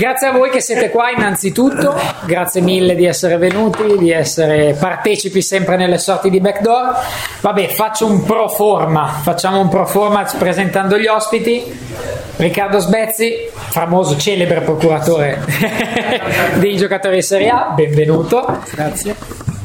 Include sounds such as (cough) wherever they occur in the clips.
Grazie a voi che siete qua innanzitutto, grazie mille di essere venuti, di essere partecipi sempre nelle sorti di Backdoor. Vabbè, faccio un pro forma, facciamo un pro forma presentando gli ospiti. Riccardo Sbezzi, famoso celebre procuratore (laughs) dei giocatori di Serie A, benvenuto. Grazie.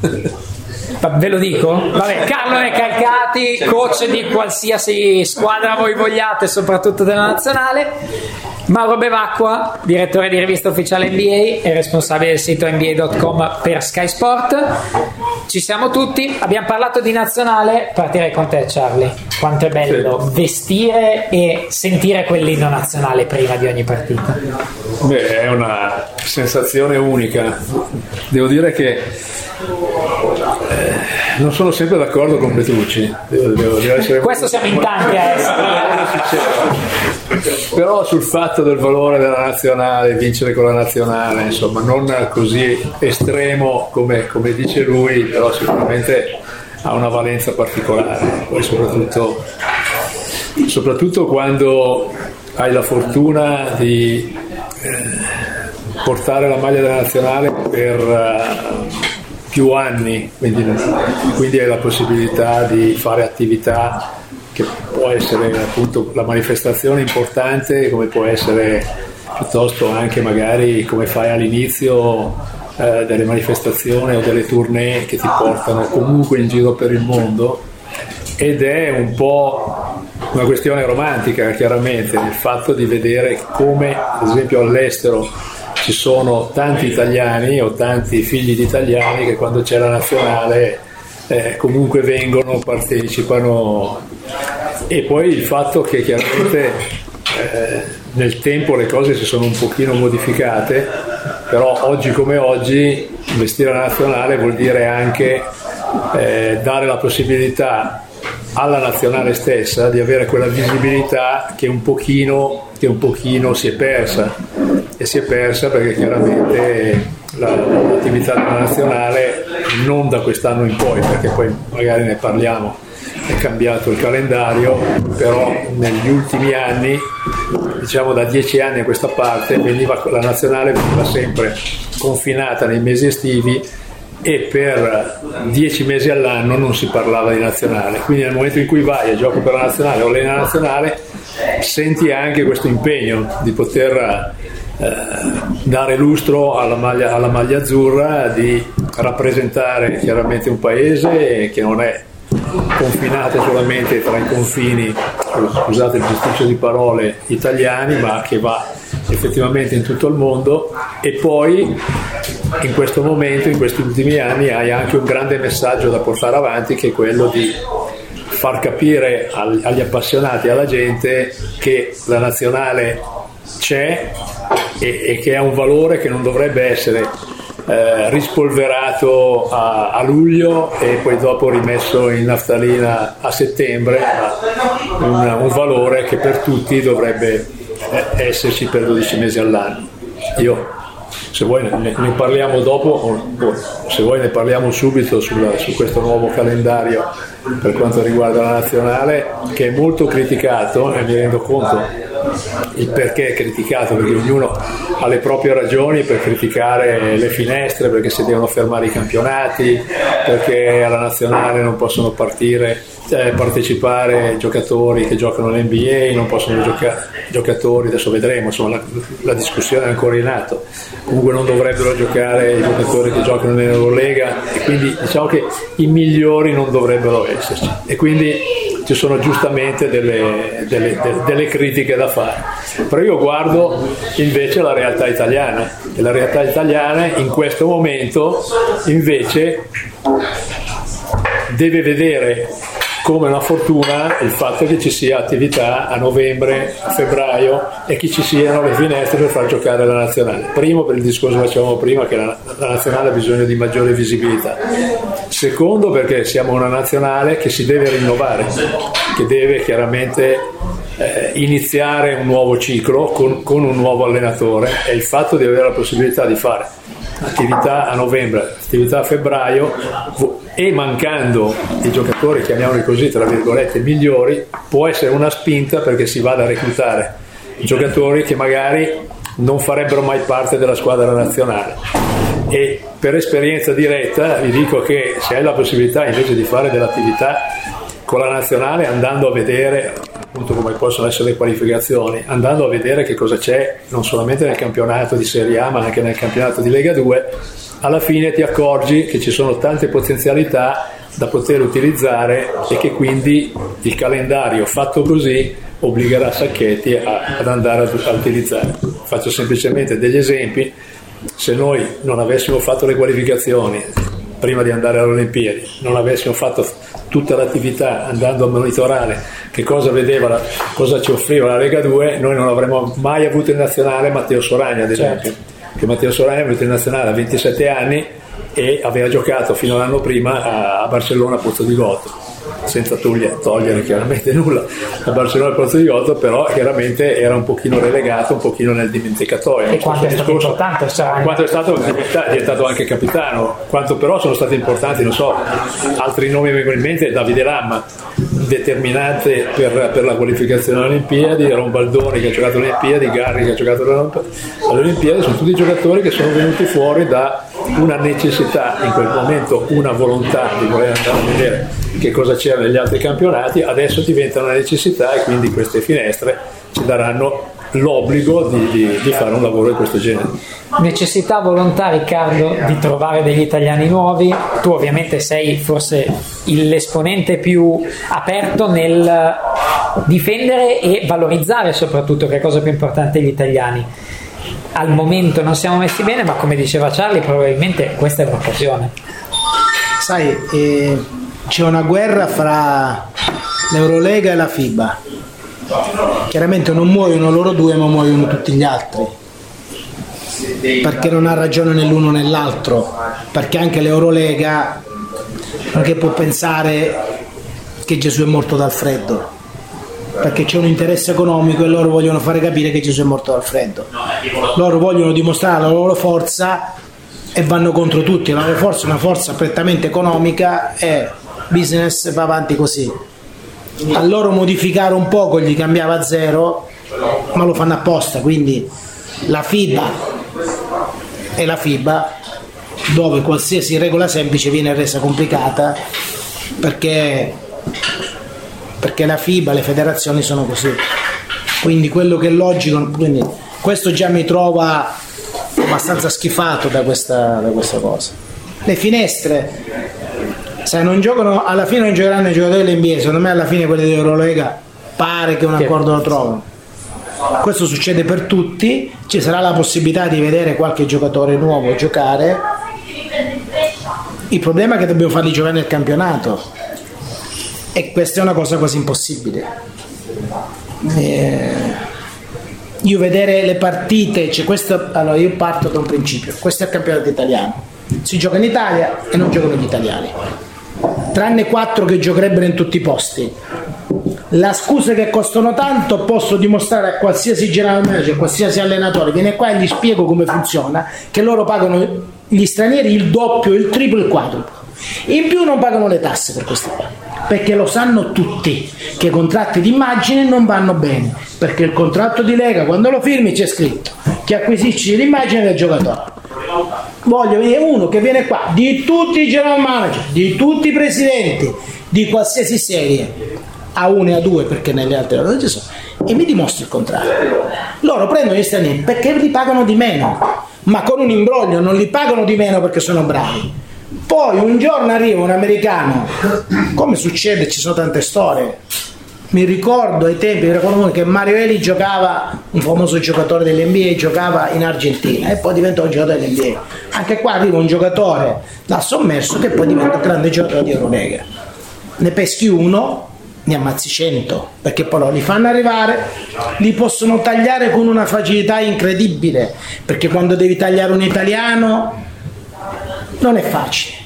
Ve lo dico? Vabbè, Carlo Calcati, coach di qualsiasi squadra voi vogliate, soprattutto della nazionale. Mauro Bevacqua, direttore di rivista ufficiale NBA e responsabile del sito NBA.com per Sky Sport. Ci siamo tutti, abbiamo parlato di nazionale, partirei con te Charlie. Quanto è bello sì. vestire e sentire quell'inno nazionale prima di ogni partita. Beh, è una sensazione unica. Devo dire che eh, non sono sempre d'accordo con Petrucci. Devo, devo Questo siamo in tanti a essere. Però sul fatto del valore della nazionale, vincere con la nazionale, insomma, non così estremo come, come dice lui, però sicuramente ha una valenza particolare. Poi soprattutto, soprattutto quando hai la fortuna di eh, portare la maglia della nazionale per uh, più anni, quindi, quindi hai la possibilità di fare attività che può essere appunto la manifestazione importante come può essere piuttosto anche magari come fai all'inizio eh, delle manifestazioni o delle tournée che ti portano comunque in giro per il mondo. Ed è un po' una questione romantica chiaramente il fatto di vedere come ad esempio all'estero ci sono tanti italiani o tanti figli di italiani che quando c'è la nazionale eh, comunque vengono, partecipano. E poi il fatto che chiaramente eh, nel tempo le cose si sono un pochino modificate, però oggi come oggi vestire la nazionale vuol dire anche eh, dare la possibilità alla nazionale stessa di avere quella visibilità che un pochino, che un pochino si è persa e si è persa perché chiaramente la, l'attività della nazionale non da quest'anno in poi, perché poi magari ne parliamo, è cambiato il calendario, però negli ultimi anni, diciamo da dieci anni a questa parte, veniva, la nazionale veniva sempre confinata nei mesi estivi e per dieci mesi all'anno non si parlava di nazionale. Quindi nel momento in cui vai a gioco per la nazionale o la nazionale, senti anche questo impegno di poter dare lustro alla maglia, alla maglia azzurra, di rappresentare chiaramente un paese che non è confinato solamente tra i confini, scusate il gesticcio di parole, italiani, ma che va effettivamente in tutto il mondo. E poi in questo momento, in questi ultimi anni, hai anche un grande messaggio da portare avanti che è quello di far capire agli appassionati, alla gente che la nazionale c'è e, e che ha un valore che non dovrebbe essere eh, rispolverato a, a, luglio e poi dopo rimesso in naftalina a settembre, ma un, un valore che per tutti dovrebbe eh, esserci per 12 mesi all'anno. Io se vuoi ne, ne, parliamo dopo o se vuoi ne parliamo subito sulla, su questo nuovo calendario per quanto riguarda la nazionale che è molto criticato e mi rendo conto il perché è criticato perché ognuno ha le proprie ragioni per criticare le finestre perché si devono fermare i campionati perché alla nazionale non possono partire eh, partecipare giocatori che giocano all'NBA, non possono giocare giocatori, adesso vedremo, insomma la, la, discussione è ancora in atto, comunque non dovrebbero giocare i giocatori che giocano nell'Eurolega e quindi diciamo che i migliori non dovrebbero esserci. E quindi ci sono giustamente delle, delle, delle, critiche da fare, però io guardo invece la realtà italiana. E la realtà italiana in questo momento invece deve vedere come una fortuna il fatto che ci sia attività a novembre, a febbraio e che ci siano le finestre per far giocare la nazionale. Primo per il discorso che facevamo prima che la, la nazionale ha bisogno di maggiore visibilità. Secondo perché siamo una nazionale che si deve rinnovare, che deve chiaramente eh, iniziare un nuovo ciclo con, con un nuovo allenatore e il fatto di avere la possibilità di fare attività a novembre, attività a febbraio e mancando i giocatori, chiamiamoli così, tra virgolette, migliori, può essere una spinta perché si vada a reclutare giocatori che magari non farebbero mai parte della squadra nazionale. E per esperienza diretta vi dico che se hai la possibilità invece di fare dell'attività con la nazionale andando a vedere appunto come possono essere le qualificazioni, andando a vedere che cosa c'è non solamente nel campionato di Serie A ma anche nel campionato di Lega 2, alla fine ti accorgi che ci sono tante potenzialità da poter utilizzare e che quindi il calendario fatto così obbligherà Sacchetti a, ad andare a, a utilizzare. Faccio semplicemente degli esempi, se noi non avessimo fatto le qualificazioni prima di andare alle Olimpiadi, non avessimo fatto tutta l'attività andando a monitorare che cosa vedeva, cosa ci offriva la Lega 2, noi non avremmo mai avuto in nazionale Matteo Soragna, ad esempio. Certo. Che Matteo Soragna è venuto in nazionale a 27 anni e aveva giocato fino all'anno prima a Barcellona a Pozzo di Goto senza togliere, togliere, chiaramente (laughs) nulla a Barcellona al Pozzo di Goto però chiaramente era un pochino relegato un pochino nel dimenticatoio. E quanto è stato discorso, importante cioè... quanto è stato è diventato anche capitano quanto però sono stati importanti non so altri nomi mi vengono in mente Davide Lamma determinante per, per, la qualificazione alle Olimpiadi, Rombaldoni che ha giocato alle Olimpiadi, Garri che ha giocato alle Olimpiadi, sono tutti giocatori che sono venuti fuori da una necessità, in quel momento una volontà di voler andare a vedere che cosa c'era negli altri campionati, adesso diventa una necessità e quindi queste finestre ci daranno l'obbligo di, di, di, fare un lavoro di questo genere. Necessità, volontà Riccardo di trovare degli italiani nuovi, tu ovviamente sei forse l'esponente più aperto nel difendere e valorizzare soprattutto che è cosa più importante gli italiani. Al momento non siamo messi bene, ma come diceva Charlie, probabilmente questa è un'occasione. Sai, eh, c'è una guerra fra l'Eurolega e la FIBA Chiaramente non muoiono loro due, ma muoiono tutti gli altri. Perché non ha ragione né l'uno né l'altro. Perché anche l'Eurolega che può pensare che Gesù è morto dal freddo. Perché c'è un interesse economico e loro vogliono fare capire che Gesù è morto dal freddo. Loro vogliono dimostrare la loro forza e vanno contro tutti. La loro forza è una forza prettamente economica e business va avanti così a loro modificare un poco gli cambiava zero, ma lo fanno apposta, quindi la FIBA è la FIBA dove qualsiasi regola semplice viene resa complicata perché, perché la FIBA, le federazioni sono così. Quindi quello che è logico, questo già mi trova abbastanza schifato da questa, da questa cosa. Le finestre se non giocano, alla fine non giocheranno i giocatori dell'NBA, secondo me alla fine quelli dell'Eurolega pare che un accordo lo trovano. Questo succede per tutti, ci sarà la possibilità di vedere qualche giocatore nuovo giocare. Il problema è che dobbiamo farli giocare nel campionato e questa è una cosa quasi impossibile. Eh, io vedere le partite, cioè questo, allora io parto da un principio, questo è il campionato italiano, si gioca in Italia e non giocano gli italiani tranne quattro che giocherebbero in tutti i posti. La scusa che costano tanto posso dimostrare a qualsiasi general manager, a qualsiasi allenatore, viene qua e gli spiego come funziona, che loro pagano gli stranieri il doppio, il triplo, il quadruplo. In più non pagano le tasse per questi qua, perché lo sanno tutti che i contratti di immagine non vanno bene, perché il contratto di Lega quando lo firmi c'è scritto che acquisisci l'immagine del giocatore voglio vedere uno che viene qua di tutti i general manager, di tutti i presidenti, di qualsiasi serie, a uno e a due perché nelle altre non ci sono, e mi dimostri il contrario. Loro prendono gli stranieri perché li pagano di meno, ma con un imbroglio non li pagano di meno perché sono bravi. Poi un giorno arriva un americano, come succede, ci sono tante storie, mi ricordo ai tempi che Mario Eli giocava, un famoso giocatore dell'NBA, giocava in Argentina e poi diventò un giocatore dell'NBA. Anche qua arriva un giocatore da sommerso che poi diventa un grande giocatore di Eurolega. Ne peschi uno, ne ammazzi cento, perché poi li fanno arrivare, li possono tagliare con una facilità incredibile, perché quando devi tagliare un italiano non è facile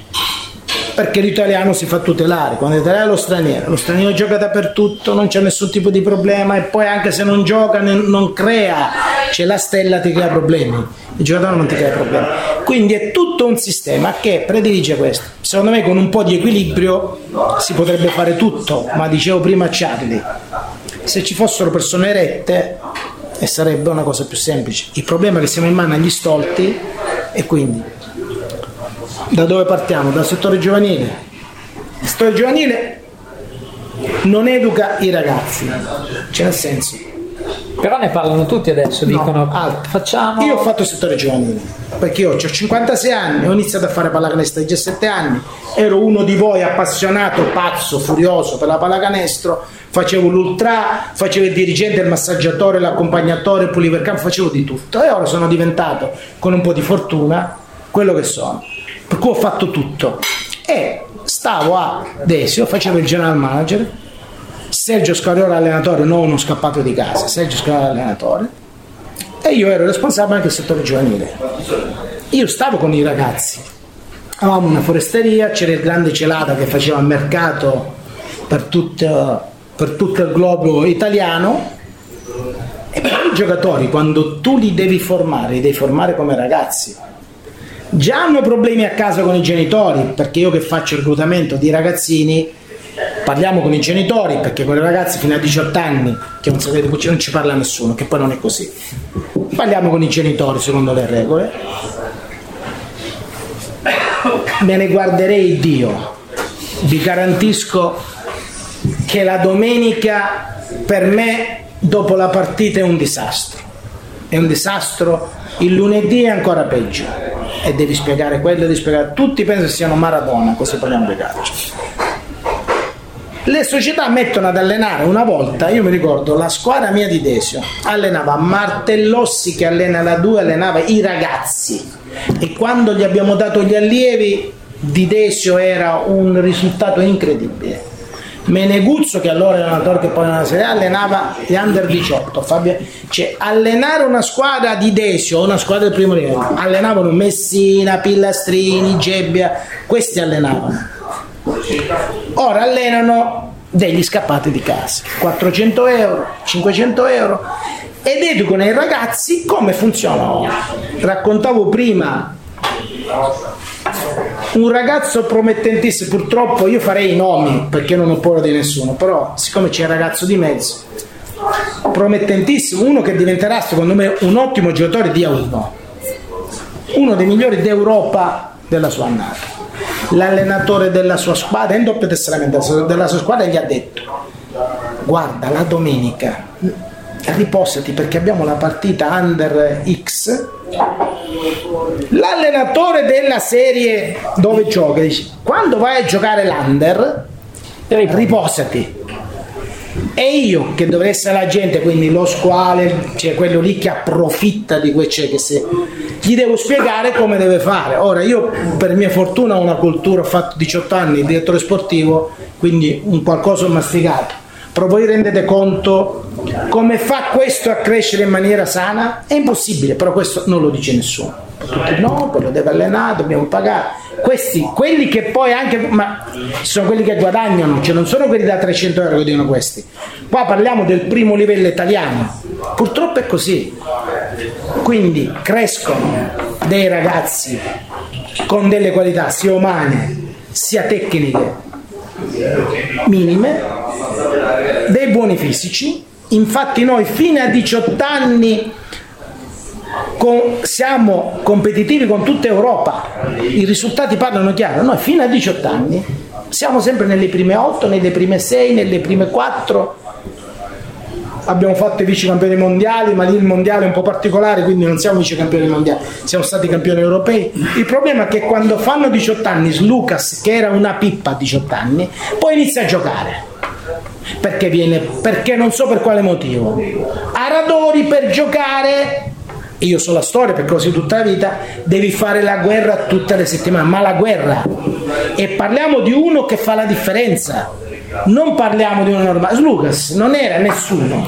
perché l'italiano si fa tutelare, quando l'italiano è lo straniero, lo straniero gioca dappertutto, non c'è nessun tipo di problema e poi anche se non gioca non crea, c'è la stella ti crea problemi, il giocatore non ti crea problemi. Quindi è tutto un sistema che predilige questo. Secondo me con un po' di equilibrio si potrebbe fare tutto, ma dicevo prima a Charlie, se ci fossero persone erette e sarebbe una cosa più semplice. Il problema è che siamo in mano agli stolti e quindi da dove partiamo? Dal settore giovanile. Il settore giovanile non educa i ragazzi, c'è nel senso. Però ne parlano tutti adesso, No, dicono altro. facciamo... Io ho fatto il settore giovanile perché io ho 56 anni, ho iniziato a fare pallacanestro a 17 anni, ero uno di voi appassionato, pazzo, furioso per la pallacanestro, facevo l'ultra, facevo il dirigente, il massaggiatore, l'accompagnatore, il pulivercampo, facevo di tutto e ora sono diventato, con un po' di fortuna, quello che sono. Per cui ho fatto tutto. E stavo a Desio, facevo il general manager, Sergio Scariora allenatore, non uno scappato di casa, Sergio Scariora allenatore. E io ero responsabile anche del settore giovanile. Io stavo con i ragazzi, avevamo una foresteria, c'era il grande Celada che faceva il mercato per tutto, per tutto il globo italiano. E poi i giocatori quando tu li devi formare, li devi formare come ragazzi. Già hanno problemi a casa con i genitori, perché io che faccio il reclutamento di ragazzini parliamo con i genitori perché con i ragazzi fino a 18 anni che non sapete non ci parla nessuno che poi non è così. Parliamo con i genitori secondo le regole. Me ne guarderei Dio. Vi garantisco che la domenica per me dopo la partita è un disastro. È un disastro. Il lunedì è ancora peggio e devi spiegare quello devi spiegare. Tutti pensano siano Maradona così parliamo di calcio le società mettono ad allenare una volta, io mi ricordo la squadra mia di Desio allenava Martellossi che allena la 2, allenava i ragazzi. E quando gli abbiamo dato gli allievi di Desio era un risultato incredibile. Meneguzzo che allora era allenatore che poi nella serie allenava gli under 18 Fabio, cioè allenare una squadra di Desio una squadra del primo livello allenavano Messina, Pillastrini, Gebbia questi allenavano Ora allenano degli scappati di casa, 400 euro, 500 euro ed educano i ragazzi come funziona ora. Raccontavo prima un ragazzo promettentissimo, purtroppo io farei i nomi perché non ho paura di nessuno, però siccome c'è un ragazzo di mezzo, promettentissimo, uno che diventerà secondo me un ottimo giocatore di A1, uno. Dei migliori d'Europa della sua annata. L'allenatore della sua squadra in doppio tesseramento della sua squadra gli ha detto guarda la domenica riposati perché abbiamo la partita under X l'allenatore della serie dove gioca dice quando vai a giocare l'under riposati. E io che dovrei essere la gente quindi lo squale cioè quello lì che approfitta di quel cioè che se gli devo spiegare come deve fare. Ora io per mia fortuna ho una cultura ho fatto 18 anni direttore sportivo quindi un qualcosa ho masticato però voi rendete conto come fa questo a crescere in maniera sana? È impossibile, però questo non lo dice nessuno. Tutti no, quello deve allenare, dobbiamo pagare. Questi, quelli che poi anche, ma sono quelli che guadagnano, cioè non sono quelli da 300 euro che dicono questi. Qua parliamo del primo livello italiano. Purtroppo è così. Quindi crescono dei ragazzi con delle qualità sia umane sia tecniche minime, dei buoni fisici. Infatti noi fino a 18 anni con- siamo competitivi con tutta Europa, i risultati parlano chiaro, noi fino a 18 anni siamo sempre nelle prime 8, nelle prime 6, nelle prime 4. Abbiamo fatto i vice campioni mondiali, ma lì il mondiale è un po' particolare, quindi non siamo vice campioni mondiali, siamo stati campioni europei. Il problema è che quando fanno 18 anni, Lucas, che era una pippa a 18 anni, poi inizia a giocare. Perché viene? Perché non so per quale motivo. A Radori per giocare io so la storia per così tutta la vita, devi fare la guerra tutte le settimane, ma la guerra. E parliamo di uno che fa la differenza, non parliamo di uno normale. Lucas non era nessuno,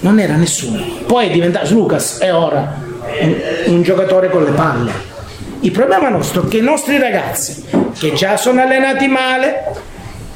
non era nessuno. Poi è diventato Lucas è ora un, un giocatore con le palle. Il problema nostro è che i nostri ragazzi, che già sono allenati male,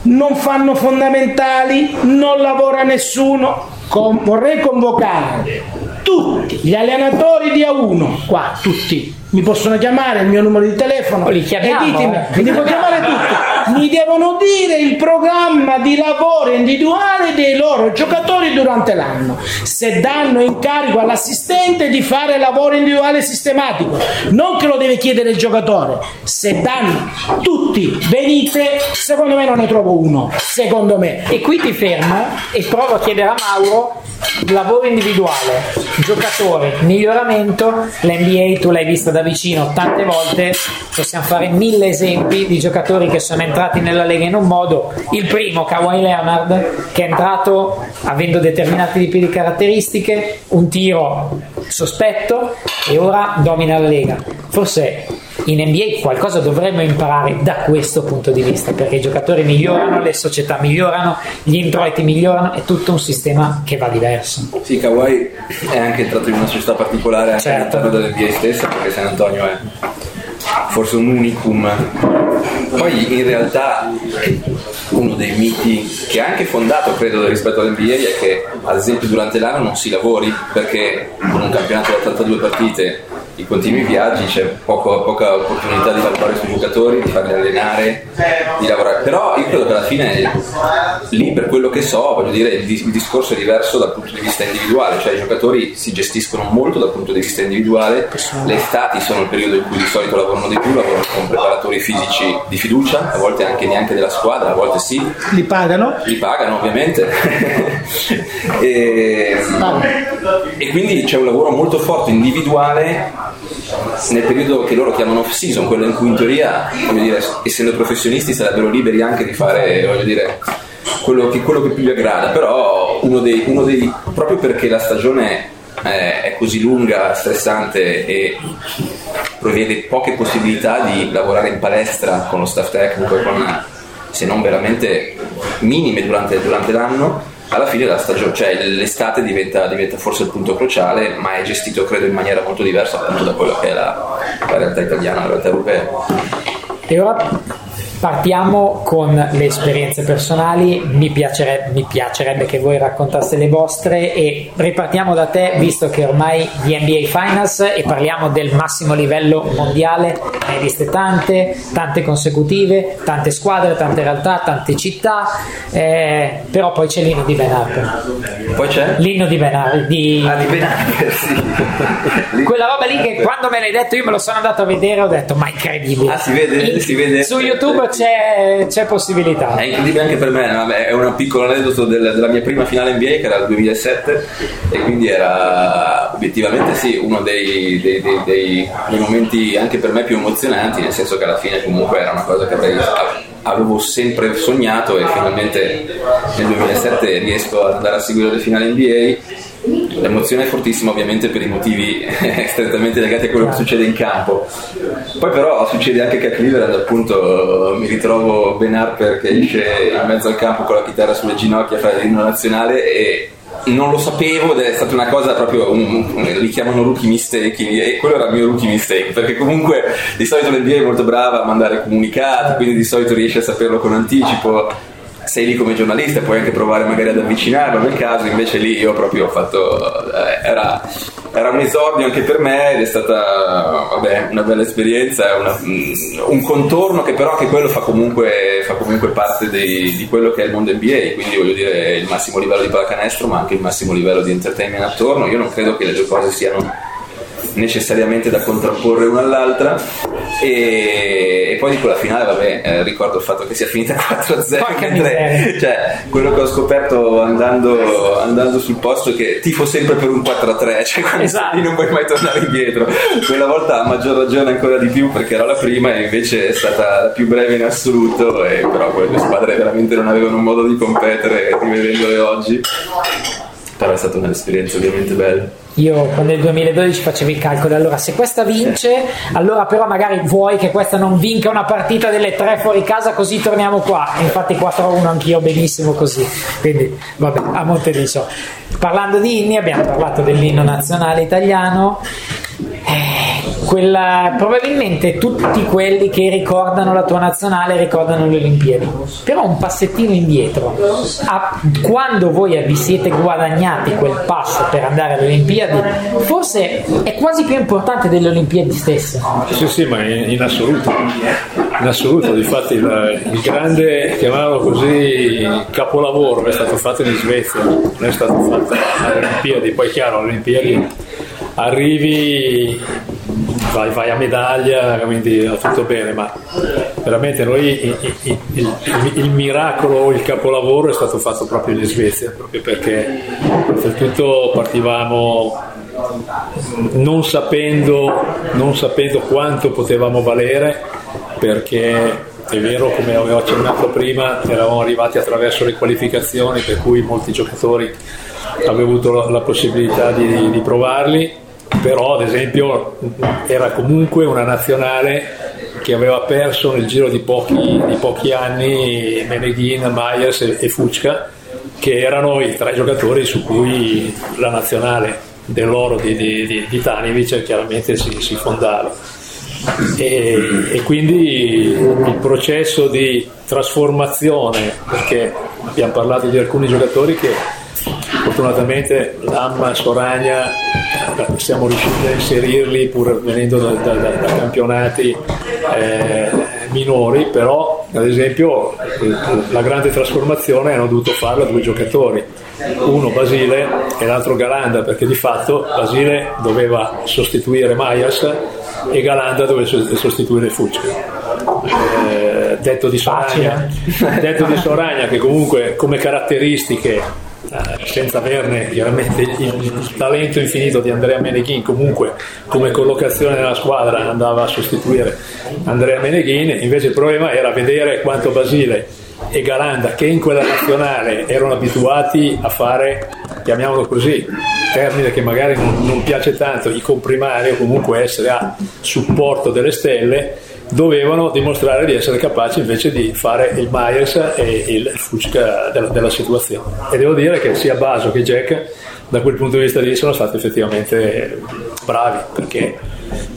non fanno fondamentali, non lavora nessuno. Con- vorrei convocare tutti gli allenatori di A1, qua tutti, mi possono chiamare il mio numero di telefono Li chiamiamo, e ditemi, eh. mi devo chiamare tutti. Mi devono dire il programma di lavoro individuale dei loro giocatori durante l'anno. Se danno incarico all'assistente di fare lavoro individuale sistematico, non che lo deve chiedere il giocatore. Se danno tutti, venite, secondo me non ne trovo uno. Secondo me. E qui ti fermo e provo a chiedere a Mauro lavoro individuale, giocatori, miglioramento, l'NBA tu l'hai vista da vicino tante volte, possiamo fare mille esempi di giocatori che sono entrati nella Lega in un modo, il primo Kawhi Leonard che è entrato avendo determinati tipi di caratteristiche, un tiro sospetto e ora domina la Lega. Forse in NBA qualcosa dovremmo imparare da questo punto di vista perché i giocatori migliorano, le società migliorano, gli introiti migliorano, è tutto un sistema che va diverso. Sì, Kawhi è anche entrato in una società particolare anche Certo. all'interno dell'NBA stessa perché San Antonio è forse un unicum. Poi in realtà uno dei miti che ha anche fondato credo rispetto all'NBA è che ad esempio durante l'anno non si lavori perché con un campionato da 82 partite i continui viaggi c'è poco- poca opportunità di lavorare sui giocatori, di farli allenare, di lavorare. Però io credo che alla fine lì per quello che so, voglio dire, il, dis- il discorso è diverso dal punto di vista individuale, cioè i giocatori si gestiscono molto dal punto di vista individuale, le estati sono il periodo in cui di solito lavorano di più, lavorano con preparatori fisici di fiducia, a volte anche neanche della squadra, a volte sì, Li pagano? li pagano ovviamente. (laughs) E, e quindi c'è un lavoro molto forte individuale nel periodo che loro chiamano off season quello in cui in teoria dire, essendo professionisti sarebbero liberi anche di fare voglio dire, quello, che, quello che più gli aggrada. Però uno dei, uno dei proprio perché la stagione è così lunga, stressante e prevede poche possibilità di lavorare in palestra con lo staff tecnico con se non veramente minime durante, durante l'anno, alla fine la stagione, cioè l'estate diventa, diventa forse il punto cruciale, ma è gestito credo in maniera molto diversa appunto da quello che è la, la realtà italiana, la realtà europea. E ora partiamo con le esperienze personali, mi, piacere- mi piacerebbe che voi raccontaste le vostre e ripartiamo da te visto che ormai di NBA Finals e parliamo del massimo livello mondiale, ne hai viste tante, tante consecutive, tante squadre, tante realtà, tante città, eh, però poi c'è l'inno di Ben Harper, Poi c'è? l'inno di Ben Harper, di... Ah, di Benanche, sì. Lì- (laughs) Quella roba lì che quando me l'hai detto io me lo sono andato a vedere ho detto ma incredibile. Ah, si vede? In- Si vede? Su YouTube c'è, c'è possibilità. È incredibile anche per me, è un piccolo aneddoto del- della mia prima finale NBA che era il 2007 e quindi era obiettivamente sì uno dei, dei- dei- dei- dei momenti anche per me più emozionanti, nel senso che alla fine comunque era una cosa che avrei, avevo sempre sognato e finalmente nel 2007 riesco ad andare a seguire le finali NBA. L'emozione è fortissima ovviamente per i motivi (laughs) strettamente legati a quello che succede in campo. Poi però succede anche che a Cleveland appunto mi ritrovo Ben Harper che esce in mezzo al campo con la chitarra sulle ginocchia a fare l'inno nazionale e non lo sapevo ed è stata una cosa proprio, un- un- li chiamano rookie mistake e quello era il mio rookie mistake perché comunque di solito l'NBA è molto brava a mandare comunicati, quindi di solito riesce a saperlo con anticipo sei lì come giornalista puoi anche provare magari ad avvicinarlo nel caso invece lì io proprio ho fatto eh, era, era un esordio anche per me ed è stata vabbè, una bella esperienza una- mm, un contorno che però anche quello fa comunque, fa comunque parte dei- di quello che è il mondo NBA quindi voglio dire il massimo livello di pallacanestro ma anche il massimo livello di entertainment attorno. Io non credo che le due cose siano necessariamente da contrapporre una all'altra e, e poi di quella finale vabbè eh, ricordo il fatto che sia finita (laughs) 4-0 Porca mentre- miseria. cioè quello che ho scoperto andando, andando sul posto è che tifo sempre per un 4-3 cioè quando Esatto. non puoi mai tornare indietro quella volta a maggior ragione ancora di più perché era la prima e invece è stata la più breve in assoluto e però quelle due squadre veramente non avevano modo di competere rivedendole oggi però è stata un'esperienza ovviamente bella Io nel 2012 facevo il calcolo, allora se questa vince, allora però magari vuoi che questa non vinca una partita delle tre fuori casa così torniamo qua. E infatti 4-1 anch'io benissimo così. Quindi vabbè, a Monteviso. Parlando di inni abbiamo parlato dell'inno nazionale italiano. Eh, quella- probabilmente tutti quelli che ricordano la tua nazionale ricordano le Olimpiadi, però un passettino indietro. A- quando voi vi siete guadagnati quel passo per andare alle Olimpiadi, forse è quasi più importante delle Olimpiadi stesse. Sì, sì, ma in, in assoluto. in assoluto, difatti il, il grande, chiamavano così, capolavoro è stato fatto in Svezia, non è stato fatto alle Olimpiadi, poi chiaro, alle Olimpiadi arrivi, vai, vai, a medaglia, quindi va tutto bene, ma veramente noi il, il, il, il miracolo, il capolavoro è stato fatto proprio in Svezia, proprio perché oltretutto partivamo non sapendo, non sapendo quanto potevamo valere, perché è vero, come avevo accennato prima, eravamo arrivati attraverso le qualificazioni, per cui molti giocatori avevano avuto la possibilità di, di provarli però ad esempio era comunque una nazionale che aveva perso nel giro di pochi, di pochi anni Meneghin, Myers e, e Fucca che erano i tre giocatori su cui la nazionale dell'oro di, di, di, di Tanivic chiaramente si, si fondava. E, e, quindi il processo di trasformazione perché abbiamo parlato di alcuni giocatori che fortunatamente Lamma, Soragna siamo riusciti a inserirli pur venendo da, da, da, da campionati eh, minori, però ad esempio la grande trasformazione hanno dovuto farla due giocatori, uno Basile e l'altro Galanda, perché di fatto Basile doveva sostituire Maias e Galanda doveva sostituire Fucci. Eh, detto, di Soragna, detto di Soragna che comunque come caratteristiche eh, senza averne chiaramente il, il, talento infinito di Andrea Meneghin, comunque come collocazione nella squadra andava a sostituire Andrea Meneghin, invece il problema era vedere quanto Basile e Galanda, che in quella nazionale erano abituati a fare, chiamiamolo così, termine che magari non, non piace tanto, i comprimari o comunque essere a supporto delle stelle, dovevano dimostrare di essere capaci invece di fare il Myers e il Fucca della, della, situazione. E devo dire che sia Baso che Jack da quel punto di vista lì sono stati effettivamente bravi perché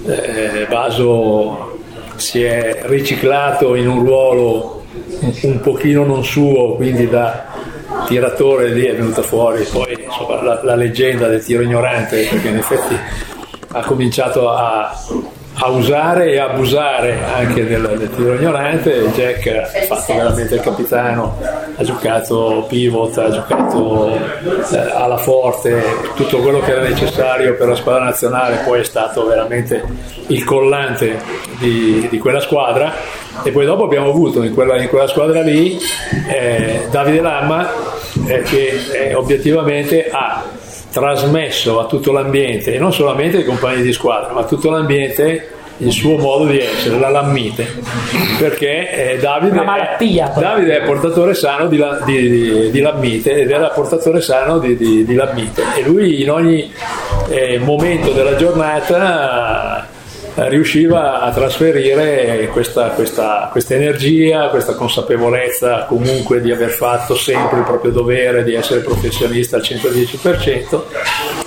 eh, Baso si è riciclato in un ruolo un pochino non suo, quindi da tiratore lì è venuta fuori poi insomma, la, la leggenda del tiro ignorante perché in effetti ha cominciato a a usare e abusare anche del, del tiro ignorante. Jack ha fatto veramente il capitano, ha giocato pivot, ha giocato eh, alla forte, tutto quello che era necessario per la squadra nazionale, poi è stato veramente il collante di, di quella squadra. E poi dopo abbiamo avuto in quella, in quella squadra lì eh, Davide Lamma eh, che eh, obiettivamente ha trasmesso a tutto l'ambiente, e non solamente ai compagni di squadra, ma a tutto l'ambiente il suo modo di essere, la lammite, perché eh, Davide, malattia, è, Davide, è portatore sano di, di, di, di, lammite ed era portatore sano di, di lammite. E lui in ogni eh, momento della giornata riusciva a trasferire questa, questa, questa, energia, questa consapevolezza comunque di aver fatto sempre il proprio dovere, di essere professionista al 110%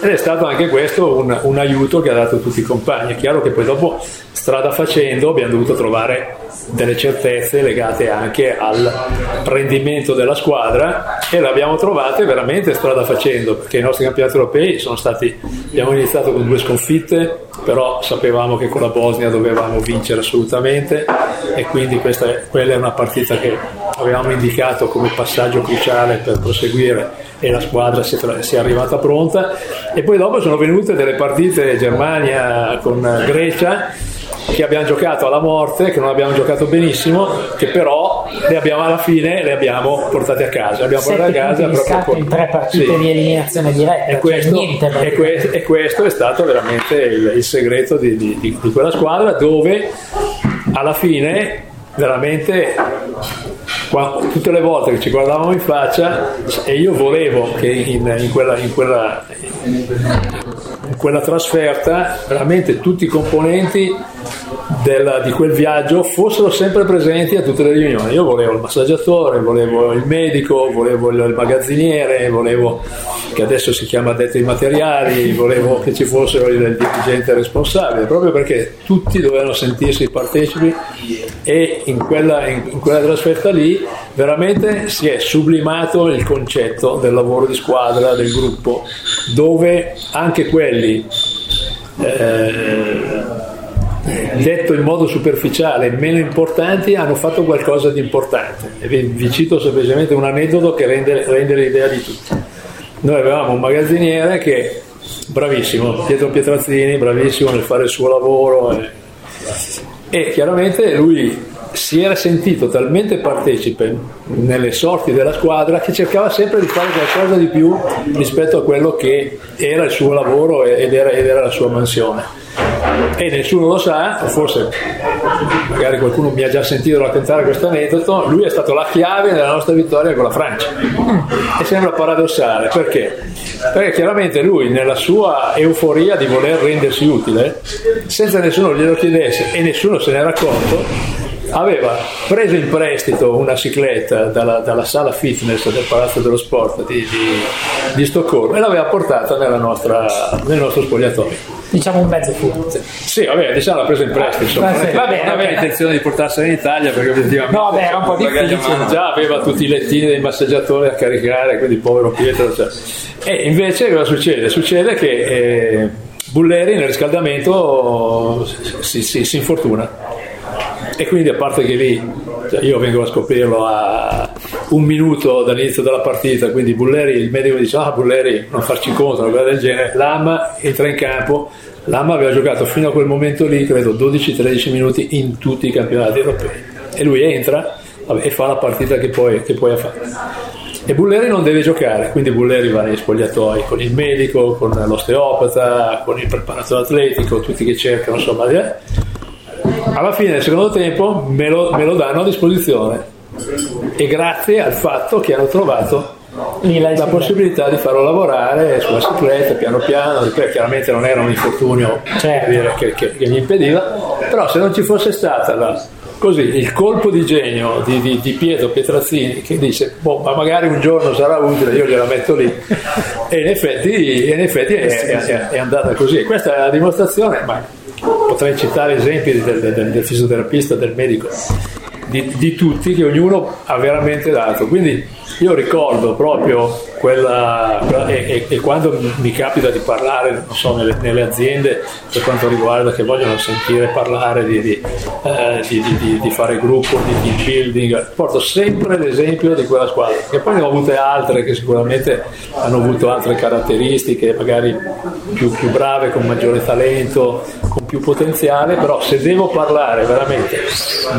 ed è stato anche questo un, un aiuto che ha dato tutti i compagni. È chiaro che poi dopo strada facendo abbiamo dovuto trovare delle certezze legate anche al rendimento della squadra e le abbiamo trovate veramente strada facendo perché i nostri campionati europei sono stati abbiamo iniziato con due sconfitte però sapevamo che con la Bosnia dovevamo vincere assolutamente e quindi questa, quella è una partita che avevamo indicato come passaggio cruciale per proseguire e la squadra si è, si è arrivata pronta. E poi dopo sono venute delle partite Germania con Grecia che abbiamo giocato alla morte, che non abbiamo giocato benissimo, che però le abbiamo alla fine le abbiamo portate a casa. Abbiamo portate a casa proprio in tre partite sì. di eliminazione diretta. E cioè questo, cioè e, que- e questo, è stato veramente il, il segreto di, di, di, di quella squadra dove alla fine veramente tutte le volte che ci guardavamo in faccia e io volevo che in, in, quella, in, quella, quella trasferta veramente tutti i componenti del, di quel viaggio fossero sempre presenti a tutte le riunioni. Io volevo il massaggiatore, volevo il medico, volevo il magazziniere, volevo che adesso si chiama detto ai materiali, volevo che ci fosse il dirigente responsabile, proprio perché tutti dovevano sentirsi partecipi e in quella, in quella trasferta lì veramente si è sublimato il concetto del lavoro di squadra, del gruppo, dove anche quelli eh, detto in modo superficiale, meno importanti, hanno fatto qualcosa di importante. E vi, cito semplicemente un aneddoto che rende, rende l'idea di tutti. Noi avevamo un magazziniere che, bravissimo, Pietro Pietrazzini, bravissimo nel fare il suo lavoro. E, e chiaramente lui si era sentito talmente partecipe nelle sorti della squadra che cercava sempre di fare qualcosa di più rispetto a quello che era il suo lavoro ed era, ed era la sua mansione e nessuno lo sa, forse magari qualcuno mi ha già sentito raccontare questo aneddoto, lui è stato la chiave nella nostra vittoria con la Francia. E sembra paradossale, perché? Perché chiaramente lui nella sua euforia di voler rendersi utile, senza nessuno glielo chiedesse e nessuno se ne era accorto, aveva preso in prestito una cicletta dalla, dalla, sala fitness del Palazzo dello Sport di, di, di Stoccolma e l'aveva portata nostra, nel nostro spogliatoio diciamo un mezzo furto. Sì, vabbè, diciamo l'ha preso in prestito, insomma. Sì, va bene, non aveva intenzione di portarsela in Italia perché obiettivamente no, beh, era un po' difficile. Già aveva tutti i lettini dei massaggiatori a caricare, quindi povero Pietro. Cioè. E invece cosa succede? Succede che eh, Bulleri nel riscaldamento si, si, si infortuna e quindi a parte che lì cioè io vengo a scoprirlo a un minuto dall'inizio della partita, quindi Bulleri, il medico dice ah Bulleri non farci conto, una cosa del genere, Lama entra in campo, Lama aveva giocato fino a quel momento lì, credo 12-13 minuti in tutti i campionati europei. E lui entra vabbè, e fa la partita che poi, che poi ha fatto. E Bulleri non deve giocare, quindi Bulleri va negli spogliatoi con il medico, con l'osteopata, con il preparatore atletico, tutti che cercano, insomma, eh alla fine del secondo tempo me lo, me lo danno a disposizione e grazie al fatto che hanno trovato la possibilità di farlo lavorare sulla cicletta piano piano, ripeto, chiaramente non era un infortunio certo. che, che, che, gli impediva, però se non ci fosse stata la, così, il colpo di genio di, di, di, Pietro Pietrazzini che dice boh, ma magari un giorno sarà utile, io gliela metto lì e in effetti, in effetti è, è, è, andata così. Questa è la dimostrazione, ma potrei citare esempi del, del, del fisioterapista, del medico, di, di, tutti che ognuno ha veramente dato. Quindi io ricordo proprio quella, e, e, e, quando mi capita di parlare, so, nelle, nelle, aziende per quanto riguarda che vogliono sentire parlare di, di, eh, di, di fare gruppo, di, building, porto sempre l'esempio di quella squadra, che poi ne ho avute altre che sicuramente hanno avuto altre caratteristiche, magari più, più brave, con maggiore talento, con più potenziale, però se devo parlare veramente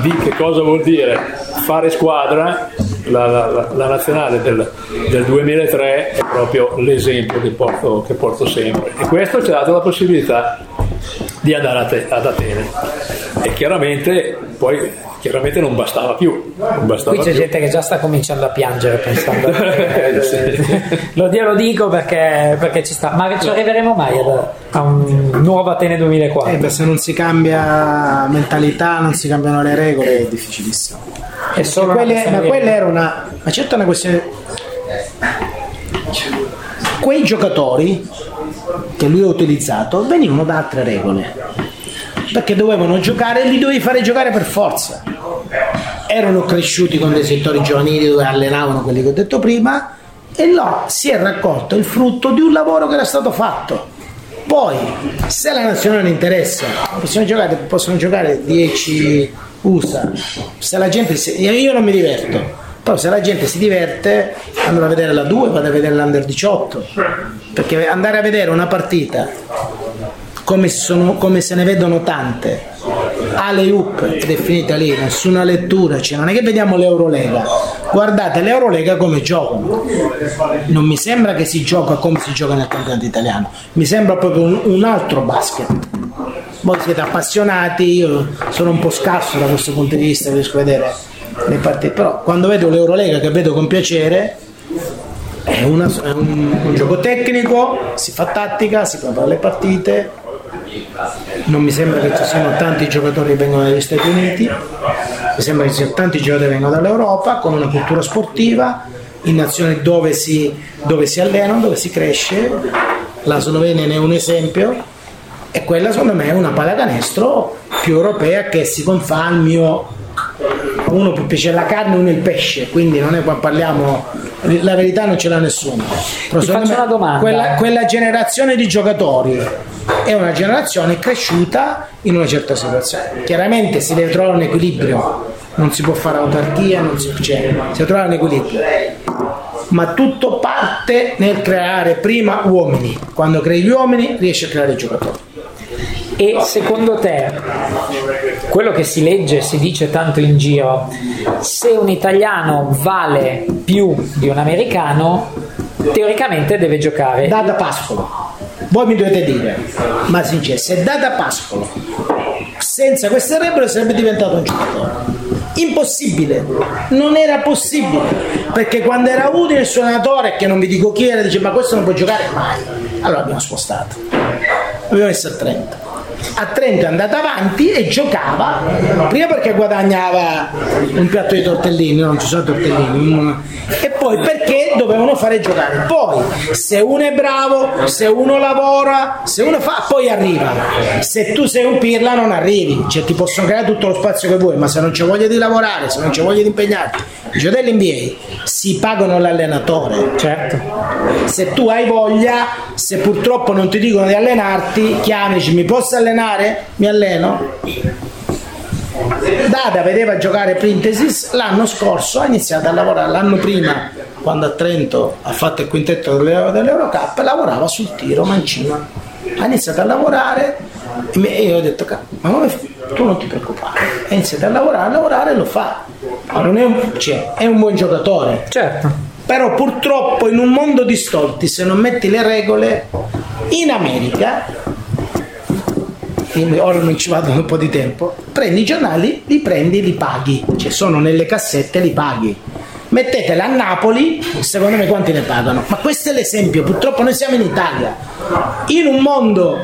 di che cosa vuol dire fare squadra, la, la, la nazionale del, del, 2003 è proprio l'esempio che porto, che porto, sempre e questo ci ha dato la possibilità di andare ad Atene e chiaramente poi chiaramente non bastava più. Non bastava Qui c'è più. gente che già sta cominciando a piangere pensando. (laughs) lo, lo, dico perché, perché, ci sta. Ma ci arriveremo mai a un nuovo Atene 2004? Eh, se non si cambia mentalità, non si cambiano le regole, è difficilissimo. È solo quelle, ma quella era una. Ma certo una questione. Quei giocatori che lui ha utilizzato venivano da altre regole perché dovevano giocare e li dovevi fare giocare per forza. Erano cresciuti con dei settori giovanili dove allenavano quelli che ho detto prima e là si è raccolto il frutto di un lavoro che era stato fatto. Poi, se la nazionale interessa, possono giocare, possono giocare 10 USA. Se la gente si, io non mi diverto, però se la gente si diverte andrà a vedere la 2, vado a vedere l'Under 18. Perché andare a vedere una partita come, sono, come se ne vedono tante alle up ed è finita lì nessuna lettura cioè non è che vediamo l'Eurolega. Guardate l'Eurolega come giocano non mi sembra che si gioca come si gioca nel campionato italiano. Mi sembra proprio un, un altro basket. Voi siete appassionati io sono un po' scarso da questo punto di vista riesco a vedere le partite. Però quando vedo l'Eurolega che vedo con piacere è, una, è un, un gioco tecnico si fa tattica si prepara le partite non mi sembra che ci siano tanti giocatori che vengono dagli Stati Uniti, mi sembra che ci siano tanti giocatori che vengono dall'Europa con una cultura sportiva, in nazioni dove si, dove si allenano, dove si cresce, la Slovenia ne è un esempio. E quella secondo me è una pallacanestro più europea che si confà al mio uno può piacere la carne, uno il pesce, quindi non è qua parliamo, la verità non ce l'ha nessuno. Però Ti faccio una domanda. Quella, quella generazione di giocatori è una generazione cresciuta in una certa situazione. Chiaramente si deve trovare un equilibrio, non si può fare autarchia, non si, cioè, si deve trovare un equilibrio. Ma tutto parte nel creare prima uomini. Quando crei gli uomini riesci a creare i giocatori. E secondo te, quello che si legge, si dice tanto in giro, se un italiano vale più di un americano, teoricamente deve giocare. Data Pascolo, voi mi dovete dire, ma sincero, se Data Pascolo senza queste regole sarebbe diventato un giocatore. Impossibile, non era possibile, perché quando era utile il suo allenatore, che non vi dico chi era, dice ma questo non può giocare mai. Allora abbiamo spostato, abbiamo messo a 30. A 30 è andata avanti e giocava, prima perché guadagnava un piatto di tortellini, non ci sono tortellini, e poi perché dovevano fare giocare. Poi se uno è bravo, se uno lavora, se uno fa, poi arriva. Se tu sei un pirla non arrivi, cioè ti possono creare tutto lo spazio che vuoi, ma se non c'è voglia di lavorare, se non c'è voglia di impegnarti, i giocatori dell'NBA si pagano l'allenatore. Certo. Se tu hai voglia, se purtroppo non ti dicono di allenarti, chiami, dici mi posso allenare? Mi alleno. Dada vedeva giocare Printesis l'anno scorso, ha iniziato a lavorare l'anno prima, quando a Trento ha fatto il quintetto delle- dell'Eurocup, lavorava sul tiro mancino. Ha iniziato a lavorare e e io ho detto, "Ca- ma come tu non ti preoccupare, ha iniziato a lavorare, a lavorare e lo fa. Ma non è un, cioè, è un buon giocatore, Certo. però purtroppo in un mondo di stolti, se non metti le regole, in America, ora non ci vado da un po' di tempo, prendi i giornali, li prendi, li paghi, cioè sono nelle cassette, li paghi. Mettetela a Napoli, secondo me quanti ne pagano? Ma questo è l'esempio, purtroppo noi siamo in Italia. In un mondo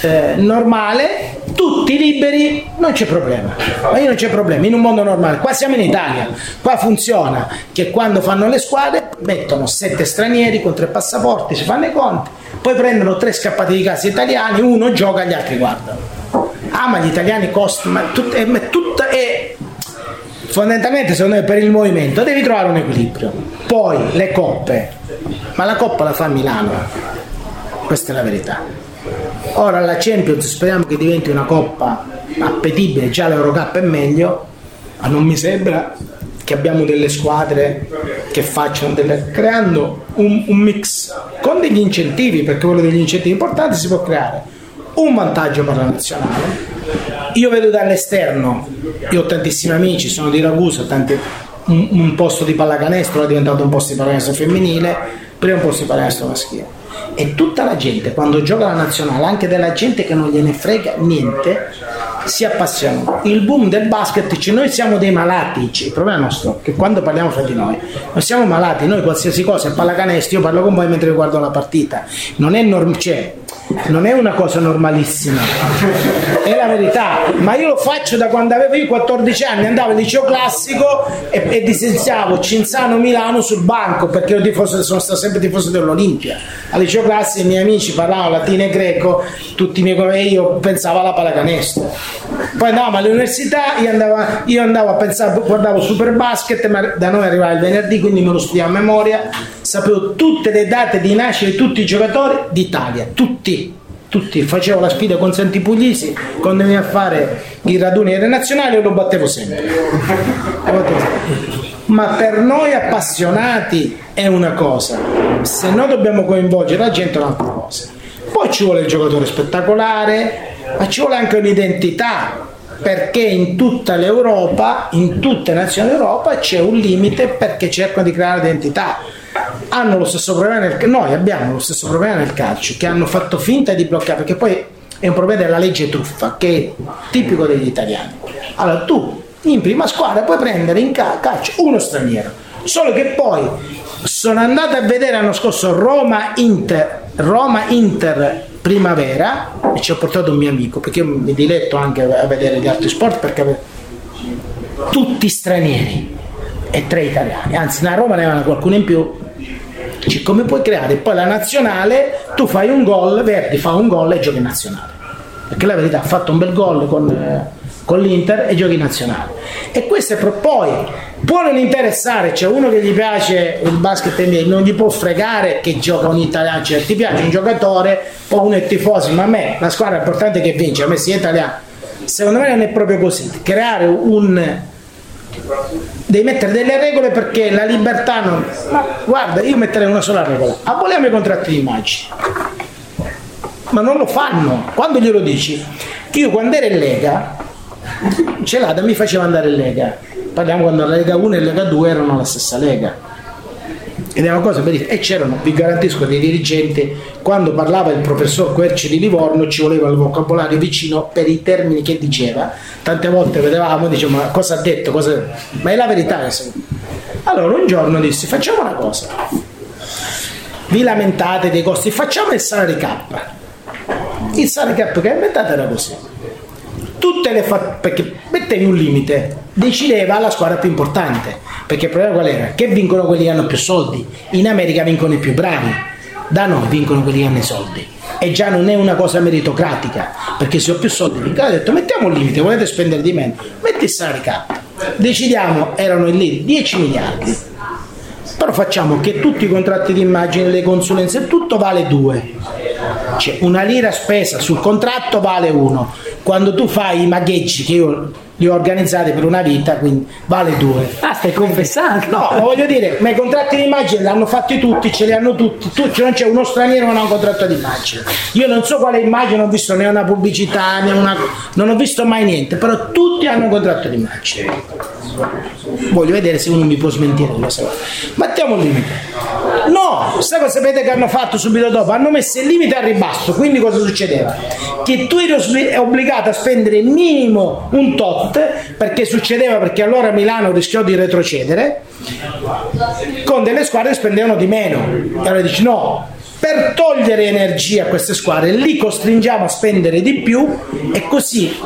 eh, normale, tutti liberi, non c'è problema. Ma io non c'è problema, in un mondo normale, qua siamo in Italia, qua funziona che quando fanno le squadre mettono sette stranieri con tre passaporti, si fanno i conti, poi prendono tre scappati di casa italiani, uno gioca, gli altri guardano. Ah, ma gli italiani costano, ma, tut- è, ma è tutta è fondamentalmente secondo me per il movimento devi trovare un equilibrio. Poi le coppe, ma la coppa la fa Milano, questa è la verità. Ora la Champions speriamo che diventi una coppa appetibile, già l'Eurocup è meglio, ma non mi sembra che abbiamo delle squadre che facciano delle, creando un, un mix con degli incentivi, perché quello degli incentivi importanti si può creare un vantaggio per la nazionale. Io vedo dall'esterno, io ho tantissimi amici, sono di Ragusa, tanti- un, un posto di pallacanestro è diventato un posto di pallacanestro femminile, prima un posto di pallacanestro maschile. E tutta la gente, quando gioca la nazionale, anche della gente che non gliene frega niente, si appassiona. Il boom del basket, dice, noi siamo dei malati, dice, il problema nostro, che quando parliamo fra di noi, non siamo malati, noi qualsiasi cosa è pallacanestro, io parlo con voi mentre guardo la partita, non è, norm- cioè, non è una cosa normalissima, è la verità, ma io lo faccio da quando avevo io 14 anni, andavo al liceo classico e, e disenziavo Cinzano Milano sul banco perché io tifoso, sono stato sempre tifoso dell'Olimpia. Al liceo classico i miei amici parlavano latino e greco, tutti i miei colleghi, io pensavo alla pallacanestro. Poi andavamo all'università, io andavo, io andavo a pensare, guardavo Super Basket, ma da noi arrivava il venerdì, quindi me lo studiavo a memoria, sapevo tutte le date di nascita di tutti i giocatori d'Italia, tutti tutti, facevo la sfida con Santi Puglisi quando veniva a fare i raduni delle nazionali sempre. Lo battevo sempre. Ma per noi appassionati è una cosa, se noi dobbiamo coinvolgere la gente è un'altra cosa. Poi ci vuole il giocatore spettacolare, ma ci vuole anche un'identità, perché in tutta l'Europa, in tutte le nazioni d'Europa c'è un limite perché cercano di creare identità. Hanno lo stesso problema nel noi abbiamo lo stesso problema nel calcio che hanno fatto finta di bloccare perché poi è un problema della legge truffa che è tipico degli italiani. Allora tu in prima squadra puoi prendere in ca- calcio uno straniero solo che poi sono andato a vedere l'anno scorso Roma Inter Roma Inter primavera e ci ho portato un mio amico perché io mi diletto anche a vedere gli altri sport perché tutti stranieri e tre italiani, anzi a Roma ne avevano qualcuno in più. Dici, come puoi creare poi la nazionale? Tu fai un gol, Verdi fa un gol e giochi nazionale. Perché la verità ha fatto un bel gol con, eh, con l'Inter e giochi nazionale. E questo è pro- poi può non interessare, c'è uno che gli piace il basket NBA, non gli può fregare che gioca un italiano, cioè ti piace un giocatore, poi uno è tifoso, ma a me la squadra è importante che vince, a me sia italiano. Secondo me non è proprio così, creare un devi mettere delle regole perché la libertà non ma guarda io metterei una sola regola aboliamo i contratti di immagini ma non lo fanno quando glielo dici io quando ero in Lega Celada mi faceva andare in Lega. Parliamo quando la Lega 1 e la Lega 2 erano la stessa Lega. Ed è una cosa bellissima. E c'erano, vi garantisco, dei dirigenti quando parlava il professor Querci di Livorno ci voleva il vocabolario vicino per i termini che diceva. Tante volte vedevamo e dicevamo ma cosa ha detto cosa... ma è la verità allora un giorno dissi facciamo una cosa. Vi lamentate dei costi facciamo il salary cap il salary cap che ha inventato era così tutte le fa- perché mettevi un limite decideva la squadra più importante. Perché il problema qual era? che vincono quelli che hanno più soldi. In America vincono i più bravi. Da noi vincono quelli che hanno i soldi. E già non è una cosa meritocratica perché se ho più soldi vincono ha detto mettiamo un limite volete spendere di meno? Metti il salary cap. Decidiamo erano lì 10 miliardi. Però facciamo che tutti i contratti di immagine, le consulenze, tutto vale 2. Cioè una lira spesa sul contratto vale 1. Quando tu fai i magheggi che io li ho organizzati per una vita, quindi vale 2. Ah, stai confessando? No, voglio dire, ma i contratti di immagine l'hanno fatti tutti, ce li hanno tutti, tu, cioè non c'è uno straniero che non ha un contratto di immagine. Io non so quale immagine, ho visto né una pubblicità, né una... non ho visto mai niente, però tutti hanno un contratto di immagine. Voglio vedere se uno mi può smentire questa cosa. Mettiamo un limite. No, sai cosa sapete che hanno fatto subito dopo? Hanno messo il limite al ribasso, quindi cosa succedeva? Che tu eri obbligato a spendere minimo un tot, perché succedeva perché allora Milano rischiò di retrocedere, con delle squadre che spendevano di meno. E allora dici no, per togliere energia a queste squadre li costringiamo a spendere di più e così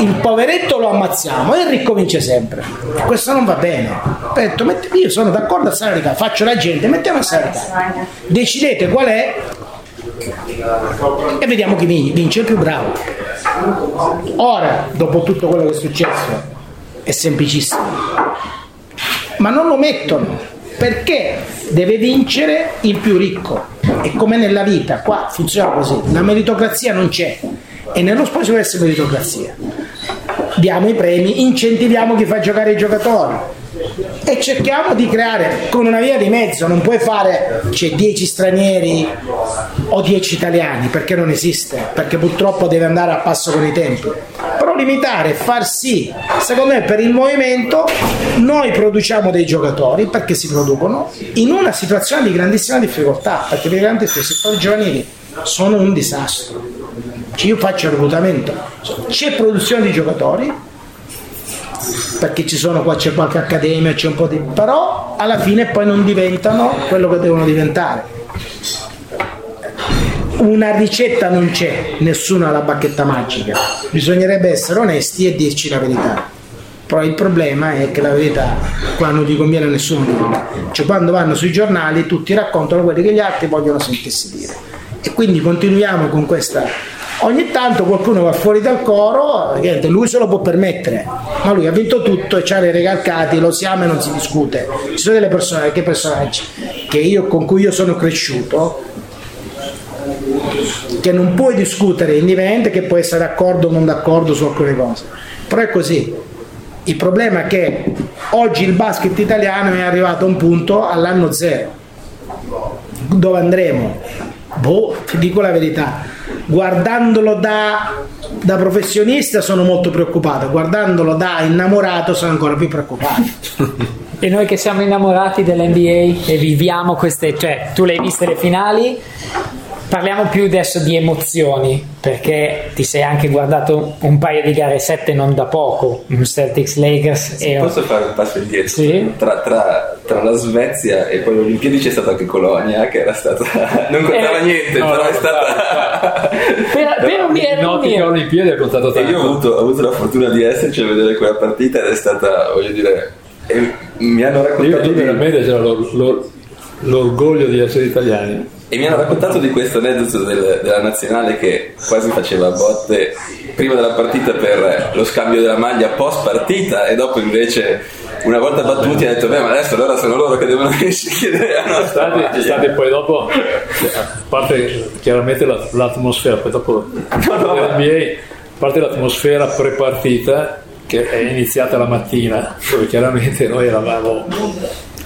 il poveretto lo ammazziamo e il ricco vince sempre. Questo non va bene. Ho detto, io sono d'accordo a salary cap faccio la gente mettiamo il salary cap decidete qual è e vediamo chi vin- vince il più bravo. Ora dopo tutto quello che è successo è semplicissimo. Ma non lo mettono perché deve vincere il più ricco e come nella vita qua funziona così. La meritocrazia non c'è. E nello sport ci deve essere meritocrazia. Diamo i premi incentiviamo chi fa giocare i giocatori e cerchiamo di creare con una via di mezzo. Non puoi fare c'è 10 stranieri o 10 italiani perché non esiste perché purtroppo deve andare a passo con i tempi. Però limitare far sì secondo me per il movimento noi produciamo dei giocatori perché si producono in una situazione di grandissima difficoltà perché praticamente i settori giovanili sono un disastro. Cioè, io faccio il reclutamento. C'è produzione di giocatori perché ci sono qua c'è qualche accademia c'è un po' di però alla fine poi non diventano quello che devono diventare una ricetta non c'è, nessuno ha la bacchetta magica. Bisognerebbe essere onesti e dirci la verità. Però il problema è che la verità qua non gli conviene a nessuno dirla. Cioè quando vanno sui giornali tutti raccontano quelli che gli altri vogliono sentirsi dire. E quindi continuiamo con questa. Ogni tanto qualcuno va fuori dal coro, lui se lo può permettere, ma lui ha vinto tutto e c'ha le recalcati, lo si ama e non si discute. Ci sono delle persone, che personaggi? Che io, con cui io sono cresciuto, che non puoi discutere indipendente che puoi essere d'accordo o non d'accordo su alcune cose. Però è così. Il problema è che oggi il basket italiano è arrivato a un punto all'anno zero. Dove andremo? boh, ti dico la verità guardandolo da, da professionista sono molto preoccupato guardandolo da innamorato sono ancora più preoccupato E noi che siamo innamorati dell'NBA e viviamo queste, cioè tu le hai viste le finali, parliamo più adesso di emozioni, perché ti sei anche guardato un paio di gare 7 non da poco, un Celtics Lakers e Posso fare un passo indietro? Sì. Tra, tra- tra la Svezia e poi le Olimpiadi c'è stata anche Colonia, che era stata. (laughs) non contava Eh, niente, no, però no, è stata. Per, per un In ottica Olimpiadi ha contato E io ho tanto. avuto, ho avuto la fortuna di esserci a vedere quella partita ed è stata, voglio dire, e mi hanno raccontato di- veramente c'era l'or- l'or- l'orgoglio di essere italiani. E mi hanno raccontato di questo aneddoto del- della nazionale che quasi faceva botte prima della partita per lo scambio della maglia post partita e dopo invece una volta battuti ha detto beh ma adesso allora sono loro che devono chiedere la nostra maglia. state poi dopo, a parte chiaramente la- l'atmosfera, poi dopo NBA, a parte l'atmosfera pre-partita che è iniziata la mattina, dove chiaramente noi eravamo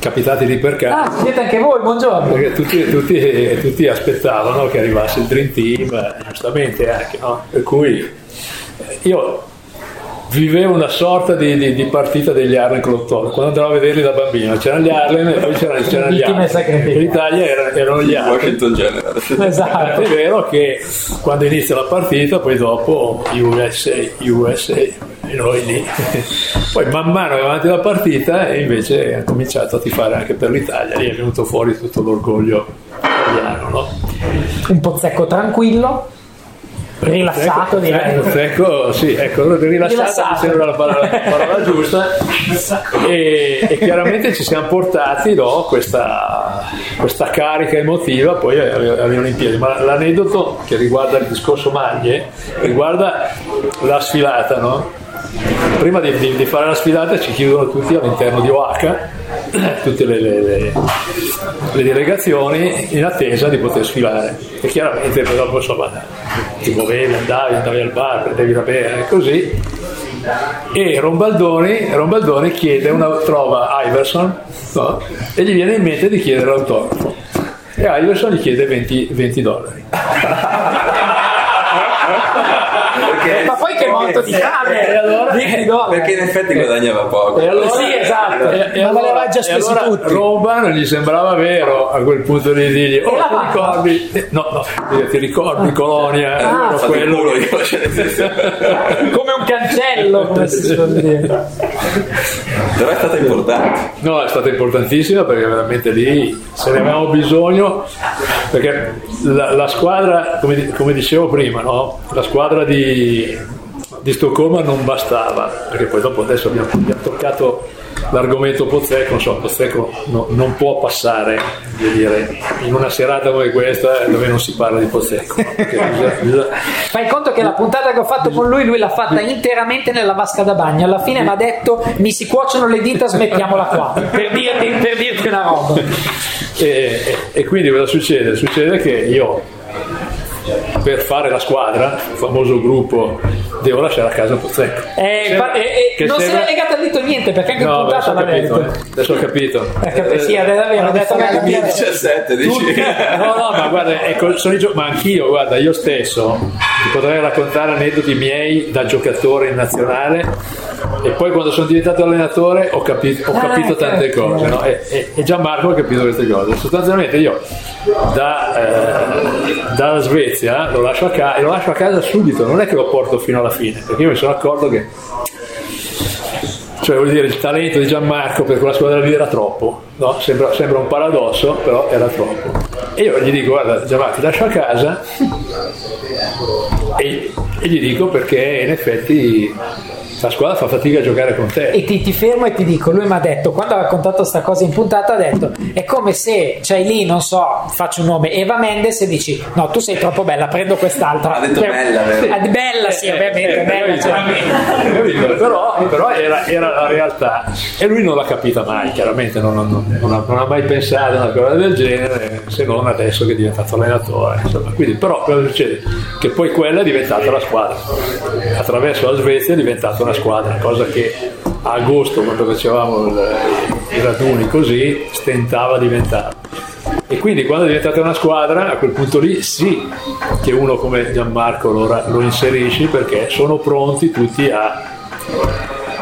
capitati lì per caso. Ah, siete anche voi, buongiorno. Perché tutti, tutti- tutti aspettavano che arrivasse il Dream Team, giustamente anche, no? Per cui eh, io vivevo una sorta di, di- di partita degli Harlem Globetrotters quando andavo a vederli da bambino. C'erano gli Harlem e poi c'erano, c'erano gli sacrificate. In Italia era- erano gli altri. Washington General. Esatto. È vero che quando inizia la partita, poi dopo USA, USA, e noi lì. Poi man mano che va avanti la partita e invece ha cominciato a tifare anche per l'Italia, lì è venuto fuori tutto l'orgoglio italiano, no? Un pozzecco tranquillo, rilassato direi. Ecco, sì, ecco, rilassato, mi sembra la parola, la parola giusta e, e chiaramente ci siamo portati no, questa, questa carica emotiva poi alle, Olimpiadi, ma l'aneddoto che riguarda il discorso maglie riguarda la sfilata, no? Prima di, di- di fare la sfilata ci chiudono tutti all'interno di Oaca, tutte le, le- le- le delegazioni in attesa di poter sfilare. E chiaramente poi dopo insomma ti muovevi, andavi, andavi al bar, prendevi da bere e così. E Rombaldoni, Rombaldoni chiede una, trova Iverson no? e gli viene in mente di chiedere l'autografo e Iverson gli chiede 20, 20 dollari (laughs) Perché, Ma monto di camere! E allora? Vieni dollari. perché in effetti guadagnava poco. E allora, Sì, esatto. E, e Ma allora, l'aveva già e spesi allora tutti. Roba non gli sembrava vero a quel punto di dirgli oh E ti ricordi eh, no no ti ricordi Colonia Ah, il quello culo io, cioè. (laughs) Come un cancello, come si suol dire. Però è stata importante. No, è stata importantissima perché veramente lì se ne avevamo bisogno, perché la, la squadra, come, come dicevo prima, no? la squadra di, di Stoccolma non bastava, perché poi dopo adesso abbiamo, abbiamo toccato l'argomento Pozzecco, insomma Pozzecco no- non può passare dire, in una serata come questa dove non si parla di Pozzecco. (laughs) Fai conto che la puntata che ho fatto con lui, lui l'ha fatta interamente nella vasca da bagno. Alla fine mi ha detto: Mi si cuociono le dita, smettiamola qua. (laughs) Per dirti, per dirti una roba. E, e- e quindi cosa succede? Succede che io per fare la squadra, il famoso gruppo, devo lasciare a casa Pozzecco. Eh, Sembra- fa- eh, eh, non se sembra- l'è legato al dito niente perché anche in No, puntata adesso ho l'ha capito, detto. eh. adesso ho capito. Eh, cap- sì, ha detto che ha capito. 17 dici. Tutti- (laughs) no, no, ma guarda, ecco, sono i gio- ma anch'io, guarda, io stesso ti potrei raccontare aneddoti miei da giocatore in nazionale e poi quando sono diventato allenatore ho capito, ho Ah, capito tante ecco. cose no? e, e- e Gianmarco ha capito queste cose. Sostanzialmente io da, eh, dalla Svezia lo lascio, a ca- e lo lascio a casa subito, non è che lo porto fino alla fine, perché io mi sono accorto che cioè vuol dire il talento di Gianmarco per quella squadra lì era troppo no? sembra, sembra un paradosso però era troppo e io gli dico guarda Gianmarco ti lascio a casa e, e gli dico perché in effetti la squadra fa fatica a giocare con te. E ti, ti fermo e ti dico, lui mi ha detto, quando ha raccontato sta cosa in puntata, ha detto, è come se c'hai lì, non so, faccio un nome, Eva Mendes e dici, no, tu sei troppo bella, prendo quest'altra. Ha detto Per- bella, vero? Ah, di bella, sì, ovviamente, Eh, bella, cioè. Però, però era, era la realtà e lui non l'ha capita mai chiaramente non, non- non ha, non ha mai pensato a una cosa del genere se non adesso che è diventato allenatore insomma. quindi però cosa succede? che poi quella è diventata la squadra attraverso la Svezia è diventata una squadra cosa che a agosto quando facevamo il- i raduni così stentava a diventare e quindi quando è diventata una squadra, a quel punto lì sì che uno come Gianmarco lo, lo inserisci perché sono pronti tutti a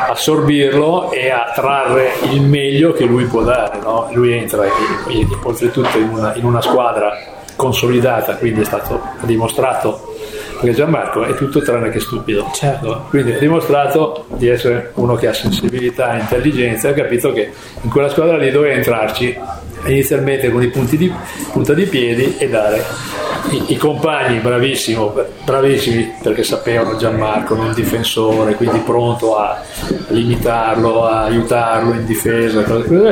assorbirlo e a trarre il meglio che lui può dare. no? Lui entra in- in- oltretutto in una, in una squadra consolidata, quindi è stato dimostrato perché Gianmarco è tutto tranne che stupido. Certo. Quindi ha dimostrato di essere uno che ha sensibilità e intelligenza ha capito che in quella squadra lì doveva entrarci inizialmente con i punti di, punta di piedi e dare i, i compagni bravissimo, bravissimi perché sapevano Gianmarco non difensore, quindi pronto a limitarlo, a aiutarlo in difesa,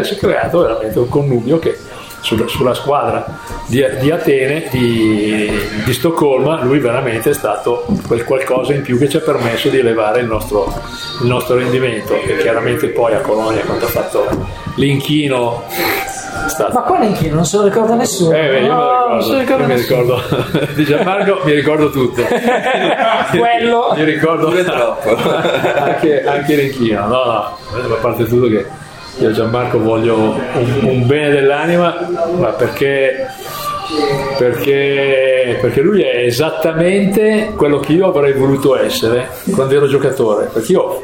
si è creato veramente un connubio che sulla, sulla squadra di, di Atene, di, di, Stoccolma, lui veramente è stato quel qualcosa in più che ci ha permesso di elevare il nostro, il nostro rendimento e chiaramente poi a Colonia quando ha fatto l'inchino Stato. Ma quale inchino? Non se lo ricorda nessuno. Eh, beh, io no, me lo ricordo. mi ricordo (laughs) di Gianmarco, mi ricordo tutto. (laughs) Quello. Mi ricordo (laughs) anche, anche l'inchino. No, no, a parte tutto che io Gianmarco voglio un, un bene dell'anima, ma perché perché, perché, lui è esattamente quello che io avrei voluto essere quando ero giocatore. Perché io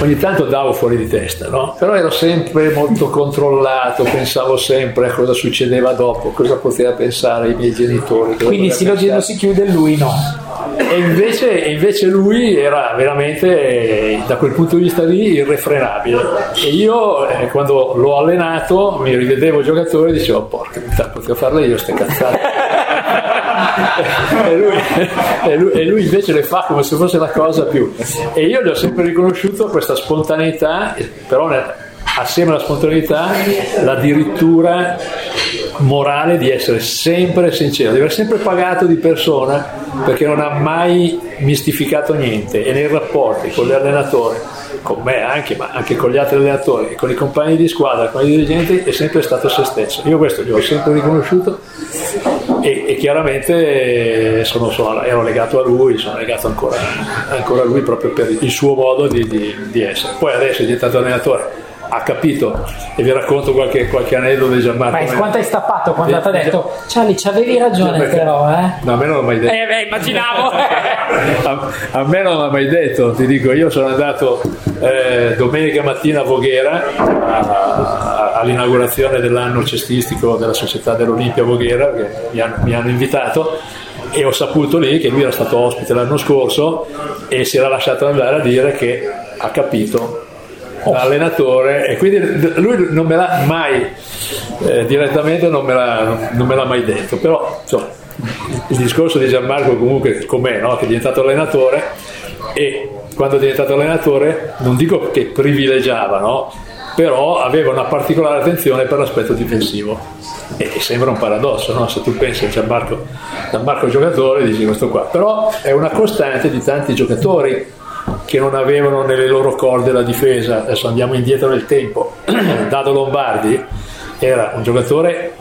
ogni tanto davo fuori di testa, no? però ero sempre molto controllato, pensavo sempre a cosa succedeva dopo, cosa poteva pensare i miei genitori. Quindi Silogeno si chiude e lui no. E invece, invece, lui era veramente, da quel punto di vista lì, irrefrenabile. E io, eh, quando l'ho allenato, mi rivedevo giocatore e dicevo, porca potevo farle io queste cazzate. E, lui, e, lui, e, lui, invece le fa come se fosse la cosa più. E io gli ho sempre riconosciuto questa spontaneità, però assieme alla spontaneità la dirittura morale di essere sempre sincero, di aver sempre pagato di persona perché non ha mai mistificato niente e nei rapporti con gli allenatori, con me anche, ma anche con gli altri allenatori, con i compagni di squadra, con i dirigenti, è sempre stato se stesso. Io questo gli ho sempre riconosciuto e, e chiaramente sono, sono, ero legato a lui, sono legato ancora, ancora a lui proprio per il suo modo di, di, di essere. Poi adesso è diventato allenatore ha capito e vi racconto qualche, qualche aneddoto di Gianmarco. Ma quanto hai stappato quando ti ha detto Ciali, ci avevi ragione perché, però, eh? No, a me non l'ha mai detto. Eh, beh, immaginavo. (laughs) a, a, me non l'ha mai detto, ti dico, io sono andato eh, domenica mattina a Voghera a, a, all'inaugurazione dell'anno cestistico della società dell'Olimpia Voghera, che mi hanno, mi hanno invitato e ho saputo lì che lui era stato ospite l'anno scorso e si era lasciato andare a dire che ha capito oh. allenatore e quindi lui non me l'ha mai eh, direttamente non me, l'ha, non me, l'ha, mai detto però insomma, il discorso di Gianmarco comunque com'è no? che è diventato allenatore e quando è diventato allenatore non dico che privilegiava no? però aveva una particolare attenzione per l'aspetto difensivo e, sembra un paradosso no? se tu pensi a Gianmarco, Gianmarco giocatore dici questo qua però è una costante di tanti giocatori che non avevano nelle loro corde la difesa. Adesso andiamo indietro nel tempo. (clears throat) Dado Lombardi era un giocatore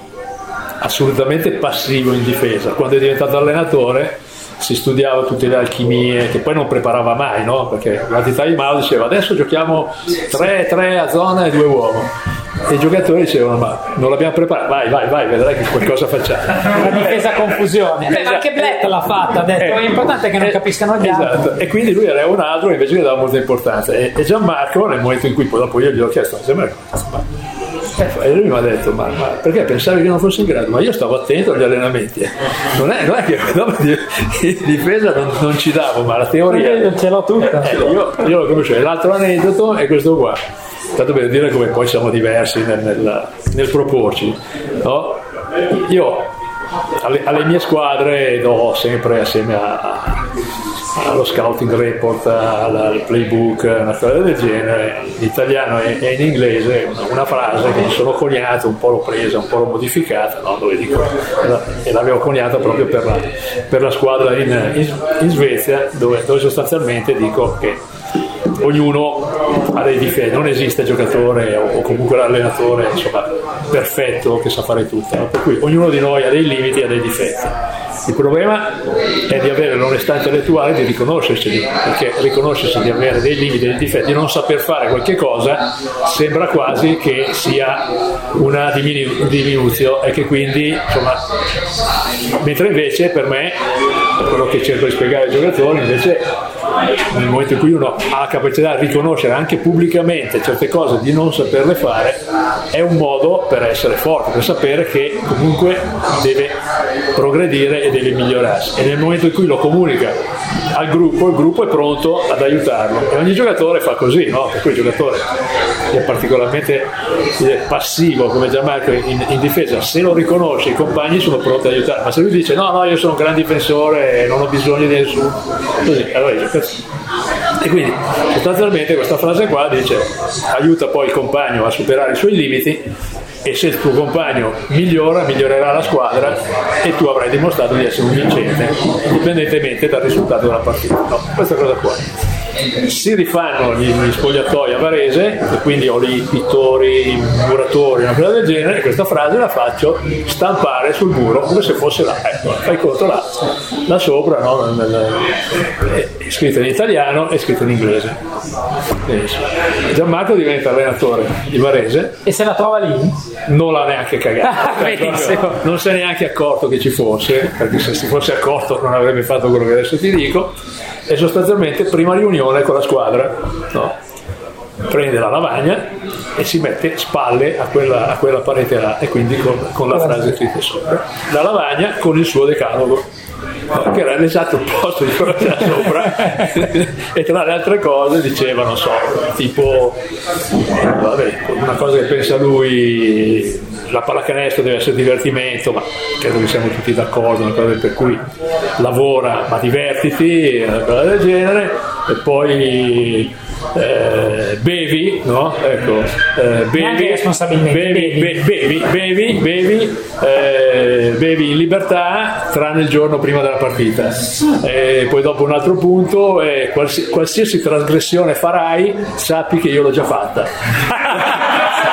assolutamente passivo in difesa. Quando è diventato allenatore si studiava tutte le alchimie che poi non preparava mai, no? Perché l'antità di Mao diceva adesso giochiamo 3-3 a zona e due uomo e i giocatori dicevano ma non l'abbiamo preparato vai vai vai vedrai che qualcosa facciamo. (laughs) Una difesa confusione. Esatto. anche Black l'ha fatta ha detto eh, l'importante è che non eh, capiscano gli esatto. altri e quindi lui era un altro invece gli dava molta importanza. E, e Gianmarco nel momento in cui poi dopo io gli ho chiesto Gianmarco e lui mi ha detto ma, ma, perché pensavi che non fossi in grado? Ma io stavo attento agli allenamenti non è, non è che (laughs) dopo di, di difesa non, non, ci davo ma la teoria ce l'ho tutta. Eh, io, io lo conoscevo. L'altro aneddoto è questo qua tanto per dire come poi siamo diversi nel, nel, nel proporci. No? Io alle, alle, mie squadre do sempre assieme a, a, allo scouting report, al, al, playbook, una cosa del genere, in italiano e, e in inglese, una, una, frase che mi sono coniato, un po' l'ho presa, un po' l'ho modificata, no? dove dico, e l'avevo coniata proprio per la, per la squadra in, in, in Svezia, dove, dove sostanzialmente dico che ognuno ha dei difetti, non esiste giocatore o comunque l'allenatore insomma, perfetto che sa fare tutto, no? per cui ognuno di noi ha dei limiti e ha dei difetti. Il problema è di avere l'onestà intellettuale di riconoscersi, perché riconoscersi di avere dei limiti e dei difetti, di non saper fare qualche cosa, sembra quasi che sia una diminu- diminuzione e che quindi, insomma, mentre invece per me, quello che cerco di spiegare ai giocatori, invece nel momento in cui uno ha la capacità di riconoscere anche pubblicamente certe cose di non saperle fare, è un modo per essere forte, per sapere che comunque deve progredire e deve migliorarsi. E nel momento in cui lo comunica al gruppo, il gruppo è pronto ad aiutarlo. E ogni giocatore fa così, no? Per cui il giocatore che è particolarmente passivo come Gianmarco in, in, difesa, se lo riconosce i compagni sono pronti ad aiutare. Ma se lui dice no, no, io sono un gran difensore e non ho bisogno di nessuno, così, allora i giocatori e quindi sostanzialmente questa frase qua dice aiuta poi il compagno a superare i suoi limiti e se il tuo compagno migliora, migliorerà la squadra e tu avrai dimostrato di essere un vincente, indipendentemente dal risultato della partita. No, questa cosa qua si rifanno gli, gli spogliatoi a Varese e quindi ho lì pittori, muratori, una cosa del genere e questa frase la faccio stampare sul muro come se fosse là, ecco, fai conto là, là sopra, no? è scritto in italiano e scritto in inglese. Gianmarco diventa allenatore di Varese e se la trova lì? Non l'ha neanche cagato, (laughs) cioè, non si è neanche accorto che ci fosse, perché se si fosse accorto non avrebbe fatto quello che adesso ti dico e sostanzialmente prima riunione con la squadra no? prende la lavagna e si mette spalle a quella, a quella parete là e quindi con, con la frase scritta sopra la lavagna con il suo decalogo no? che era l'esatto opposto di quello che c'era sopra (laughs) e tra le altre cose diceva non so tipo vabbè, una cosa che pensa lui la pallacanestro deve essere divertimento, ma credo che siamo tutti d'accordo, per cui lavora ma divertiti, una cosa del genere, e poi eh, bevi, no? Ecco, eh, bevi, responsabilmente. Bevi, bevi, bevi, bevi, bevi, eh, bevi, in libertà tranne il giorno prima della partita. E poi dopo un altro punto, qualsiasi, qualsiasi trasgressione farai, sappi che io l'ho già fatta. (laughs)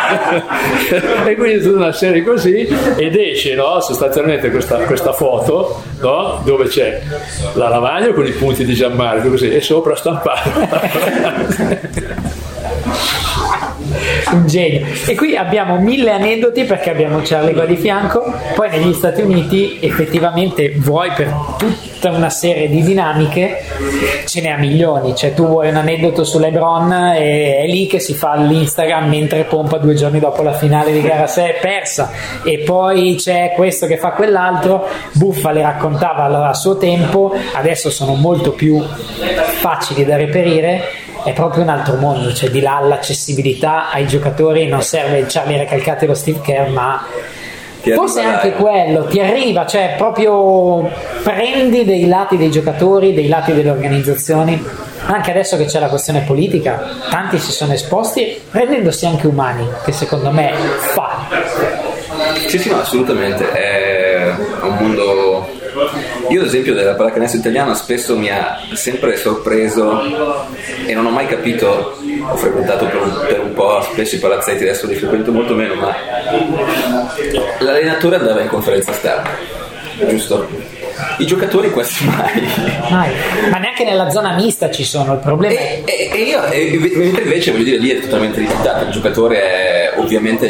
(laughs) e quindi tutta una serie così ed esce no? sostanzialmente questa, questa foto no? dove c'è la lavagna con i punti di Gianmarco così, e sopra stampato (laughs) un genio. E qui abbiamo mille aneddoti perché abbiamo Charlie qua di fianco, poi negli Stati Uniti effettivamente vuoi per tutta una serie di dinamiche ce ne ha milioni, cioè tu vuoi un aneddoto su LeBron e è lì che si fa l'Instagram mentre pompa due giorni dopo la finale di gara 6 persa. E poi c'è questo che fa quell'altro, Buffa le raccontava a suo tempo, adesso sono molto più facili da reperire è proprio un altro mondo, cioè di là l'accessibilità ai giocatori non serve il Charlie Recalcati e lo Steve Kerr, ma forse anche quello ti arriva, cioè proprio prendi dei lati dei giocatori, dei lati delle organizzazioni. Anche adesso che c'è la questione politica, tanti si sono esposti rendendosi anche umani, che secondo me fa. Sì, sì, no, assolutamente. È un mondo io ad esempio della pallacanestro italiana spesso mi ha sempre sorpreso e non ho mai capito, ho frequentato per un, per un po' spesso i palazzetti, adesso li frequento molto meno, ma l'allenatore andava in conferenza stampa, giusto? I giocatori quasi mai. mai. Ma neanche nella zona mista ci sono, il problema e, è... E, io, mentre invece voglio dire, lì è totalmente rifiutato, il giocatore è ovviamente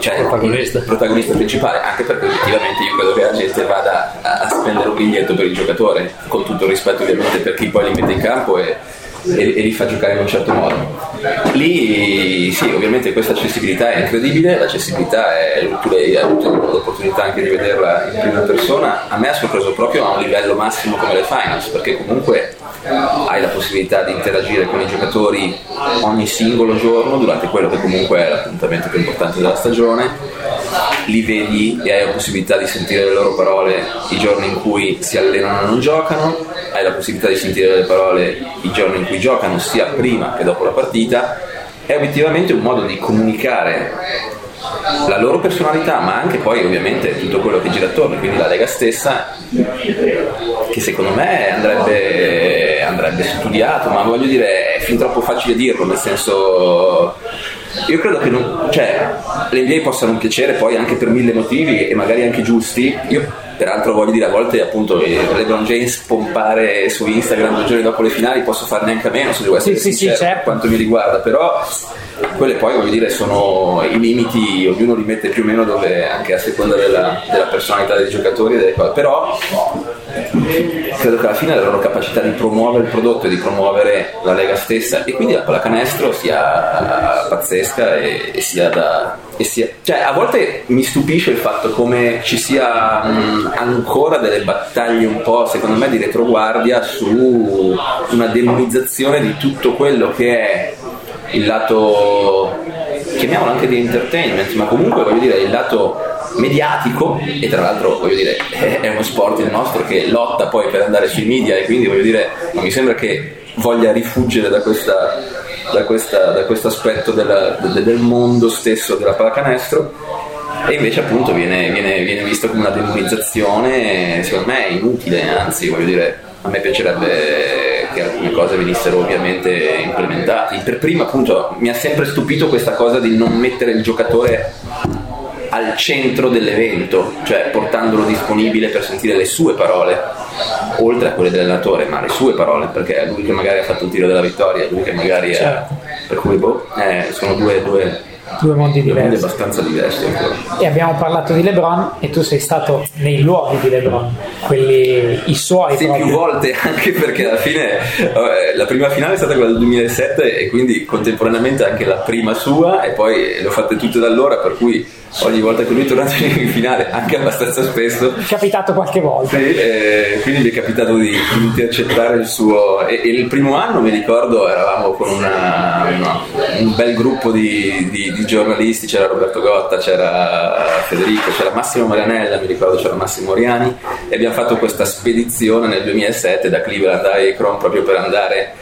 cioè, il protagonista. il protagonista principale, anche perché effettivamente io credo che la gente vada a spendere un biglietto per il giocatore, con tutto il rispetto ovviamente per chi poi li mette in campo e e, e, li fa giocare in un certo modo. Lì sì, ovviamente questa accessibilità è incredibile, l'accessibilità è utile, hai avuto l'opportunità anche di vederla in prima persona, a me ha sorpreso proprio a un livello massimo come le finals, perché comunque hai la possibilità di interagire con i giocatori ogni singolo giorno durante quello che comunque è l'appuntamento più importante della stagione li vedi e hai la possibilità di sentire le loro parole i giorni in cui si allenano e non giocano, hai la possibilità di sentire le parole i giorni in cui giocano sia prima che dopo la partita, è obiettivamente un modo di comunicare la loro personalità, ma anche poi ovviamente tutto quello che gira attorno, quindi la Lega stessa, che secondo me andrebbe, andrebbe studiato, ma voglio dire, fin troppo facile dirlo, nel senso io credo che non, cioè, le idee possano piacere poi anche per mille motivi e magari anche giusti. Io peraltro voglio dire a volte appunto LeBron James pompare su Instagram due giorni dopo le finali posso farne anche a meno se devo essere sì, sincero sì, certo. quanto mi riguarda però quelle poi voglio dire sono i limiti ognuno li mette più o meno dove anche a seconda della, della personalità dei giocatori delle cose. però credo che alla fine la loro capacità di promuovere il prodotto e di promuovere la Lega stessa e quindi la pallacanestro sia pazzesca e, e sia da e sia, cioè a volte mi stupisce il fatto come ci sia mh, ancora delle battaglie un po' secondo me di retroguardia su una demonizzazione di tutto quello che è il lato chiamiamolo anche di entertainment ma comunque voglio dire il lato mediatico e tra l'altro voglio dire (laughs) è uno sport il nostro che lotta poi per andare sui media e quindi voglio dire mi sembra che voglia rifuggire da, questa, da, questa, da questo aspetto della, del mondo stesso della pallacanestro e invece appunto viene, viene, viene visto come una demonizzazione, secondo me è inutile, anzi voglio dire, a me piacerebbe che alcune cose venissero ovviamente implementate. Per prima appunto mi ha sempre stupito questa cosa di non mettere il giocatore al centro dell'evento, cioè portandolo disponibile per sentire le sue parole, oltre a quelle dell'allenatore, ma le sue parole, perché è lui che magari ha fatto il tiro della vittoria, è lui che magari Certo. è... Per cui boh, eh, sono due, due, Due mondi due mondi diversi. abbastanza diversi ancora. E abbiamo parlato di LeBron e tu sei stato nei luoghi di LeBron, quelli i suoi Sì, proprio. più volte, (laughs) anche perché alla fine eh, la prima finale è stata quella del 2007 e quindi contemporaneamente anche la prima sua e poi le ho fatte tutte da allora, per cui ogni volta che lui è tornato (laughs) in finale, anche abbastanza spesso, È capitato qualche volta. sì, eh, quindi mi è capitato di, di intercettare il suo e, e il primo anno mi ricordo eravamo con una- una- un bel gruppo di, di- di giornalisti c'era Roberto Gotta c'era Federico c'era Massimo Marianella mi ricordo c'era Massimo Oriani e abbiamo fatto questa spedizione nel 2007 da Cleveland a Akron proprio per andare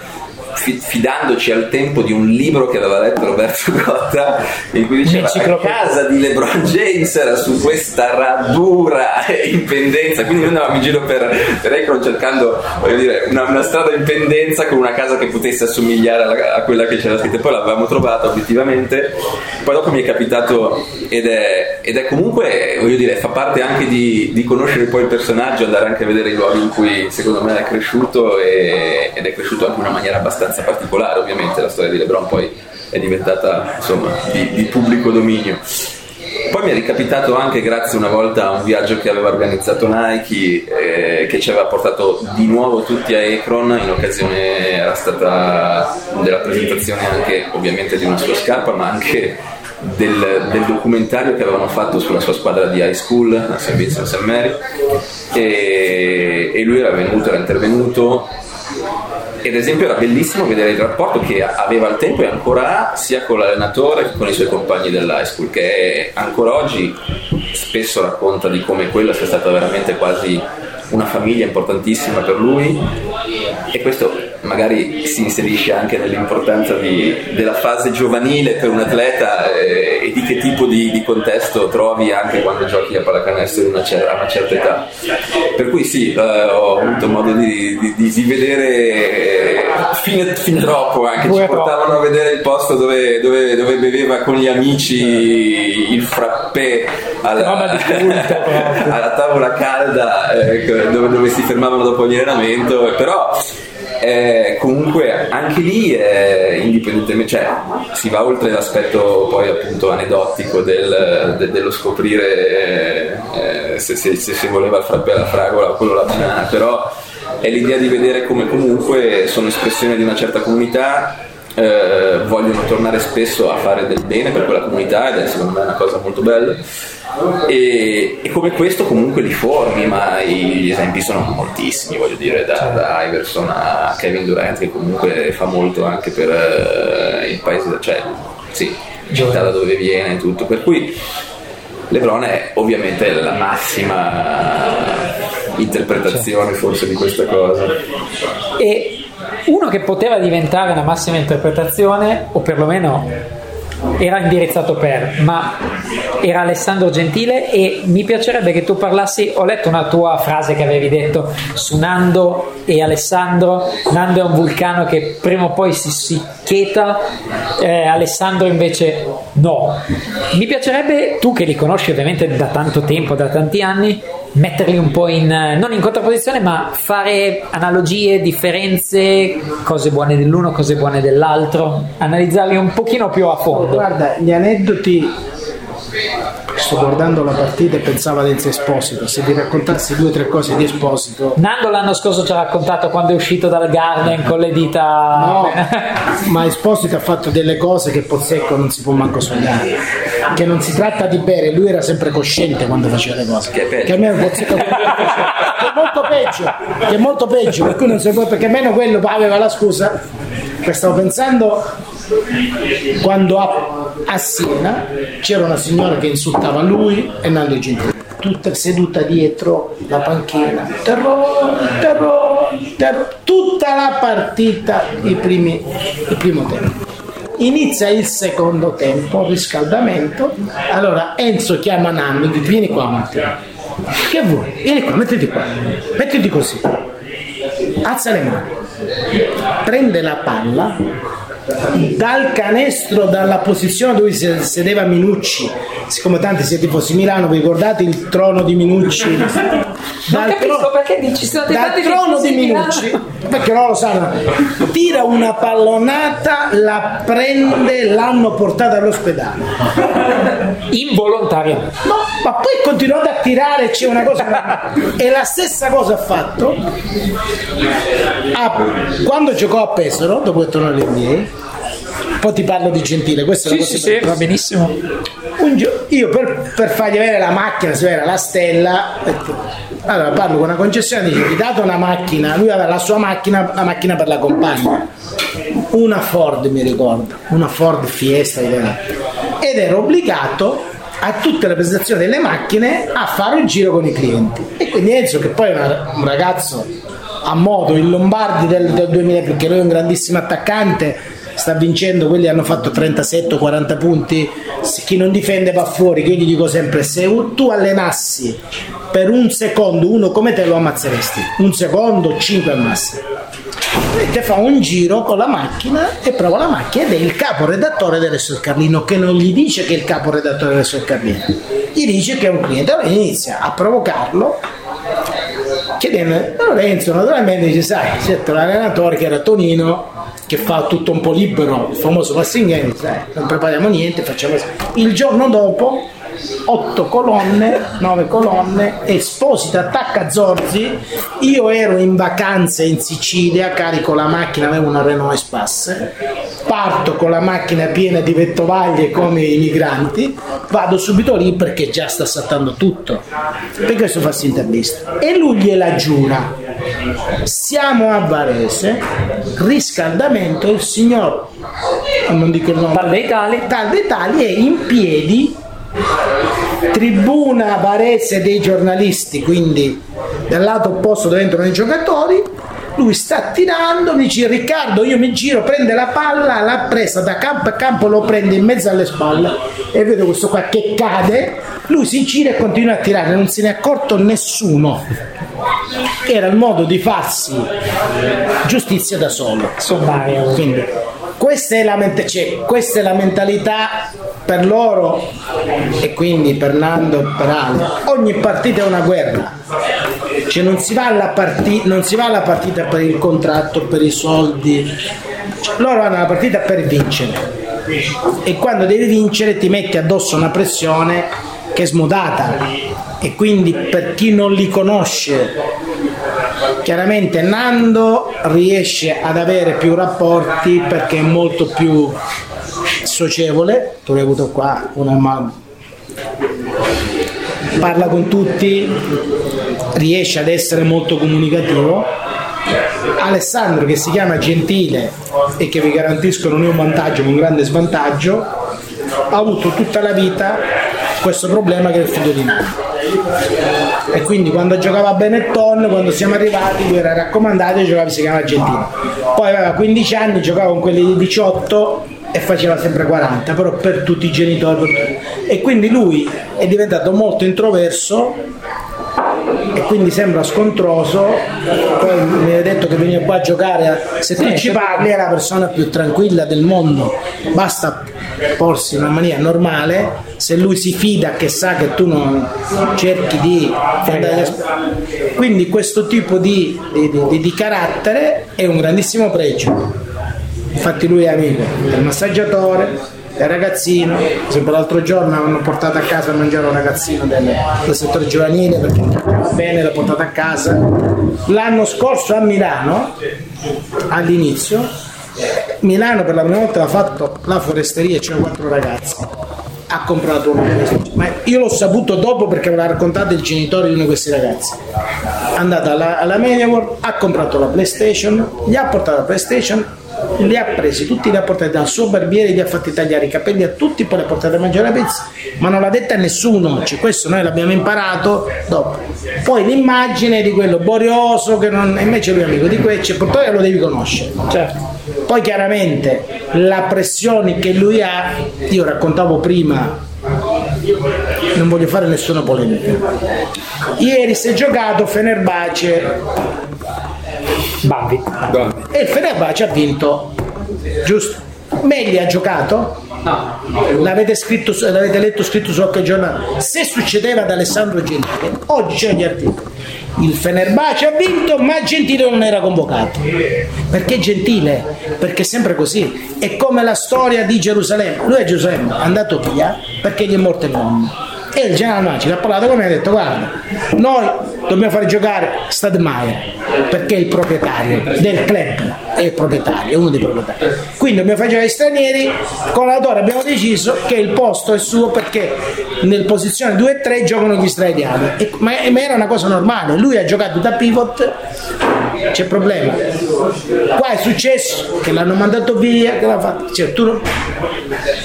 fidandoci al tempo di un libro che aveva letto Roberto (laughs) Gotta in cui diceva a Un'enciclopedia. casa di LeBron James era su questa radura in pendenza. Quindi noi andavamo in giro per, per Akron cercando voglio dire, una, una strada in pendenza con una casa che potesse assomigliare alla- a quella che c'era scritta. Poi l'avevamo trovata obiettivamente. Poi dopo mi è capitato ed è, ed è comunque voglio dire fa parte anche di, di conoscere poi il personaggio andare anche a vedere i luoghi in cui secondo me è cresciuto e- ed è cresciuto anche in una maniera abbastanza particolare ovviamente la storia di LeBron poi è diventata insomma di, di pubblico dominio poi mi è ricapitato anche grazie una volta a un viaggio che aveva organizzato Nike eh, che ci aveva portato di nuovo tutti a Akron in occasione era stata della presentazione anche ovviamente di una sua scarpa ma anche del, del documentario che avevano fatto sulla sua squadra di high school a St. Vincent St. Mary e, e lui era venuto, era intervenuto ed esempio era bellissimo vedere il rapporto che aveva al tempo e ancora ha sia con l'allenatore che con i suoi compagni dell'high school che ancora oggi spesso racconta di come quella sia stata veramente quasi una famiglia importantissima per lui e questo magari si inserisce anche nell'importanza di- della fase giovanile per un atleta eh, e di che tipo di, di contesto trovi anche quando giochi a pallacanestro una cer- a una certa età. Per cui sì, eh, ho avuto modo di, di- vedere eh, fin, fin troppo anche, ci portavano a vedere il posto dove, dove- dove beveva con gli amici il frappè alla, (laughs) alla tavola calda eh, dove, dove si fermavano dopo ogni allenamento, però eh, comunque anche lì eh, indipendentemente cioè si va oltre l'aspetto poi appunto aneddotico del- de- dello scoprire eh, se, se- se si voleva il frappè alla fragola o quello alla banana però è l'idea di vedere come comunque sono espressione di una certa comunità eh, vogliono tornare spesso a fare del bene per quella comunità ed è secondo me una cosa molto bella. E, e come questo comunque li formi ma i- gli esempi sono moltissimi voglio dire da, da Iverson a Kevin Durant che comunque fa molto anche per eh, il paese cioè sì, città da dove viene e tutto. Per cui Lebron è ovviamente la massima interpretazione forse di questa cosa. E uno che poteva diventare una massima interpretazione, o perlomeno era indirizzato per, ma era Alessandro Gentile e mi piacerebbe che tu parlassi, ho letto una tua frase che avevi detto su Nando e Alessandro, Nando è un vulcano che prima o poi si, si cheta, eh, Alessandro invece no. Mi piacerebbe, tu che li conosci ovviamente da tanto tempo, da tanti anni, metterli un po' in, eh, non in contrapposizione, ma fare analogie, differenze, cose buone dell'uno, cose buone dell'altro, analizzarli un pochino più a fondo. Guarda, gli aneddoti. Sto guardando la partita e pensavo ad Enzo Esposito. Se di raccontarsi due o tre cose di Esposito. Nando l'anno scorso ci ha raccontato quando è uscito dal Garden con le dita. No, (laughs) ma Esposito ha fatto delle cose che Pozzecco non si può manco sognare. Che non si tratta di bere, lui era sempre cosciente quando faceva le cose. Che è peggio. Che almeno Pozzecco (laughs) che è molto peggio, che è molto peggio, per cui non si può, perché almeno quello aveva la scusa. Che stavo pensando quando a, a Siena c'era una signora che insultava lui e Nando Gentile tutta seduta dietro la panchina terrore, terrore, terrore tutta la partita primi, il primo tempo Inizia il secondo tempo, riscaldamento. Allora Enzo chiama dice vieni qua Matteo. Che vuoi? Vieni qua, mettiti qua. Mettiti così. Alza le mani. Prende la palla dal canestro, dalla posizione dove si sedeva Minucci, siccome tanti siete tifosi Milano, vi ricordate il trono di Minucci? Non capisco perché dici sono dal trono di Minucci, perché non lo sanno, tira una pallonata, la prende, l'hanno portata all'ospedale. Involontaria. No, ma poi è continuato a tirare, c'è una cosa. E la stessa cosa ha fatto a- quando giocò a Pesaro, dopo che tornò all'NBA. Poi ti parlo di Gentile, questa è Sì, la sì, cosa sì, va benissimo. un gio- io per, per fargli avere la macchina, si aveva la stella, detto, allora parlo con una concessionaria, dice, ti date una macchina, lui aveva la sua macchina, la macchina per la compagna, una Ford mi ricordo, una Ford Fiesta. Ed ero obbligato a tutte le presentazioni delle macchine a fare un giro con i clienti. E quindi Enzo, che poi una- un ragazzo a modo, il Lombardi del, del 2000, perché lui è un grandissimo attaccante, sta vincendo, quelli hanno fatto 37 o 40 punti, chi non difende va fuori, gli dico sempre, se tu allenassi per un secondo uno come te lo ammazzeresti, un secondo, 5 al massimo. E te fa un giro con la macchina e prova la macchina ed è il caporedattore del Resto del Carlino che non gli dice che è il caporedattore del Resto del Carlino, gli dice che è un cliente, allora inizia a provocarlo chiedendo Lorenzo naturalmente dice sai c'è l'allenatore che era Tonino che fa tutto un po' libero il famoso Massingheri sai non prepariamo niente facciamo il giorno dopo otto colonne nove colonne Esposito attacca Zorzi. Io ero in vacanze in Sicilia carico la macchina avevo una Renault Espace. Parto con la macchina piena di vettovaglie come i migranti. Vado subito lì perché già sta saltando tutto. Per questo fa intervista e lui gliela giura. Siamo a Varese. Riscaldamento il signor non dico il nome. Tal dei tali. tal dei tali è in piedi tribuna Varese dei giornalisti quindi dal lato opposto dove entrano i giocatori lui sta tirando mi dice Riccardo io mi giro prende la palla l'ha presa da campo a campo lo prende in mezzo alle spalle e vedo questo qua che cade. Lui si gira e continua a tirare non se ne è accorto nessuno. Era il modo di farsi giustizia da solo. Quindi questa è la, mente- cioè, questa è la mentalità per loro e quindi per Nando e per Ale. Ogni partita è una guerra. Cioè non si, va alla parti- non si va alla partita per il contratto, per i soldi. Loro vanno alla partita per vincere. E quando devi vincere ti metti addosso una pressione che è smodata. E quindi per chi non li conosce Chiaramente Nando riesce ad avere più rapporti perché è molto più socievole, l'hai avuto qua, una ma- parla con tutti, riesce ad essere molto comunicativo. Alessandro che si chiama Gentile e che vi garantisco non è un vantaggio ma un grande svantaggio, ha avuto tutta la vita questo problema che è il figlio di Nando e quindi quando giocava Benetton quando siamo arrivati lui era raccomandato e giocava si chiama Gentile poi aveva 15 anni giocava con quelli di 18 e faceva sempre 40 però per tutti i genitori. E quindi lui è diventato molto introverso e quindi sembra scontroso. Poi mi hai detto che veniva qua a giocare a- se tu ci parli è la persona più tranquilla del mondo. Basta porsi in una maniera normale. Se lui si fida che sa che tu non cerchi di quindi questo tipo di, di- di- di carattere è un grandissimo pregio infatti lui è amico del massaggiatore del ragazzino. Sempre l'altro giorno hanno portato a casa a mangiare un ragazzino del, del settore giovanile perché va bene l'ha portato a casa. L'anno scorso a Milano all'inizio Milano per la prima volta ha fatto la foresteria e c'erano quattro ragazzi. Ha comprato PlayStation ma io l'ho saputo dopo perché me l'ha raccontato il genitore di uno di questi ragazzi. È andato alla, alla Media World ha comprato la PlayStation gli ha portato la PlayStation li ha presi tutti li ha portati dal suo barbiere gli ha fatti tagliare i capelli a tutti poi li ha portati a mangiare la pizza ma non l'ha detta a nessuno cioè, questo noi l'abbiamo imparato dopo poi l'immagine di quello borioso che non invece lui è amico di questo purtroppo lo devi conoscere Certo. poi chiaramente la pressione che lui ha, io raccontavo prima non voglio fare nessuna polemica. Ieri si è giocato Fenerbace Bambi. e il Fenerbace ha vinto, giusto? Megli ha giocato? No. L'avete, scritto, l'avete letto scritto su qualche giornale? Se succedeva ad Alessandro Gentile, oggi c'è gli articoli. Il Fenerbace ha vinto, ma Gentile non era convocato. Perché Gentile? Perché è sempre così. È come la storia di Gerusalemme. Lui a Gerusalemme è andato via perché gli è morto il nonno. E il generale Magic ha parlato con me e ha detto guarda, noi dobbiamo fare giocare Stadmaier perché è il proprietario del club, è il proprietario, è uno dei proprietari. Quindi dobbiamo fare giocare gli stranieri, con l'autore abbiamo deciso che il posto è suo perché nel posizione 2 e 3 giocano gli israeliani. Ma era una cosa normale, lui ha giocato da pivot, c'è problema. Qua è successo che l'hanno mandato via, che l'ha fatto. Cioè, non-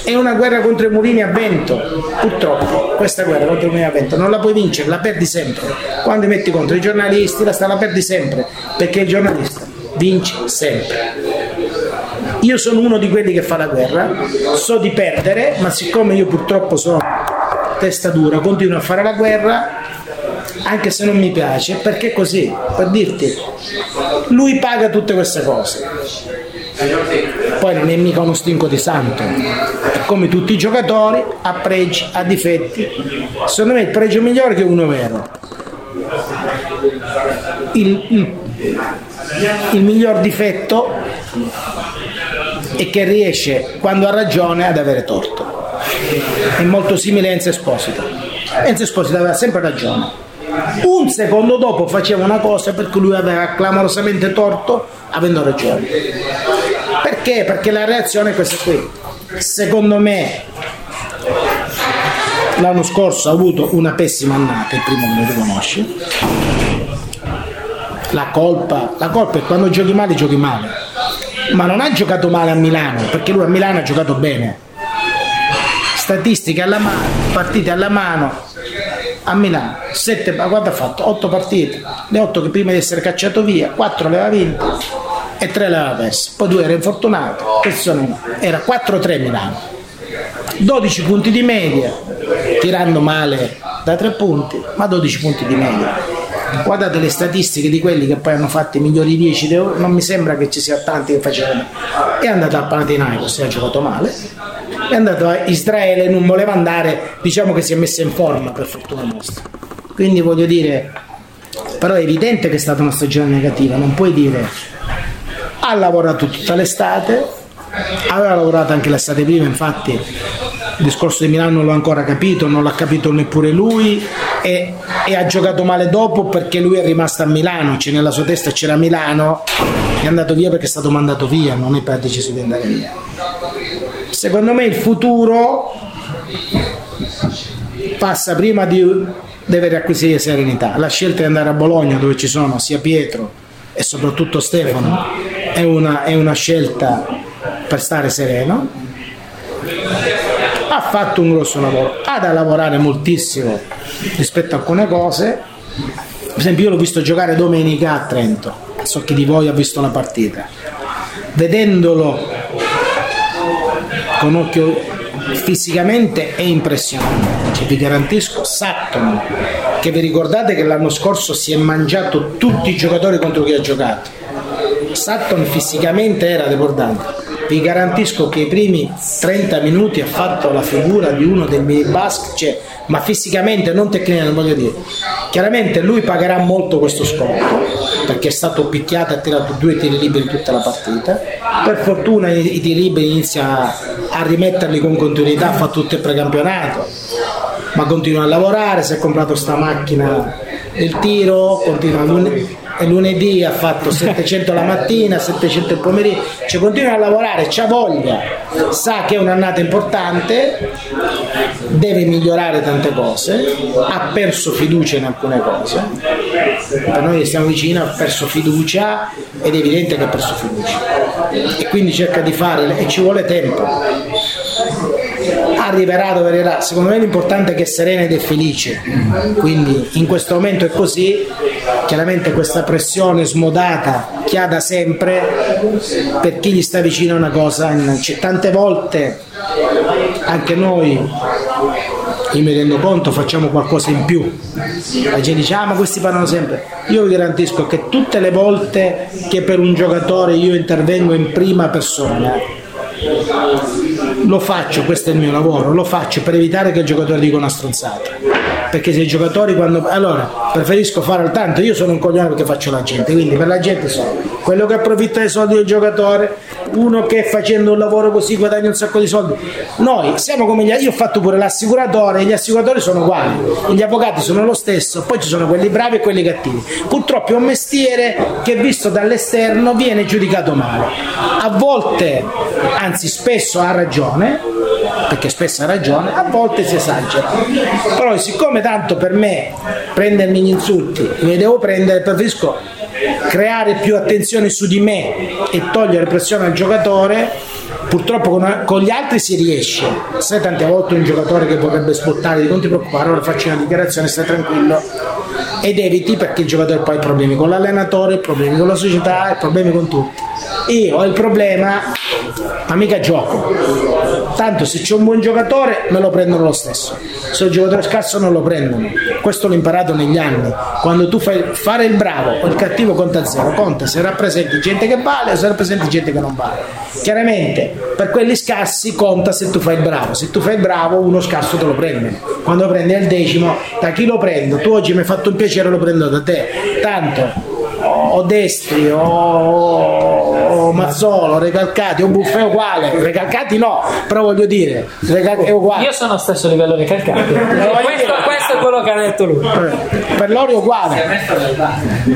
È una guerra contro i mulini a vento, purtroppo questa guerra contro i mulini a vento non la puoi vincere, la perdi sempre. Quando metti contro i giornalisti la, sta- la perdi sempre, perché il giornalista vince sempre. Io sono uno di quelli che fa la guerra, so di perdere, ma siccome io purtroppo sono testa dura, continuo a fare la guerra, anche se non mi piace, perché così, per dirti, lui paga tutte queste cose. Poi non è mica uno stinco di santo, come tutti i giocatori, ha pregi, ha difetti. Secondo me il pregio migliore è che uno vero. Il, il- il miglior difetto è che riesce quando ha ragione ad avere torto. È molto simile a Enzo Esposito. Enzo Esposito aveva sempre ragione. Un secondo dopo faceva una cosa perché lui aveva clamorosamente torto avendo ragione. Perché? Perché la reazione è questa qui. Secondo me l'anno scorso ha avuto una pessima annata, il primo che lo riconosce. La colpa, la colpa è quando giochi male giochi male. Ma non ha giocato male a Milano, perché lui a Milano ha giocato bene. Statistiche alla mano, partite alla mano, a Milano, sette, ma quanto ha fatto? 8 partite, le 8 che prima di essere cacciato via, 4 le aveva vinte e 3 le aveva perse, poi 2 era infortunato, questi sono- era 4-3 Milano, 12 punti di media, tirando male da 3 punti, ma 12 punti di media. Guardate le statistiche di quelli che poi hanno fatto i migliori 10 d'Euro, non mi sembra che ci sia tanti che facevano. È andato a Panathinaikos e ha giocato male, è andato a Israele, non voleva andare, diciamo che si è messo in forma per fortuna nostra. Quindi voglio dire, però è evidente che è stata una stagione negativa, non puoi dire ha lavorato tutta l'estate, aveva lavorato anche l'estate prima, infatti il discorso di Milano non l'ho ancora capito, non l'ha capito neppure lui e, e ha giocato male dopo perché lui è rimasto a Milano, cioè nella sua testa c'era Milano, è andato via perché è stato mandato via, non è per deciso di andare via. Secondo me il futuro passa prima di deve riacquisire serenità. La scelta di andare a Bologna dove ci sono sia Pietro e soprattutto Stefano è una, è una scelta per stare sereno. Ha fatto un grosso lavoro, ha da lavorare moltissimo rispetto a alcune cose. Per esempio io l'ho visto giocare domenica a Trento, so chi di voi ha visto la partita. Vedendolo con occhio fisicamente è impressionante. Cioè, vi garantisco Sutton, che vi ricordate che l'anno scorso si è mangiato tutti i giocatori contro chi ha giocato. Sutton fisicamente era debordante. Vi garantisco che i primi 30 minuti ha fatto la figura di uno dei miei basket, cioè, ma fisicamente, non tecnicamente, voglio dire. Chiaramente lui pagherà molto questo sconto perché è stato picchiato e ha tirato due tiri liberi tutta la partita. Per fortuna i, i tiri liberi inizia a rimetterli con continuità, fa tutto il precampionato, ma continua a lavorare, si è comprato sta macchina del tiro, continua lun- e lunedì ha fatto 700 la mattina, 700 il pomeriggio, cioè continua a lavorare, c'ha voglia, sa che è un'annata importante, deve migliorare tante cose, ha perso fiducia in alcune cose, per noi che stiamo vicino ha perso fiducia ed è evidente che ha perso fiducia. E quindi cerca di fare e ci vuole tempo. Arriverà dove arriverà. Secondo me l'importante è che è serena ed è felice. Quindi in questo momento è così chiaramente questa pressione smodata che ha da sempre per chi gli sta vicino a una cosa, cioè, tante volte anche noi io mi rendo conto facciamo qualcosa in più. La gente dice ah ma questi parlano sempre. Io vi garantisco che tutte le volte che per un giocatore io intervengo in prima persona lo faccio, questo è il mio lavoro, lo faccio per evitare che il giocatore dica una stronzata. Perché se i giocatori quando. Allora, preferisco fare al tanto, io sono un coglione perché faccio la gente, quindi per la gente sono quello che approfitta dei soldi del giocatore, uno che facendo un lavoro così guadagna un sacco di soldi. Noi siamo come gli io ho fatto pure l'assicuratore, gli assicuratori sono uguali, gli avvocati sono lo stesso, poi ci sono quelli bravi e quelli cattivi. Purtroppo è un mestiere che visto dall'esterno viene giudicato male. A volte, anzi spesso ha ragione, perché spesso ha ragione, a volte si esagera. Però siccome tanto per me prendermi gli insulti mi devo prendere, preferisco creare più attenzione su di me e togliere pressione al giocatore purtroppo con, con, gli altri si riesce. Sai tante volte un giocatore che vorrebbe spottare di non ti preoccupare ora faccio una dichiarazione stai tranquillo ed eviti perché il giocatore poi ha problemi con l'allenatore problemi con la società problemi con tutti. Io ho il problema ma mica gioco. Tanto se c'è un buon giocatore me lo prendono lo stesso. Se un giocatore scarso non lo prendono. Questo l'ho imparato negli anni. Quando tu fai fare il bravo o il cattivo conta zero. Conta se rappresenti gente che vale o se rappresenti gente che non vale. Chiaramente per quelli scarsi conta se tu fai il bravo. Se tu fai il bravo uno scarso te lo prende. Quando prendi al decimo da chi lo prendo? Tu oggi mi hai fatto un piacere lo prendo da te. Tanto o destri o Mazzolo, Recalcati o Buffè uguale, Recalcati no, però voglio dire, è uguale. Io sono allo stesso livello Recalcati. (laughs) questo, questo è quello che ha detto lui. Per loro è uguale.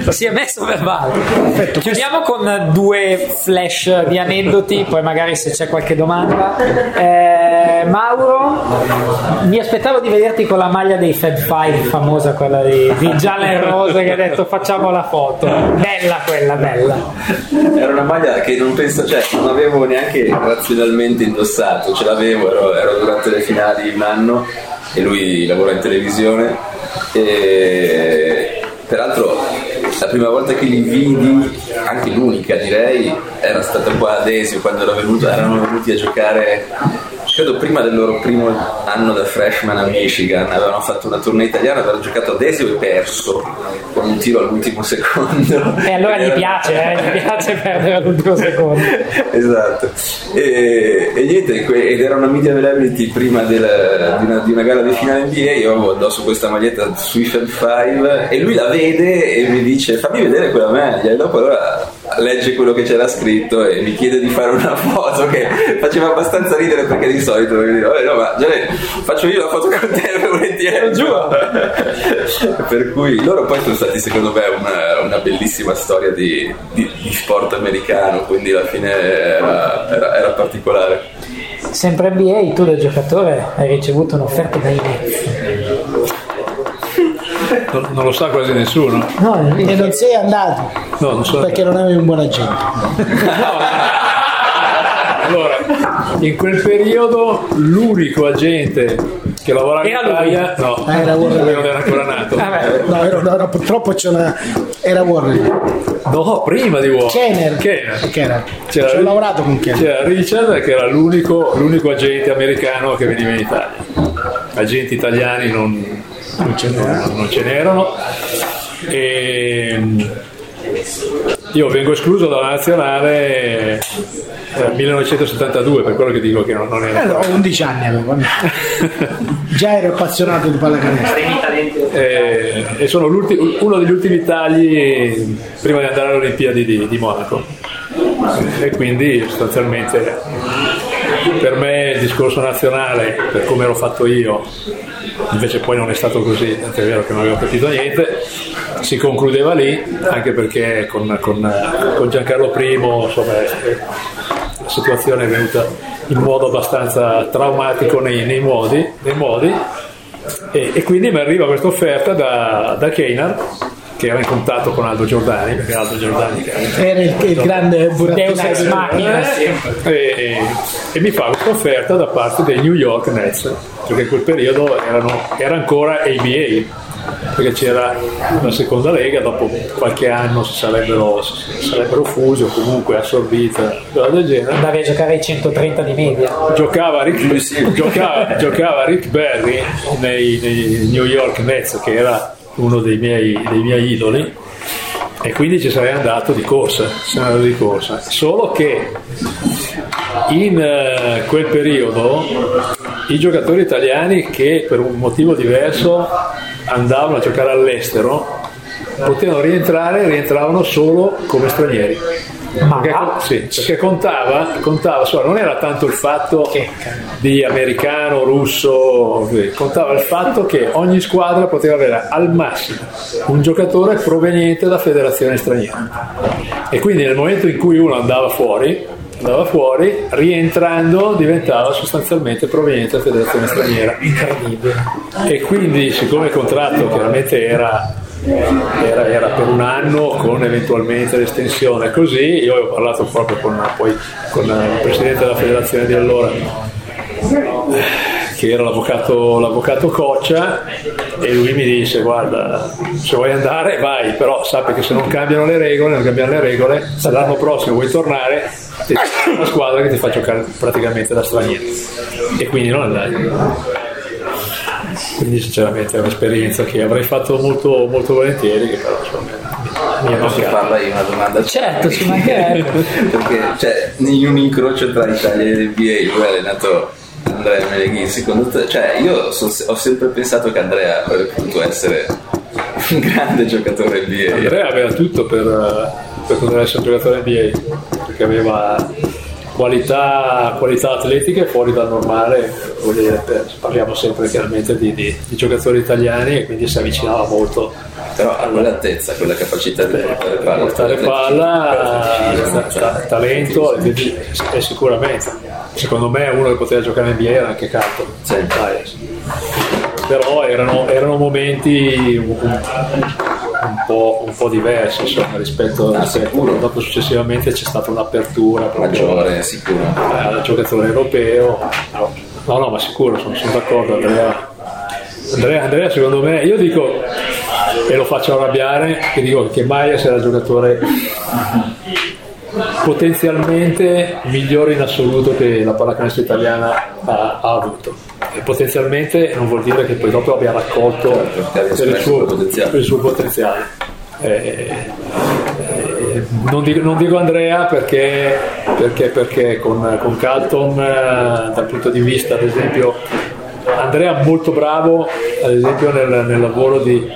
Si è messo verbale. Perfetto, Chiudiamo questo... con due flash di aneddoti, poi magari se c'è qualche domanda. Eh, Mauro, mi aspettavo di vederti con la maglia dei Fab Five, famosa quella di, di gialla e rosa che ha detto facciamo la foto bella quella, bella. Era una maglia che non penso, cioè non avevo neanche razionalmente indossato, ce l'avevo, ero, ero durante le finali un anno e lui lavora in televisione e peraltro la prima volta che li vidi, anche l'unica direi, era stata qua ad Esio quando venuto, erano venuti a giocare credo prima del loro primo anno da freshman a Michigan. Avevano fatto una tournée italiana avevano giocato ad Esio e perso con un tiro all'ultimo secondo. E allora gli piace eh? gli piace (laughs) perdere all'ultimo secondo. Esatto. E, e niente ed era una media availability prima del, di, una, di, una, gara di finale NBA io avevo addosso questa maglietta sui Fab 5 e lui la vede e mi dice fammi vedere quella maglia. E dopo allora legge quello che c'era scritto e mi chiede di fare una (laughs) foto che faceva abbastanza ridere perché di solito mi dico, no ma Gianni, faccio io la foto con te (laughs) volentieri. Giù. (laughs) Per cui loro poi sono stati secondo me una, una bellissima storia di, di, di, sport americano quindi alla fine era, era, era particolare. Sempre NBA tu da giocatore hai ricevuto un'offerta dai Nets non, non, lo sa quasi nessuno. No, e non sei andato. No, non so. Perché non avevi un buon agente. (laughs) allora, in quel periodo l'unico agente che lavorava era in Italia no, ah, era non era ancora nato. Ah, no, era, no, purtroppo c'è una, era Warner. No, prima di Warner. Kenner. Kenner. Kenner. C'era, Ci ho lavorato con Kenner. C'era Richard che era l'unico, l'unico agente americano che veniva in Italia. Agenti italiani non, non ce n'erano. Non ce n'erano. E io vengo escluso dalla nazionale nel 1972, per quello che dico che non, non era. Eh, ho 11 anni avevo. (laughs) Già ero appassionato di pallacanestro. E, e sono uno degli ultimi tagli prima di andare alle Olimpiadi di, di Monaco. E quindi sostanzialmente per me il discorso nazionale, per come l'ho fatto io, invece poi non è stato così, è vero che non avevo capito niente, si concludeva lì, anche perché con, con, con Giancarlo I insomma, la situazione è venuta in modo abbastanza traumatico nei, nei modi, nei modi. E, e, quindi mi arriva questa offerta da, da Keinar che era in contatto con Aldo Giordani, perché Aldo Giordani era il, il grande Deus ex machina e, e, mi fa questa offerta da parte dei New York Nets, perché in quel periodo erano, era ancora ABA perché c'era la seconda lega, dopo qualche anno si sarebbero, sarebbero fusi o comunque assorbite, cosa del genere. Andavi a giocare ai 130 di media. Giocava Rick, giocava, giocava Rick Berry nei, nei New York Nets, che era uno dei miei, dei miei idoli e quindi ci sarei andato di corsa, andato di corsa. solo che in eh, quel periodo i giocatori italiani che per un motivo diverso andavano a giocare all'estero potevano rientrare e rientravano solo come stranieri perché, sì, perché contava, contava so, non era tanto il fatto di americano, russo, contava il fatto che ogni squadra poteva avere al massimo un giocatore proveniente da federazione straniera. E quindi nel momento in cui uno andava fuori, andava fuori, rientrando diventava sostanzialmente proveniente da federazione straniera. Incredibile. E quindi siccome il contratto chiaramente era era, era, per un anno con eventualmente l'estensione. Così io ho parlato proprio con, poi, con il presidente della federazione di allora che era l'avvocato, l'avvocato Coccia e lui mi disse guarda se vuoi andare vai però sappi che se non cambiano le regole non cambiano le regole se l'anno prossimo vuoi tornare ti una squadra che ti fa giocare praticamente da straniero. E quindi non andai quindi sinceramente è un'esperienza che avrei fatto molto, molto volentieri che però insomma mi posso farla io una domanda certo ci mancherebbe. (laughs) Perché cioè, in un incrocio tra Italia e NBA lui ha allenato Andrea Meleghin secondo te cioè io so, ho sempre pensato che Andrea avrebbe potuto essere un grande giocatore NBA Andrea aveva tutto per, per poter essere un giocatore NBA perché aveva qualità, qualità atletiche fuori dal normale, dire, parliamo sempre chiaramente di, di, di, giocatori italiani e quindi si avvicinava molto. Però a quell'altezza, quella capacità di portare palla, portare palla talento e sicuramente. Secondo me uno che poteva giocare in NBA era anche Carton. Sì. Però erano, erano momenti un, po', un po', diversi insomma, rispetto, ah, rispetto dopo successivamente c'è stata un'apertura maggiore sicuro. al giocatore europeo. No no ma sicuro sono, sono d'accordo Andrea. Andrea Andrea secondo me io dico e lo faccio arrabbiare che dico che Maias era il giocatore potenzialmente migliore in assoluto che la pallacanestro italiana ha, ha avuto e potenzialmente non vuol dire che poi dopo abbia raccolto certo, per, il suo, per, il suo, potenziale. Eh, eh, non, dico, non, dico, Andrea perché, perché, perché con, con, Calton eh, dal punto di vista ad esempio Andrea molto bravo ad esempio nel, nel lavoro di,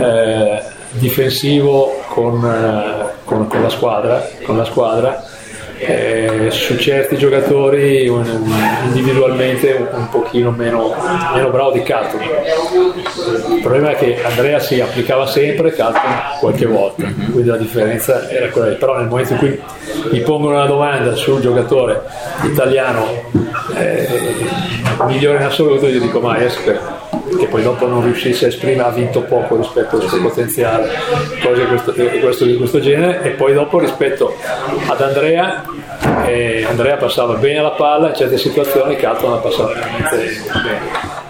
eh, difensivo con, eh, con, con, la squadra, con la squadra eh, su certi giocatori individualmente un, un pochino meno, meno, bravo di Carton. Il problema è che Andrea si applicava sempre, Carton qualche volta, quindi la differenza era quella. Però nel momento in cui mi pongono una domanda su un giocatore italiano eh, migliore in assoluto, io dico Maies che poi dopo non riuscisse a esprimere ha vinto poco rispetto al suo potenziale, cose di questo, di questo genere. E poi dopo rispetto ad Andrea eh, Andrea passava bene la palla in certe situazioni Calton ha passato veramente bene.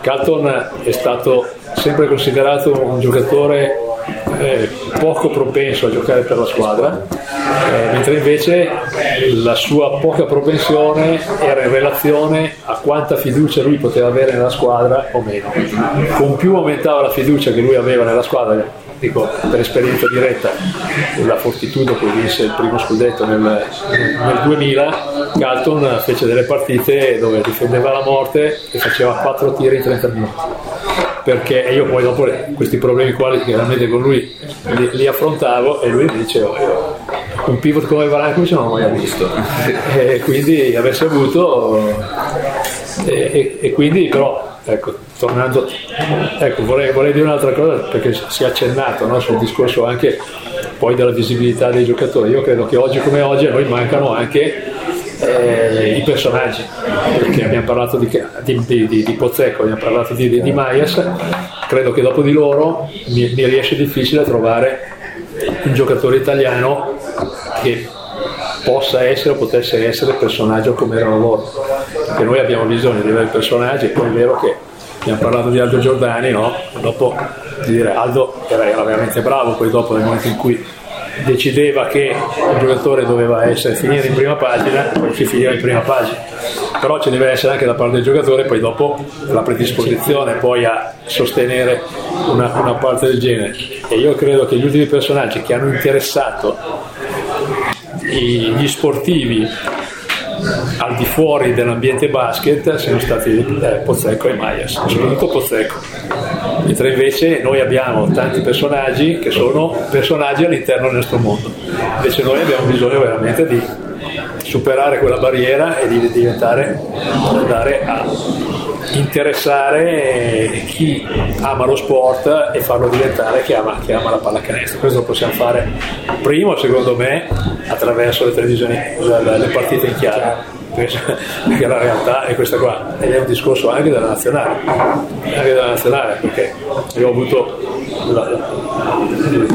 Calton è stato sempre considerato un giocatore eh, poco propenso a giocare per la squadra, eh, mentre invece la sua poca propensione era in relazione a quanta fiducia lui poteva avere nella squadra o meno. Con più aumentava la fiducia che lui aveva nella squadra, dico per esperienza diretta, la Fortitudo che vinse il primo scudetto nel, nel 2000, Galton fece delle partite dove difendeva la morte e faceva 4 tiri in 30 minuti. Perché io poi dopo questi problemi qua chiaramente con lui li, li affrontavo e lui mi diceva io un pivot come Valankovic non l'ho mai visto? (laughs) E quindi avessi avuto e, e, e quindi però ecco tornando ecco vorrei, vorrei, dire un'altra cosa perché si è accennato no, sul discorso anche poi della visibilità dei giocatori. Io credo che oggi come oggi a noi mancano anche eh, i personaggi, perché abbiamo parlato di, di, di, di Pozzecco, abbiamo parlato di, di, Maias, credo che dopo di loro mi, mi riesce difficile trovare un giocatore italiano che possa essere o potesse essere personaggio come erano loro perché noi abbiamo bisogno di avere personaggi e poi è vero che abbiamo parlato di Aldo Giordani, no? dopo di dire Aldo era, era veramente bravo, poi dopo nel momento in cui decideva che un giocatore doveva essere finire in prima pagina, poi si finiva in prima pagina. Però ci deve essere anche da parte del giocatore poi dopo la predisposizione poi a sostenere una, una parte del genere. E io credo che gli ultimi personaggi che hanno interessato gli sportivi al di fuori dell'ambiente basket siano stati eh, Pozzecco e Maias, soprattutto Pozzecco. Mentre invece noi abbiamo tanti personaggi che sono personaggi all'interno del nostro mondo. Invece noi abbiamo bisogno veramente di superare quella barriera e di diventare, andare a interessare chi ama lo sport e farlo diventare chi ama, chi ama la pallacanestro. Questo lo possiamo fare primo, secondo me, attraverso le televisioni, le partite in chiaro perché la realtà è questa qua. Ed è un discorso anche della nazionale. Anche della nazionale perché ho avuto la,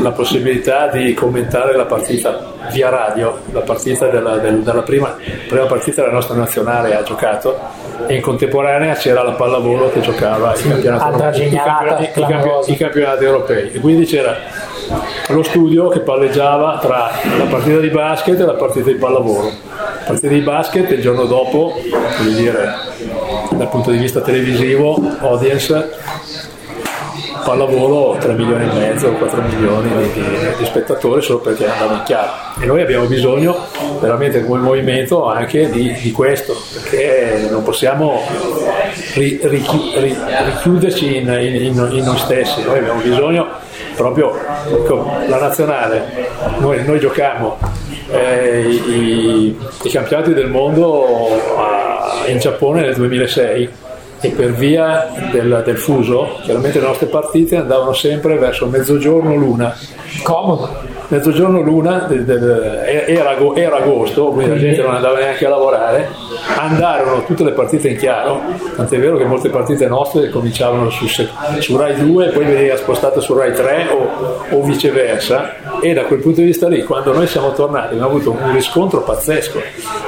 la possibilità di commentare la partita via radio la partita della, del, della prima, prima partita della nostra nazionale ha giocato e in contemporanea c'era la pallavolo che giocava sì, i, campionati, i, campionati, i, campionati, i campionati europei. E quindi c'era lo studio che palleggiava tra la partita di basket e la partita di pallavolo. La partita di basket il giorno dopo, voglio dire, dal punto di vista televisivo, audience, pallavolo 3 milioni e mezzo, 4 milioni di, di, di spettatori solo perché andava in chiaro. E noi abbiamo bisogno veramente come movimento anche di, di questo, perché non possiamo ri, ri, ri, richiuderci in, in, in, noi stessi, noi abbiamo bisogno proprio ecco, la nazionale, noi, noi giochiamo eh, i, i, campionati del mondo a, in Giappone nel 2006 e per via del, del, fuso, chiaramente le nostre partite andavano sempre verso mezzogiorno l'una. Comodo. Mezzogiorno l'una, era, era, agosto, quindi la gente non andava neanche a lavorare, andarono tutte le partite in chiaro, tant'è vero che molte partite nostre cominciavano su, su Rai 2 e poi veniva spostata su Rai 3 o, o, viceversa. E da quel punto di vista lì quando noi siamo tornati abbiamo avuto un riscontro pazzesco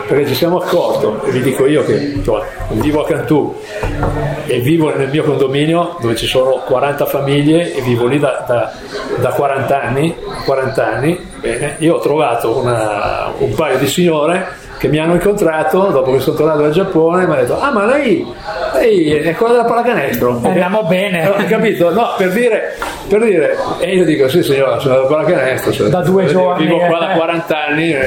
perché ci siamo accorti, e vi dico io che insomma, vivo a Cantù e vivo nel mio condominio dove ci sono 40 famiglie e vivo lì da, da, da 40 anni, 40 anni. Bene, io ho trovato una, un paio di signore che mi hanno incontrato dopo che sono tornato dal Giappone e mi hanno detto ah ma lei, lei è quella della pallacanestro. Andiamo bene. Ho capito? no per dire, per dire e io dico sì signora sono della pallacanestro cioè, da due giorni vivo qua da 40 anni eh,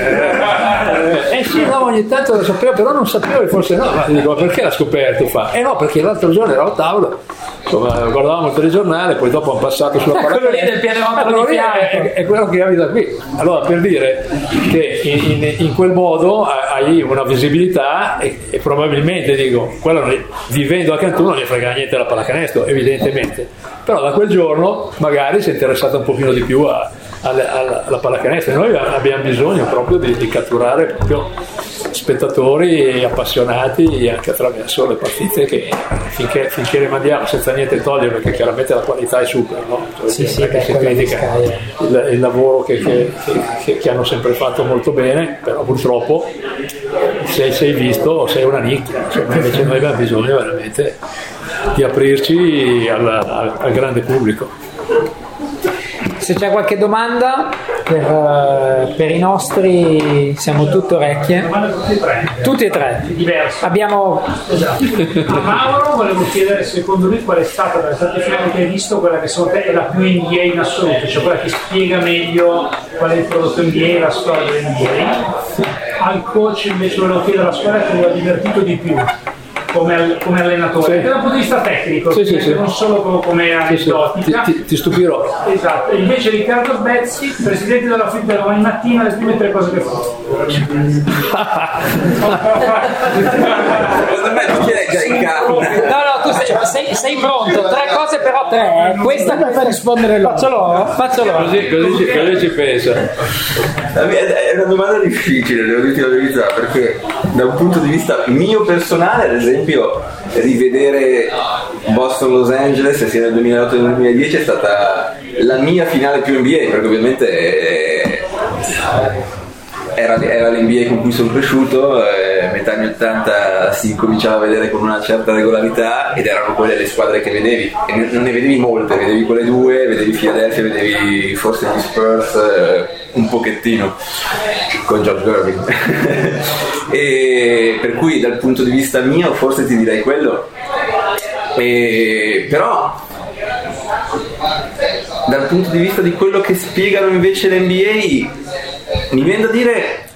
eh, eh sì no ogni tanto lo sapevo però non sapevo che forse no ma dico perché l'ha scoperto fa? Eh no perché l'altro giorno ero a tavola insomma guardavamo il telegiornale poi dopo hanno passato sulla pallacanestro quello lì del pianerottolo di fianco è, è quello che capita qui. Allora per dire che in, in, in quel modo hai una visibilità e, e probabilmente dico, quello vivendo a Cantù non gli frega niente la pallacanestro, evidentemente. Però da quel giorno magari si è interessato un pochino di più a, alla, alla pallacanestro. Noi abbiamo bisogno proprio di, di catturare proprio spettatori appassionati anche attraverso le partite che finché, finché rimandiamo senza niente togliere perché chiaramente la qualità è super no? Cioè, sì, sì, si critica il, il, lavoro che, che, che, che, hanno sempre fatto molto bene però purtroppo se sei visto sei una nicchia insomma, invece noi abbiamo bisogno veramente di aprirci al, al, al grande pubblico se c'è qualche domanda per, uh, per, i nostri siamo tutte orecchie. Tutti e tre. Diversi abbiamo esatto. a Mauro volevo chiedere secondo lui qual è stata state finali che hai visto quella che secondo te è la più NBA in assoluto cioè quella che spiega meglio qual è il prodotto NBA e la storia dell'NBA al coach invece volevo chiedere la squadra che aveva divertito di più come, come allenatore, sì. dal punto di vista tecnico, sì, sì, non solo come aneddotica. Ti, ti, stupirò. Esatto. Invece Riccardo Sbezzi, presidente della FIB domani mattina, le prime tre cose che fa. Secondo me tu ce l'hai già in capo. No, no, sei, sei, sei pronto. Tre cose però tre. Eh. Questa per rispondere loro. Faccelo, faccelo. Così, così, così ci pensa. È una domanda difficile, devo dirti la verità, perché da un punto di vista mio personale, ad esempio, esempio rivedere Boston Los Angeles sia nel 2008 che nel 2010 è stata la mia finale più NBA perché ovviamente è, era, era l'NBA con cui sono cresciuto, eh, metà anni 80 si cominciava a vedere con una certa regolarità ed erano quelle le squadre che vedevi, e non ne vedevi molte, vedevi quelle due, vedevi Philadelphia, vedevi forse gli Spurs eh, un pochettino con George (laughs) Irving. e per cui dal punto di vista mio forse ti direi quello. E, però dal punto di vista di quello che spiegano invece l'NBA, mi viene da dire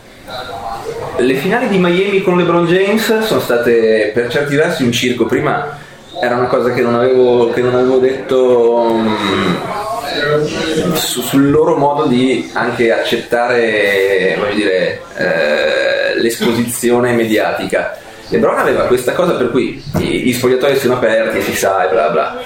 le finali di Miami con LeBron James sono state per certi versi un circo. Prima era una cosa che non avevo, che non avevo detto um, su, sul loro modo di anche accettare dire, eh, l'esposizione mediatica. LeBron aveva questa cosa per cui gli spogliatoi sono aperti e si sa e bla bla.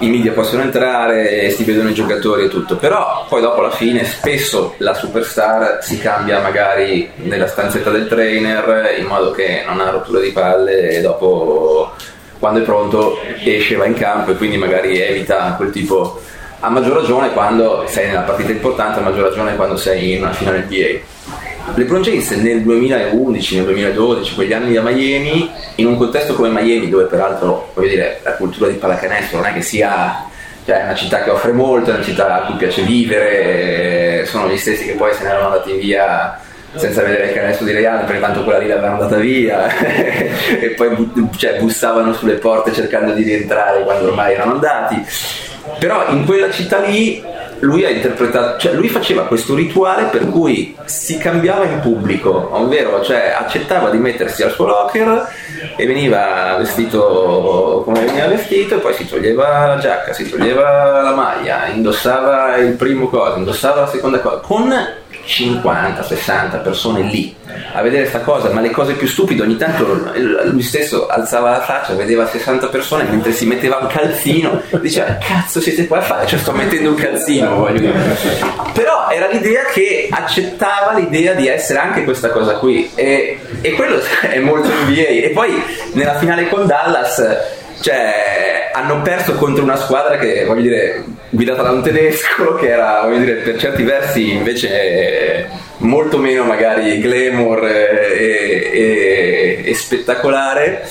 I media possono entrare, si vedono i giocatori e tutto, però poi dopo alla fine spesso la superstar si cambia magari nella stanzetta del trainer in modo che non ha rottura di palle e dopo quando è pronto esce, va in campo e quindi magari evita quel tipo. A maggior ragione quando sei nella partita importante, a maggior ragione quando sei in una finale NBA. LeBron James nel 2011, nel 2012, quegli anni a Miami, in un contesto come Miami, dove peraltro voglio dire, la cultura di pallacanestro non è che sia cioè, una città che offre molto, è una città a cui piace vivere, sono gli stessi che poi se ne erano andati via senza vedere il canestro di Reale perché tanto quella lì l'avevano andata via (laughs) e poi cioè, bussavano sulle porte cercando di rientrare quando ormai erano andati. Però in quella città lì lui ha interpretato, cioè lui faceva questo rituale per cui si cambiava in pubblico, ovvero cioè accettava di mettersi al suo locker e veniva vestito come veniva vestito e poi si toglieva la giacca, si toglieva la maglia, indossava il primo cosa, indossava la seconda cosa, con 50-60 persone lì a vedere questa cosa, ma le cose più stupide ogni tanto lui stesso alzava la faccia, vedeva 60 persone mentre si metteva un calzino, diceva cazzo siete qua a fare, cioè sto mettendo un calzino, voglio dire. Però era l'idea che accettava l'idea di essere anche questa cosa qui e, e quello (laughs) è molto NBA. E poi nella finale con Dallas cioè hanno perso contro una squadra che voglio dire guidata da un tedesco che era voglio dire per certi versi invece molto meno magari glamour e, e, e spettacolare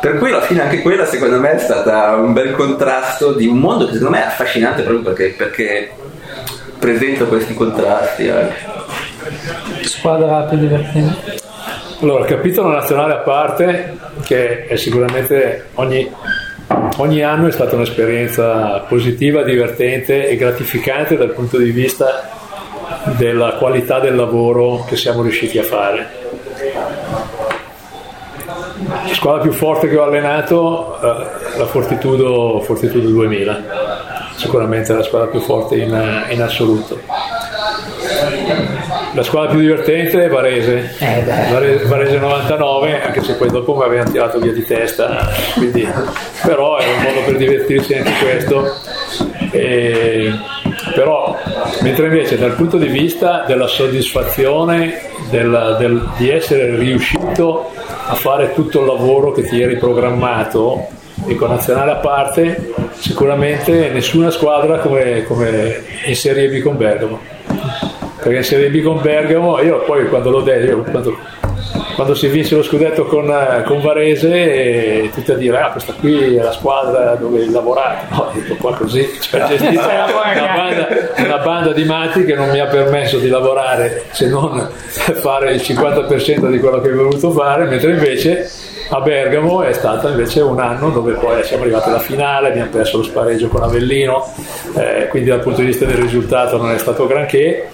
per cui alla fine anche quella secondo me è stata un bel contrasto di un mondo che secondo me è affascinante proprio perché, perché presenta questi contrasti anche. squadra più divertente allora, capitolo nazionale a parte, che è sicuramente ogni, ogni anno è stata un'esperienza positiva, divertente e gratificante dal punto di vista della qualità del lavoro che siamo riusciti a fare. La squadra più forte che ho allenato, eh, la Fortitudo, Fortitudo 2000, sicuramente la squadra più forte in, in assoluto la squadra più divertente è Varese, eh Varese, Varese 99, anche se poi dopo mi avevano tirato via di testa, quindi, però è un modo per divertirsi anche questo. E, però, mentre invece dal punto di vista della soddisfazione del, del, di essere riuscito a fare tutto il lavoro che ti eri programmato, dico nazionale a parte, sicuramente nessuna squadra come, come in Serie B con Bergamo perché Serie B con Bergamo, io poi quando l'ho detto, quando, quando, si vince lo scudetto con, con Varese, tutti a dire, ah questa qui è la squadra dove hai lavorato, no, detto qua così, cioè gestito una banda, una banda di matti che non mi ha permesso di lavorare se non (laughs) fare il 50% di quello che avevo voluto fare, mentre invece a Bergamo è stato invece un anno dove poi siamo arrivati alla finale, abbiamo perso lo spareggio con Avellino, eh, quindi dal punto di vista del risultato non è stato granché,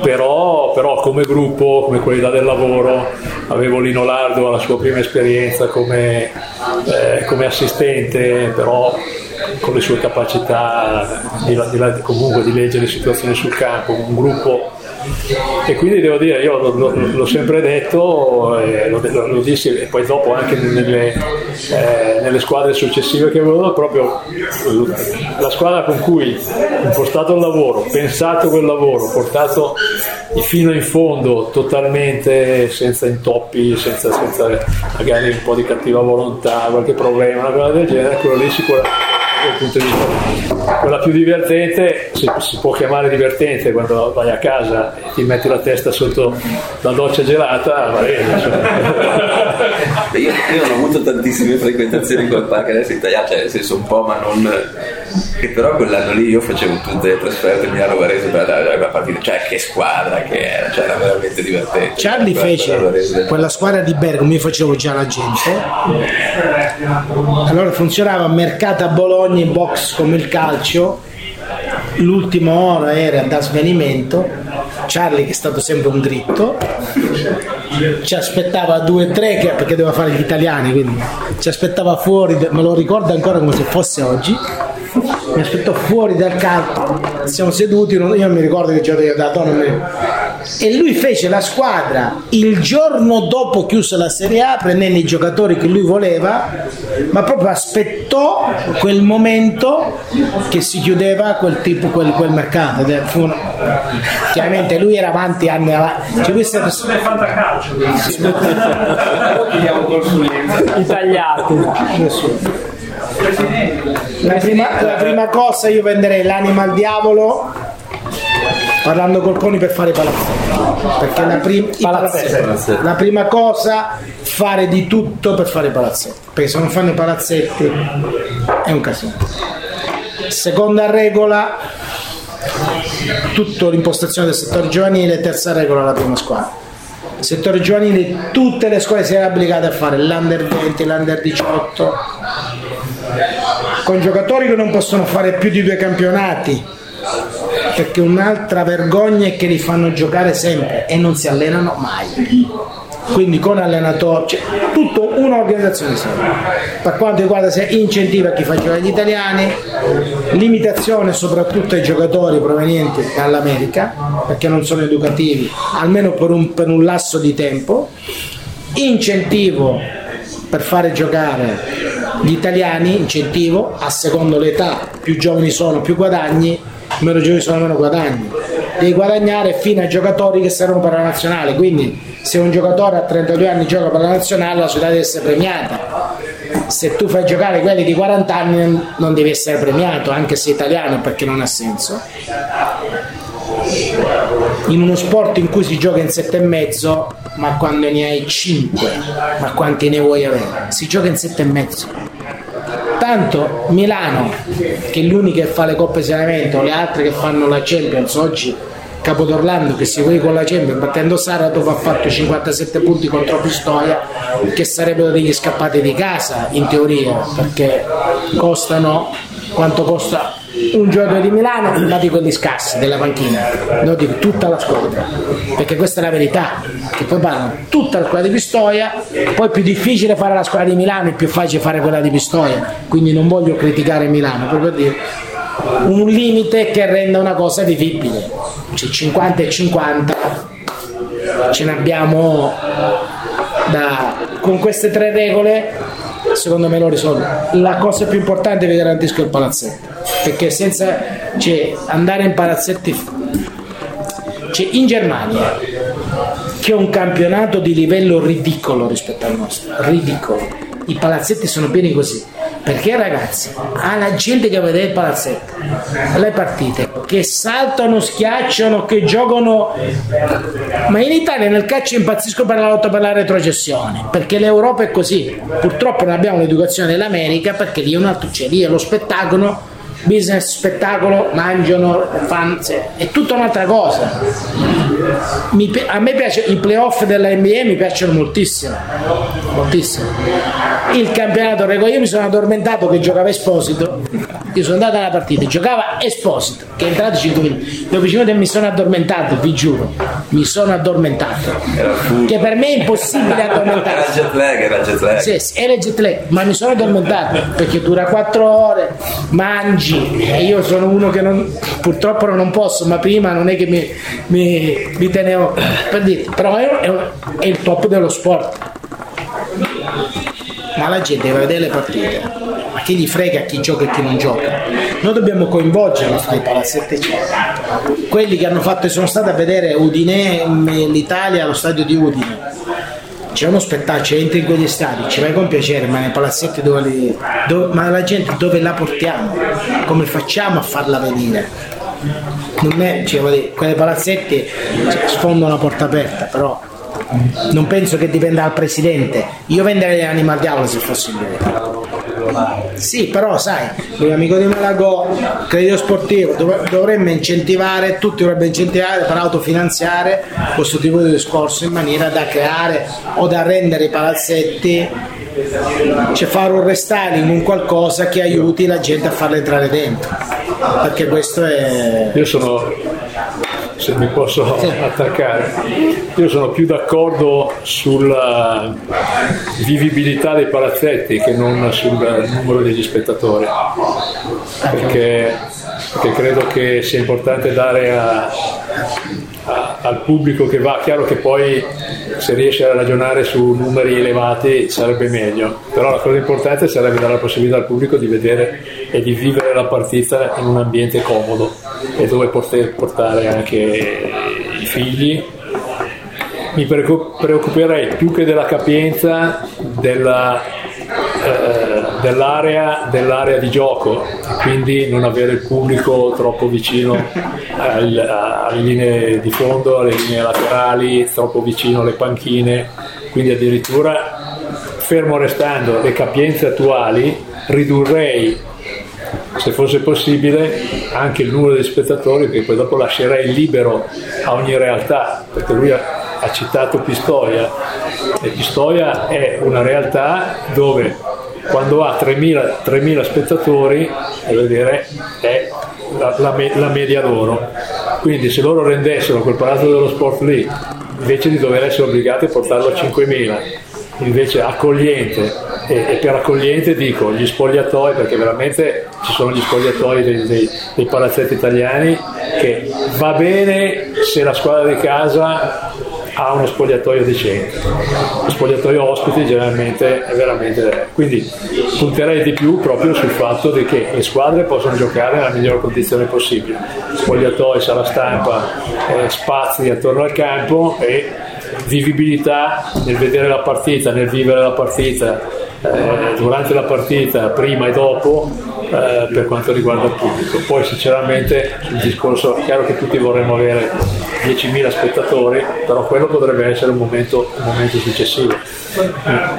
però, però, come gruppo, come qualità del lavoro, avevo Lino Lardo alla sua prima esperienza come, eh, come assistente, però con le sue capacità di, di, comunque di leggere situazioni sul campo, un gruppo e quindi devo dire, io l'ho sempre detto, eh, lo, lo, lo, dissi e poi dopo anche nelle, eh, nelle, squadre successive che avevo, proprio la squadra con cui ho impostato il lavoro, pensato quel lavoro, portato fino in fondo totalmente senza intoppi, senza, senza magari un po' di cattiva volontà, qualche problema, una cosa del genere, quello lì sicuramente quel punto di vista. Quella più divertente, si, si può chiamare divertente quando vai a casa e ti metti la testa sotto la doccia gelata, va bene. insomma. (laughs) Io, io non ho avuto tantissime frequentazioni col parco adesso in Italia, cioè nel senso un po', ma non. Che però quell'anno lì io facevo tutte le trasferte Milano Varese per la, la partita, cioè che squadra che era, cioè era veramente divertente. Charlie fece quella squadra di Bergamo, io facevo già la gente. Allora funzionava mercato a Bologna in box come il calcio. L'ultima ora era da svenimento. Charlie che è stato sempre un dritto ci aspettava due o tre che- perché doveva fare gli italiani quindi ci aspettava fuori me lo ricordo ancora come se fosse oggi mi aspettò fuori dal calcio siamo seduti io mi ricordo che dato non mi- e lui fece la squadra. Il giorno dopo chiuse la Serie A prendendo i giocatori che lui voleva ma proprio aspettò quel momento che si chiudeva quel tipo quel, quel mercato. Una- chiaramente lui era avanti anni avanti cioè, questo è- Nessuno è fantacalcio. La prima, la prima cosa io venderei l'anima al diavolo parlando col Coni per fare i palazzetti perché la, prim- i palazzetti. la prima cosa fare di tutto per fare palazzetti perché se non fanno i palazzetti è un casino. Seconda regola tutto l'impostazione del settore giovanile. Terza regola la prima squadra. Settore giovanile tutte le scuole si erano obbligate a fare l'under 20 l'under 18 con giocatori che non possono fare più di due campionati perché un'altra vergogna è che li fanno giocare sempre e non si allenano mai. Quindi con allenatori cioè, tutto un'organizzazione seria per quanto riguarda se incentiva chi fa giocare gli italiani limitazione soprattutto ai giocatori provenienti dall'America perché non sono educativi almeno per un, per un lasso di tempo. Incentivo per fare giocare gli italiani, incentivo a secondo l'età, più giovani sono più guadagni, meno giovani sono meno guadagni. Devi guadagnare fino ai giocatori che servono per la nazionale, quindi se un giocatore a 32 anni gioca per la nazionale la società deve essere premiata. Se tu fai giocare quelli di 40 anni non devi essere premiato, anche se italiano perché non ha senso in uno sport in cui si gioca in sette e mezzo, ma quando ne hai 5, ma quanti ne vuoi avere? Si gioca in sette e mezzo. Tanto Milano, che è l'unica che fa le coppe di allenamento, le altre che fanno la Champions, oggi Capodorlando che si vede con la Champions battendo Saratov ha fatto 57 punti contro Pistoia che sarebbero degli scappati di casa in teoria perché costano quanto costa un giorno di Milano ma di quelli scarsi della panchina non di tutta la squadra. Perché questa è la verità che poi parlano tutta la squadra di Pistoia poi è più difficile fare la squadra di Milano è più facile fare quella di Pistoia. Quindi non voglio criticare Milano proprio dire un limite che renda una cosa vivibile. Cioè 50 e 50 ce ne abbiamo da, con queste tre regole secondo me lo risolve. La cosa più importante vi garantisco è il palazzetto perché senza cioè, andare in palazzetti cioè, in Germania che è un campionato di livello ridicolo rispetto al nostro ridicolo. I palazzetti sono pieni così. Perché ragazzi alla gente che vede il palazzetto le partite che saltano schiacciano che giocano. Ma in Italia nel calcio impazzisco per la lotta per la retrocessione perché l'Europa è così. Purtroppo non abbiamo l'educazione dell'America perché lì è un altro c'è lì è lo spettacolo business spettacolo mangiano fanno è tutta un'altra cosa. Mi a me piace i playoff della NBA mi piacciono moltissimo moltissimo. Il campionato regolare io mi sono addormentato che giocava Esposito io sono andato alla partita giocava Esposito che è entrato 5 minuti. Dopo 5 minuti mi sono addormentato vi giuro mi sono addormentato. Che per me è impossibile (laughs) Era addormentarsi. jet lag, era jet lag. sì, sì, era jet lag, ma mi sono addormentato perché dura 4 ore, mangi e io sono uno che non, purtroppo non posso, ma prima non è che mi, mi, mi tenevo per dire, però è, è è il top dello sport. Ma la gente deve vedere le partite, ma chi gli frega chi gioca e chi non gioca? Noi dobbiamo coinvolgerlo nei palazzetti. Quelli che hanno fatto e sono stati a vedere Udine, l'Italia allo stadio di Udine c'è uno spettacolo, entri in quegli stadi, ci vai con piacere, ma nei palazzetti dove, li, dove ma la gente dove la portiamo? Come facciamo a farla venire? Non è, cioè, quei palazzetti cioè, sfondano una porta aperta, però non penso che dipenda dal presidente. Io venderei le anime al diavolo se fossi lui. Sì, però sai, lui amico di Malago, credito sportivo, dov- dovremmo incentivare, tutti dovrebbero incentivare per autofinanziare questo tipo di discorso in maniera da creare o da rendere i palazzetti, cioè fare un restyling, un qualcosa che aiuti la gente a farla entrare dentro. Perché questo è... Io sono se mi posso attaccare. Io sono più d'accordo sulla vivibilità dei palazzetti che non sul numero degli spettatori, perché, perché credo che sia importante dare a, a, al pubblico che va, chiaro che poi se riesce a ragionare su numeri elevati sarebbe meglio, però la cosa importante sarebbe dare la possibilità al pubblico di vedere e di vivere la partita in un ambiente comodo e dove poter portare anche i figli. Mi preoccuperei più che della capienza della, eh, dell'area, dell'area, di gioco, quindi non avere il pubblico troppo vicino al, alle linee di fondo, alle linee laterali, troppo vicino alle panchine, quindi addirittura fermo restando le capienze attuali ridurrei se fosse possibile anche il numero di spettatori perché poi dopo lascerei libero a ogni realtà perché lui ha, ha citato Pistoia. E Pistoia è una realtà dove quando ha 3.000, 3.000 spettatori dire, è la, la, la media loro quindi se loro rendessero quel palazzo dello sport lì invece di dover essere obbligati a portarlo a 5.000 invece accogliente e, e, per accogliente dico gli spogliatoi perché veramente ci sono gli spogliatoi dei, dei, dei palazzetti italiani che va bene se la squadra di casa ha uno spogliatoio decente. Lo spogliatoio ospiti generalmente è veramente. Quindi punterei di più proprio sul fatto che le squadre possono giocare nella migliore condizione possibile. Spogliatoi, sala stampa, eh, spazi attorno al campo e vivibilità nel vedere la partita, nel vivere la partita, eh, durante la partita, prima e dopo, eh, per quanto riguarda il pubblico. Poi sinceramente il discorso, è chiaro che tutti vorremmo avere 10.000 spettatori, però quello potrebbe essere un momento, un momento successivo.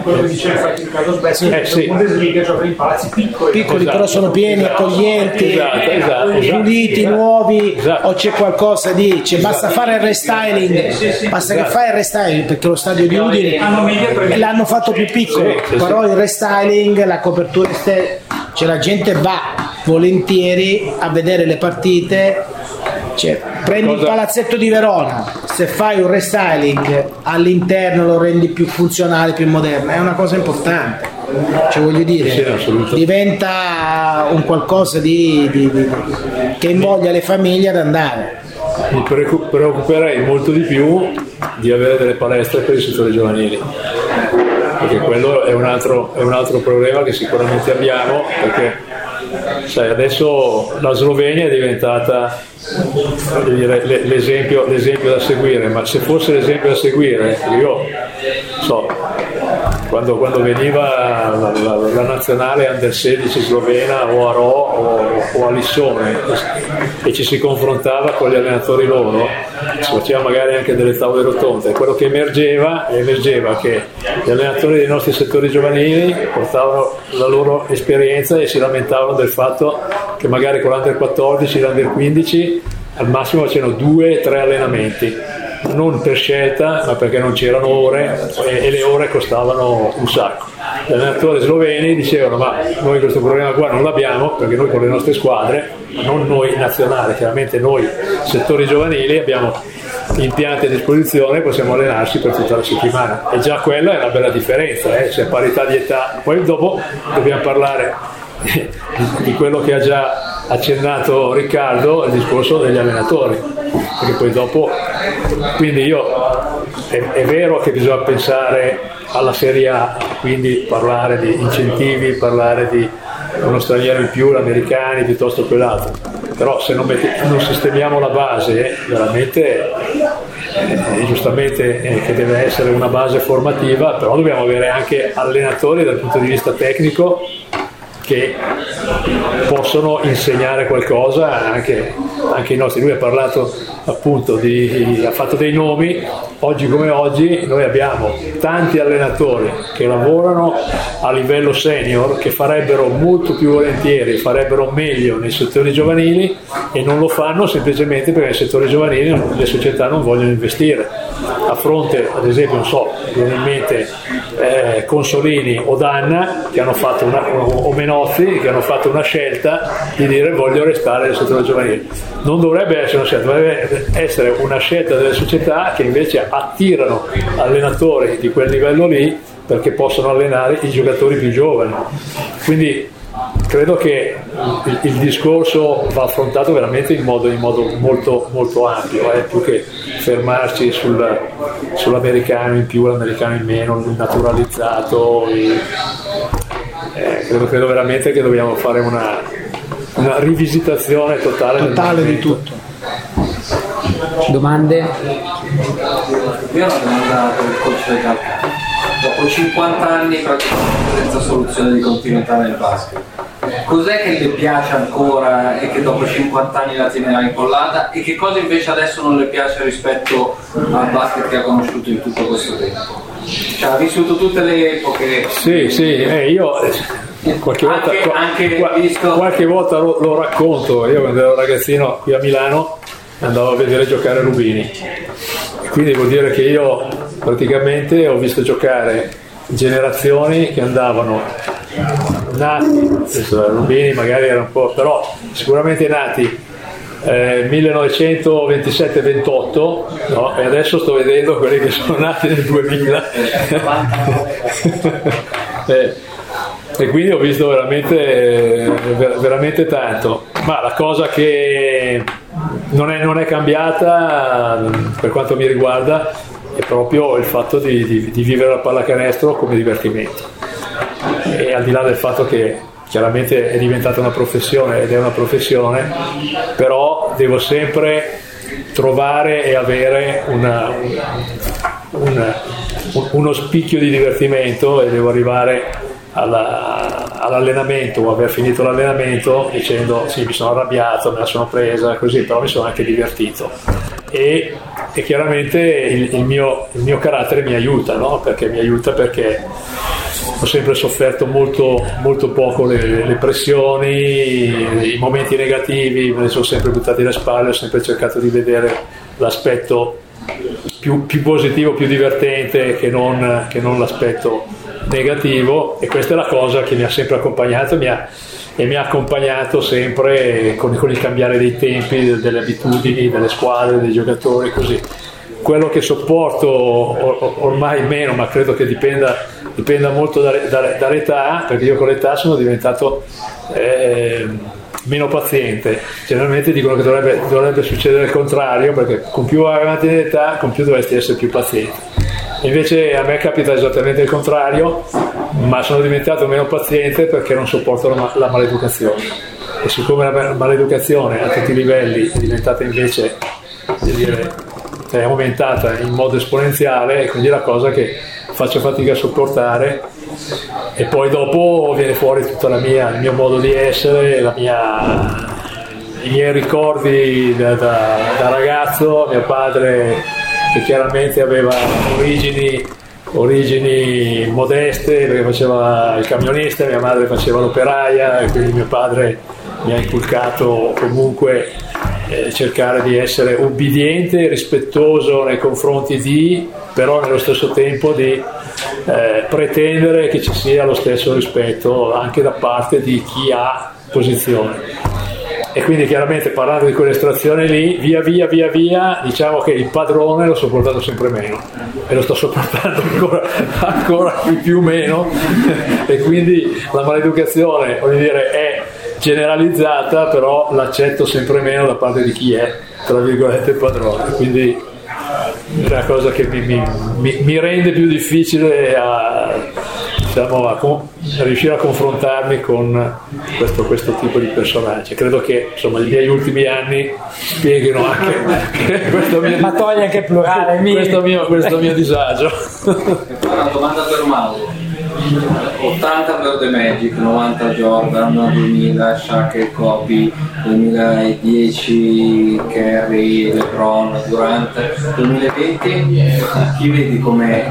Quello che dice infatti il caso Sbessi, eh, sì. Bundesliga gioca in palazzi piccoli, piccoli esatto. però sono pieni, esatto. accoglienti, esatto, esatto, puliti, esatto. nuovi, esatto. o c'è qualcosa di... Cioè, basta fare il restyling, sì, sì, basta che fai il restyling perché lo stadio di Udine l'hanno fatto più piccolo, però il restyling, la copertura esterna, cioè la gente va volentieri a vedere le partite cioè, prendi Cosa? il palazzetto di Verona, se fai un restyling all'interno lo rendi più funzionale, più moderno, è una cosa importante. Cioè, voglio dire, sì, diventa un qualcosa di, di, di, che invoglia le famiglie ad andare. Mi preoccuperei molto di più di avere delle palestre per i settori giovanili perché quello è un altro, è un altro problema che sicuramente abbiamo perché sai, adesso la Slovenia è diventata dire, l'esempio, l'esempio, da seguire, ma se fosse l'esempio da seguire, io so, quando, quando veniva la, la, la, nazionale under 16 slovena o a Ro o, o a Lissone e ci si confrontava con gli allenatori loro, si faceva magari anche delle tavole rotonde, quello che emergeva, emergeva che gli allenatori dei nostri settori giovanili portavano la loro esperienza e si lamentavano del fatto che magari con l'Under 14 l'Under 15 al massimo facevano due o tre allenamenti non per scelta ma perché non c'erano ore e, e le ore costavano un sacco gli allenatori sloveni dicevano ma noi questo problema qua non l'abbiamo perché noi con le nostre squadre non noi nazionali chiaramente noi settori giovanili abbiamo impianti a disposizione possiamo allenarci per tutta la settimana e già quella è una bella differenza eh? c'è parità di età poi dopo dobbiamo parlare (laughs) di quello che ha già accennato Riccardo, il discorso degli allenatori, perché poi dopo, quindi io, è, è vero che bisogna pensare alla Serie A, quindi parlare di incentivi, parlare di uno straniero in più, gli americani piuttosto che l'altro, però se non, metti, non sistemiamo la base veramente eh, giustamente eh, che deve essere una base formativa, però dobbiamo avere anche allenatori dal punto di vista tecnico che possono insegnare qualcosa anche, anche ai nostri. Lui ha parlato appunto di, ha fatto dei nomi, oggi come oggi noi abbiamo tanti allenatori che lavorano a livello senior che farebbero molto più volentieri, farebbero meglio nei settori giovanili e non lo fanno semplicemente perché nei settori giovanili le società non vogliono investire. A fronte, ad esempio, non so, viene in mente eh, Consolini o Danna che hanno fatto una, o Menozzi che hanno fatto una scelta di dire voglio restare nel settore giovanile. Non dovrebbe essere una scelta, dovrebbe essere una scelta delle società che invece attirano allenatori di quel livello lì perché possono allenare i giocatori più giovani. Quindi credo che il, il, discorso va affrontato veramente in modo, in modo molto, molto, ampio, eh, più che fermarci sul, sull'americano in più, l'americano in meno, il naturalizzato. Il, eh, credo, credo, veramente che dobbiamo fare una, una rivisitazione totale, totale di tutto. Domande? Io ho una domanda per il coach del. Dopo 50 anni praticamente senza soluzione di continuità nel basket, cos'è che le piace ancora e che dopo 50 anni la tiene incollata e che cosa invece adesso non le piace rispetto al basket che ha conosciuto in tutto questo tempo? Cioè, ha vissuto tutte le epoche. Sì, sì, eh, io qualche volta, anche, anche visto... qualche volta lo, lo, racconto. Io quando ero ragazzino qui a Milano andavo a vedere giocare Rubini. Quindi vuol dire che io praticamente ho visto giocare generazioni che andavano nati, Rubini magari era un po', però sicuramente nati eh, 1927-28 no? e adesso sto vedendo quelli che sono nati nel 2000 (laughs) eh, e quindi ho visto veramente, veramente tanto. Ma la cosa che non è, non è cambiata per quanto mi riguarda è proprio il fatto di, di, di vivere la pallacanestro come divertimento e al di là del fatto che chiaramente è diventata una professione ed è una professione, però devo sempre trovare e avere una, una, uno spicchio di divertimento e devo arrivare alla, all'allenamento o aver finito l'allenamento dicendo sì mi sono arrabbiato, me la sono presa, così, però mi sono anche divertito. E, e chiaramente il, il, mio, il, mio, carattere mi aiuta, no? perché mi aiuta perché ho sempre sofferto molto, molto poco le, le, pressioni, i momenti negativi me li sono sempre buttati alle spalle, ho sempre cercato di vedere l'aspetto più, più positivo, più divertente che non, che non, l'aspetto negativo e questa è la cosa che mi ha sempre accompagnato mi ha, e mi ha accompagnato sempre con, con il cambiare dei tempi, delle abitudini, delle squadre, dei giocatori, così. Quello che sopporto ormai meno, ma credo che dipenda, dipenda molto dall'età, perché io con l'età sono diventato eh, meno paziente. Generalmente dicono che dovrebbe, dovrebbe, succedere il contrario, perché con più avanti in con più dovresti essere più paziente. Invece a me capita esattamente il contrario, ma sono diventato meno paziente perché non sopporto la, la maleducazione. E siccome la maleducazione a tutti i livelli è diventata invece dire, è aumentata in modo esponenziale e quindi è la cosa che faccio fatica a sopportare. E poi dopo viene fuori tutto il mio modo di essere, mia, i miei ricordi da, da, da, ragazzo, mio padre che chiaramente aveva origini, origini modeste perché faceva il camionista, mia madre faceva l'operaia e quindi mio padre mi ha inculcato comunque eh, cercare di essere ubbidiente, rispettoso nei confronti di, però nello stesso tempo di eh, pretendere che ci sia lo stesso rispetto anche da parte di chi ha posizione. E quindi chiaramente parlando di quell'estrazione lì, via via via via, diciamo che il padrone l'ho sopportato sempre meno e lo sto sopportando (laughs) ancora, ancora più, più meno (laughs) e quindi la maleducazione, voglio dire, è generalizzata, però l'accetto sempre meno da parte di chi è, tra virgolette, padrone. Quindi è una cosa che mi, mi, mi rende più difficile a diciamo, a, con- a riuscire a confrontarmi con questo, questo tipo di personaggi. Credo che insomma, i miei ultimi anni spieghino anche (laughs) questo mio, Ma togli anche il plurale, questo mio, questo mio disagio. Una domanda per Mauro. 80 per The Magic, 90 Jordan, 2000 Shaq e Kobe, 2010 Kerry, LeBron, Durant, 2020 chi vedi come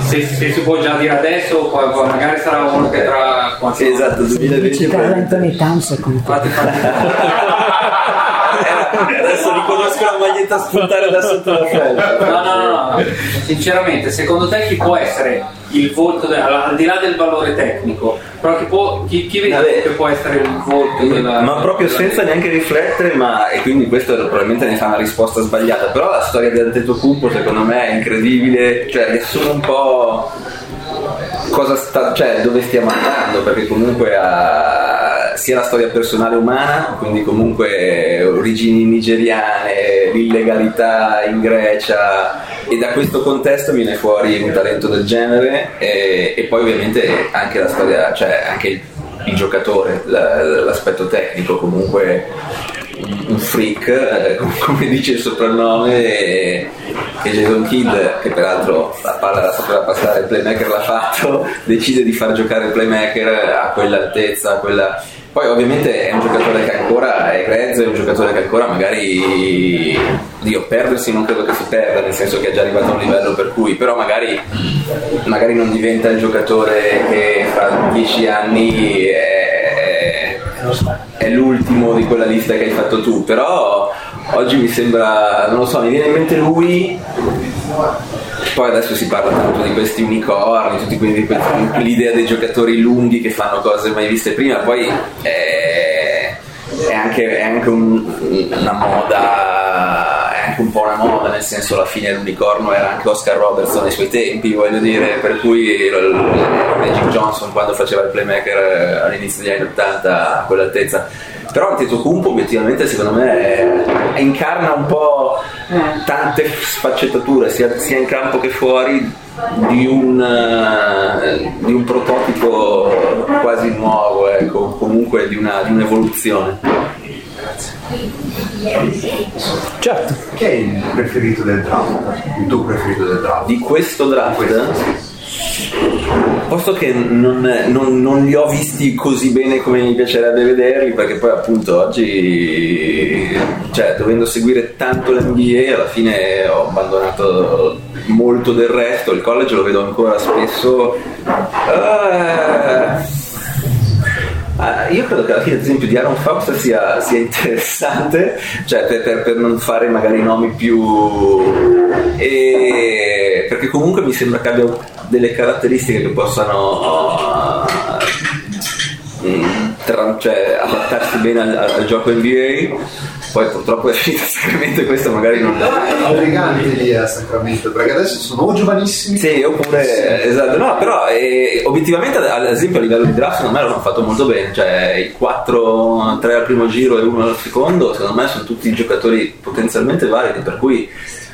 se, se si può già dire adesso poi, poi magari sarà uno che tra qualche Sì, esatto, 2020 Ci parla Anthony Towns fate. (laughs) Adesso riconosco la maglietta spuntare da sotto la felpa. No, no, no, no. Sinceramente, secondo te chi può essere il volto, de- al di là del valore tecnico, però chi, può, chi, chi Vabbè. che può essere il volto della... Ma proprio della- senza neanche riflettere, ma e quindi questo probabilmente ne fa una risposta sbagliata. Però la storia di Antetokounmpo secondo me è incredibile, cioè riassume un po' cosa sta, cioè dove stiamo andando, perché comunque ha sia la storia personale umana, quindi comunque origini nigeriane, l'illegalità in Grecia e da questo contesto viene fuori un talento del genere e, e poi ovviamente anche la storia, cioè anche il, il giocatore, la- l'aspetto tecnico comunque un freak, eh, com- (laughs) come dice il soprannome, che Jason Kidd, che peraltro la palla la sapeva passare, il playmaker l'ha fatto, (laughs) decide di far giocare il playmaker a quell'altezza, a quella... Poi ovviamente è un giocatore che ancora è grezzo, è un giocatore che ancora magari, Dio, perdersi non credo che si perda, nel senso che è già arrivato a un livello per cui, però magari, magari non diventa il giocatore che fra dieci anni è, è l'ultimo di quella lista che hai fatto tu, però oggi mi sembra, non lo so, mi viene in mente lui, poi adesso si parla tanto di questi unicorni, tutti que- l'idea dei giocatori lunghi che fanno cose mai viste prima, poi è, è anche, è anche un- una moda, anche un po' una moda, nel senso alla fine l'unicorno era anche Oscar Robertson ai suoi tempi, voglio dire, per cui Magic Johnson quando faceva il playmaker eh, all'inizio degli anni 80 a quell'altezza. Però Antetokounmpo obiettivamente secondo me è- incarna un po' tante sfaccettature sia, sia in campo che fuori di un, eh, di un prototipo quasi nuovo, ecco, comunque di, una- di un'evoluzione. Certo. Chi è il preferito del draft? Il tuo preferito del draft? Di questo draft, posto che non, non- non li ho visti così bene come mi piacerebbe vederli, perché poi appunto oggi, cioè, dovendo seguire tanto l'NBA, alla fine ho abbandonato molto del resto, il college lo vedo ancora spesso. eh, Ah, io credo che alla fine, ad esempio, di Aaron Fox sia, sia interessante, cioè per, per- per non fare magari nomi più. e- perché comunque mi sembra che abbia delle caratteristiche che possano. mm, tra- cioè, adattarsi bene al, al gioco NBA. Poi purtroppo è finito il Sacramento e questo magari non. Eleganti lì a Sacramento, perché adesso sono o giovanissimi. Sì, oppure esatto, no, però eh, obiettivamente ad esempio a livello di draft secondo me l'hanno fatto molto bene, cioè i 4, 3 al primo giro e uno al secondo, secondo me sono tutti giocatori potenzialmente validi, per cui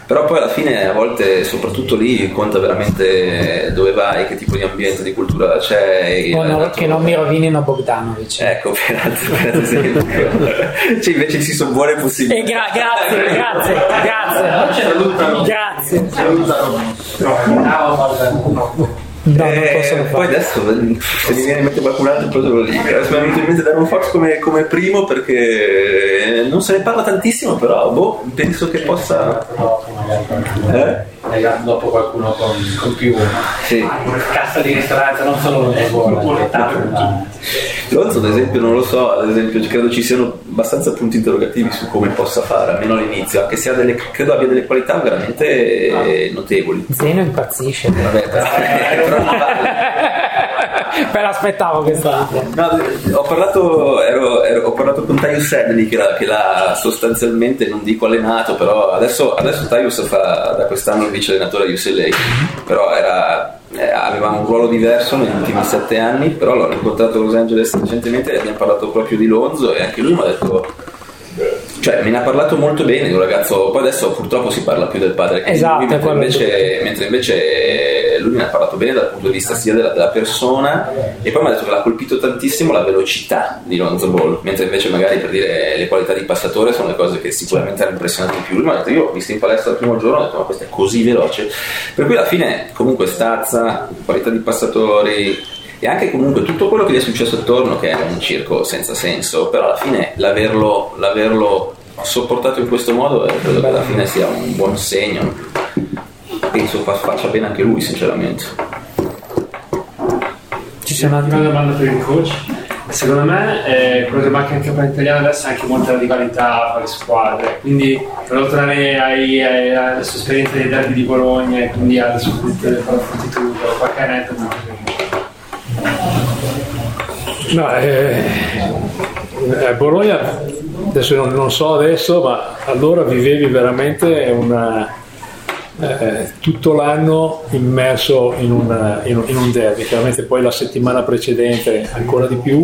però poi alla fine a volte soprattutto lì conta veramente dove vai, che tipo di ambiente, di cultura c'è. O no, che non mi rovinino Bogdanovic. Ecco, per, per esempio. (laughs) cioè, invece ci sono buone possibilità. gra- grazie, grazie, grazie. Grazie. No, non Eh, posso poi fare. adesso se mi viene in mente qualcun altro poi te lo dico. Mi è venuto in mente Darren Fox come, come primo perché non se ne parla tantissimo, però boh, penso che possa. Eh? Dopo qualcuno con, con più Sì. cassa di ristorante, non solo lavoro, l'età, ma- Lonzo ad esempio non lo so, ad esempio credo ci siano abbastanza punti interrogativi su come possa fare, almeno all'inizio, anche se ha delle, credo abbia delle qualità veramente eh, notevoli. Zeno impazzisce. Vabbè, (laughs) però, (laughs) Me l'aspettavo questa. No, ho, parlato, ero- ero- ho parlato con Tyus Sedley che l'ha, che l'ha sostanzialmente, non dico allenato, però adesso, adesso Tyus fa da quest'anno il vice allenatore di UCLA, però era, eh, aveva un ruolo diverso negli ultimi sette anni, però l'ho incontrato a Los Angeles recentemente e abbiamo parlato proprio di Lonzo e anche lui mi ha detto... Cioè, me ne ha parlato molto bene di un ragazzo, poi adesso purtroppo si parla più del padre che di Esatto, lui, è mentre invece, mentre invece lui mi ha parlato bene dal punto di vista sia della, della persona e poi mi ha detto che l'ha colpito tantissimo la velocità di Lonzo Ball, mentre invece magari per dire le qualità di passatore sono le cose che sicuramente hanno impressionato di più. Lui mi ha detto io ho visto in palestra il primo giorno ho detto ma questo è così veloce. Per cui alla fine comunque stazza, qualità di passatori, e anche comunque tutto quello che gli è successo attorno che è un circo senza senso però alla fine l'averlo, l'averlo sopportato in questo modo eh, credo che alla fine sia un buon segno penso fa- faccia bene anche lui sinceramente Ci sono Una altri? domanda per il coach. Secondo me eh, quello che manca in campionato italiano adesso è anche molta radicalità tra le squadre, quindi per ai- ai- alla sua esperienza dei derby di Bologna e quindi alle sue fortitudo, qualche aneddoto. No, eh, eh, Bologna, adesso non, non so adesso, ma allora vivevi veramente una, eh, tutto l'anno immerso in, una- in in un derby, chiaramente poi la settimana precedente ancora di più,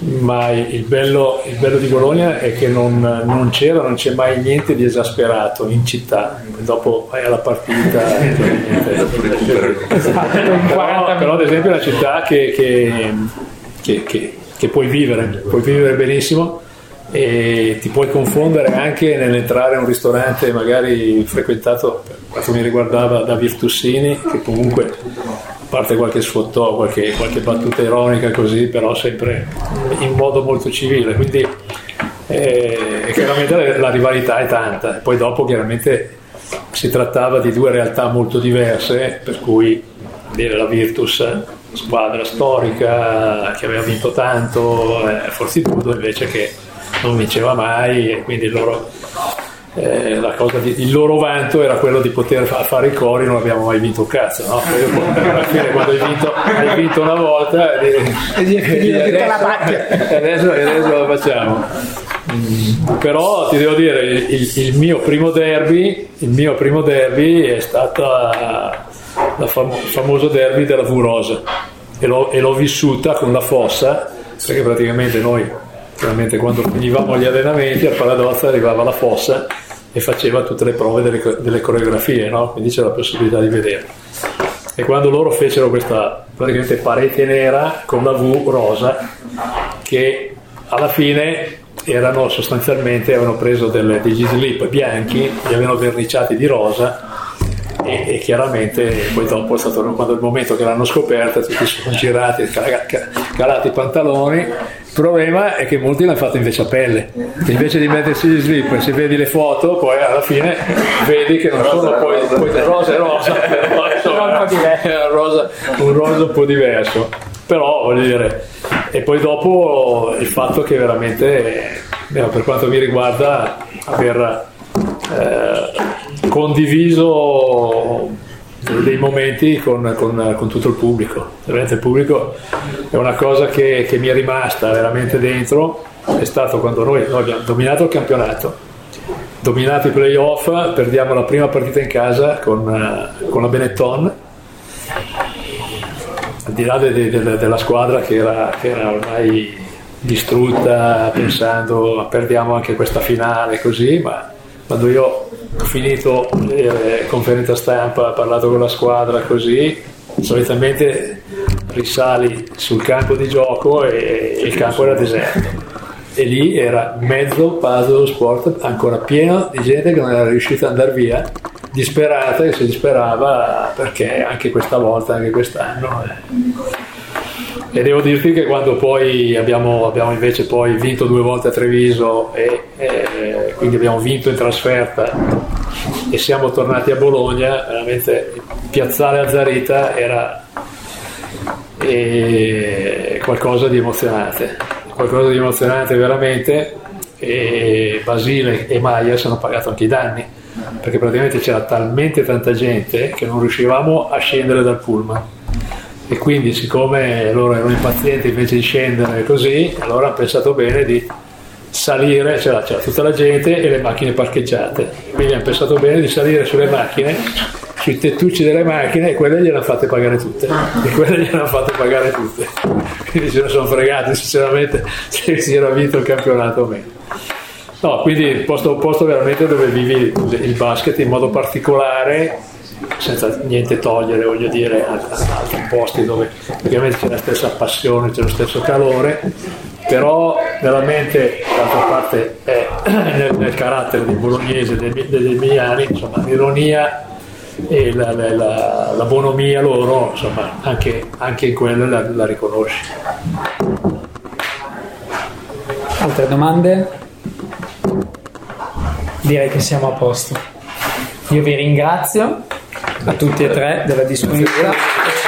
ma il bello, il bello di Bologna è che non, non c'era, non c'è mai niente di esasperato in città, dopo vai alla partita (laughs) e niente. però, però ad esempio è una città che, che- che- che- che puoi vivere, puoi vivere benissimo e ti puoi confondere anche nell'entrare in un ristorante magari frequentato per quanto mi riguardava da Virtussini che comunque parte qualche sfottò, qualche, qualche battuta ironica così però sempre in modo molto civile. Quindi eh, chiaramente la, rivalità è tanta. Poi dopo chiaramente si trattava di due realtà molto diverse per cui dire la Virtus squadra storica che aveva vinto tanto eh, Fortitudo invece che non vinceva mai e quindi loro, eh, la cosa di- il loro vanto era quello di poter fa- fare i cori non abbiamo mai vinto un cazzo no? Alla fine quando hai vinto, hai vinto una volta eh, E (laughs) la pacchia. (laughs) e adesso, e adesso lo facciamo Mm, però ti devo dire il, il mio primo derby il mio primo derby è stata la fam- il famoso derby della V Rosa e l'ho, e l'ho vissuta con la fossa perché praticamente noi quando finivamo gli allenamenti al Paradozza arrivava la fossa e faceva tutte le prove delle, delle coreografie no? quindi c'era la possibilità di vederlo e quando loro fecero questa praticamente parete nera con la V rosa che alla fine erano sostanzialmente avevano preso delle- degli slip bianchi li avevano verniciati di rosa e, e chiaramente poi dopo è stato quando il momento che l'hanno scoperta tutti sono girati ca- ca- calati i pantaloni il problema è che molti l'hanno fatto invece a pelle. Invece di mettersi gli slip se vedi le foto poi alla fine vedi che non sono poi, poi rosa e rosa. Però insomma, un rosa, un rosa un po' diverso. Però voglio dire e poi dopo il fatto che veramente per quanto mi riguarda aver eh, condiviso dei momenti con, con- con tutto il pubblico. Veramente il pubblico è una cosa che, che mi è rimasta veramente dentro, è stato quando noi, noi abbiamo dominato il campionato, dominato i playoff, perdiamo la prima partita in casa con, con la Benetton, al di là de- de- de- della squadra che era, che era ormai distrutta pensando perdiamo anche questa finale così, ma quando io finito eh, conferenza stampa, parlato con la squadra così, solitamente risali sul campo di gioco e, e il campo era deserto. E lì era mezzo puzzle sport ancora pieno di gente che non era riuscita ad andare via, disperata che si disperava perché anche questa volta, anche quest'anno. eh, e devo dirti che quando poi abbiamo, abbiamo invece poi vinto due volte a Treviso e, e quindi abbiamo vinto in trasferta e siamo tornati a Bologna, veramente piazzale Azzarita era eh, qualcosa di emozionante, qualcosa di emozionante veramente. E Basile e Myers hanno pagato anche i danni perché praticamente c'era talmente tanta gente che non riuscivamo a scendere dal pullman e quindi siccome loro erano impazienti invece di scendere così, allora hanno pensato bene di salire, c'era, c'era tutta la gente e le macchine parcheggiate, quindi hanno pensato bene di salire sulle macchine, sui tettucci delle macchine e quelle gliele hanno fatte pagare tutte, e quelle gliele hanno fatte pagare tutte, quindi se ne sono fregati sinceramente se si era vinto il campionato o meno. No, quindi posto, posto veramente dove vivi il basket in modo particolare senza niente togliere, voglio dire, a, altri posti dove ovviamente c'è la stessa passione, c'è lo stesso calore, però veramente d'altra parte è (clears throat) nel, nel carattere del bolognese, dei, degli emiliani, insomma, l'ironia e la, la, la, la bonomia loro, insomma, anche, anche in quella la, la riconosci. Altre domande? Direi che siamo a posto. Io vi ringrazio a tutti e tre della disponibilità.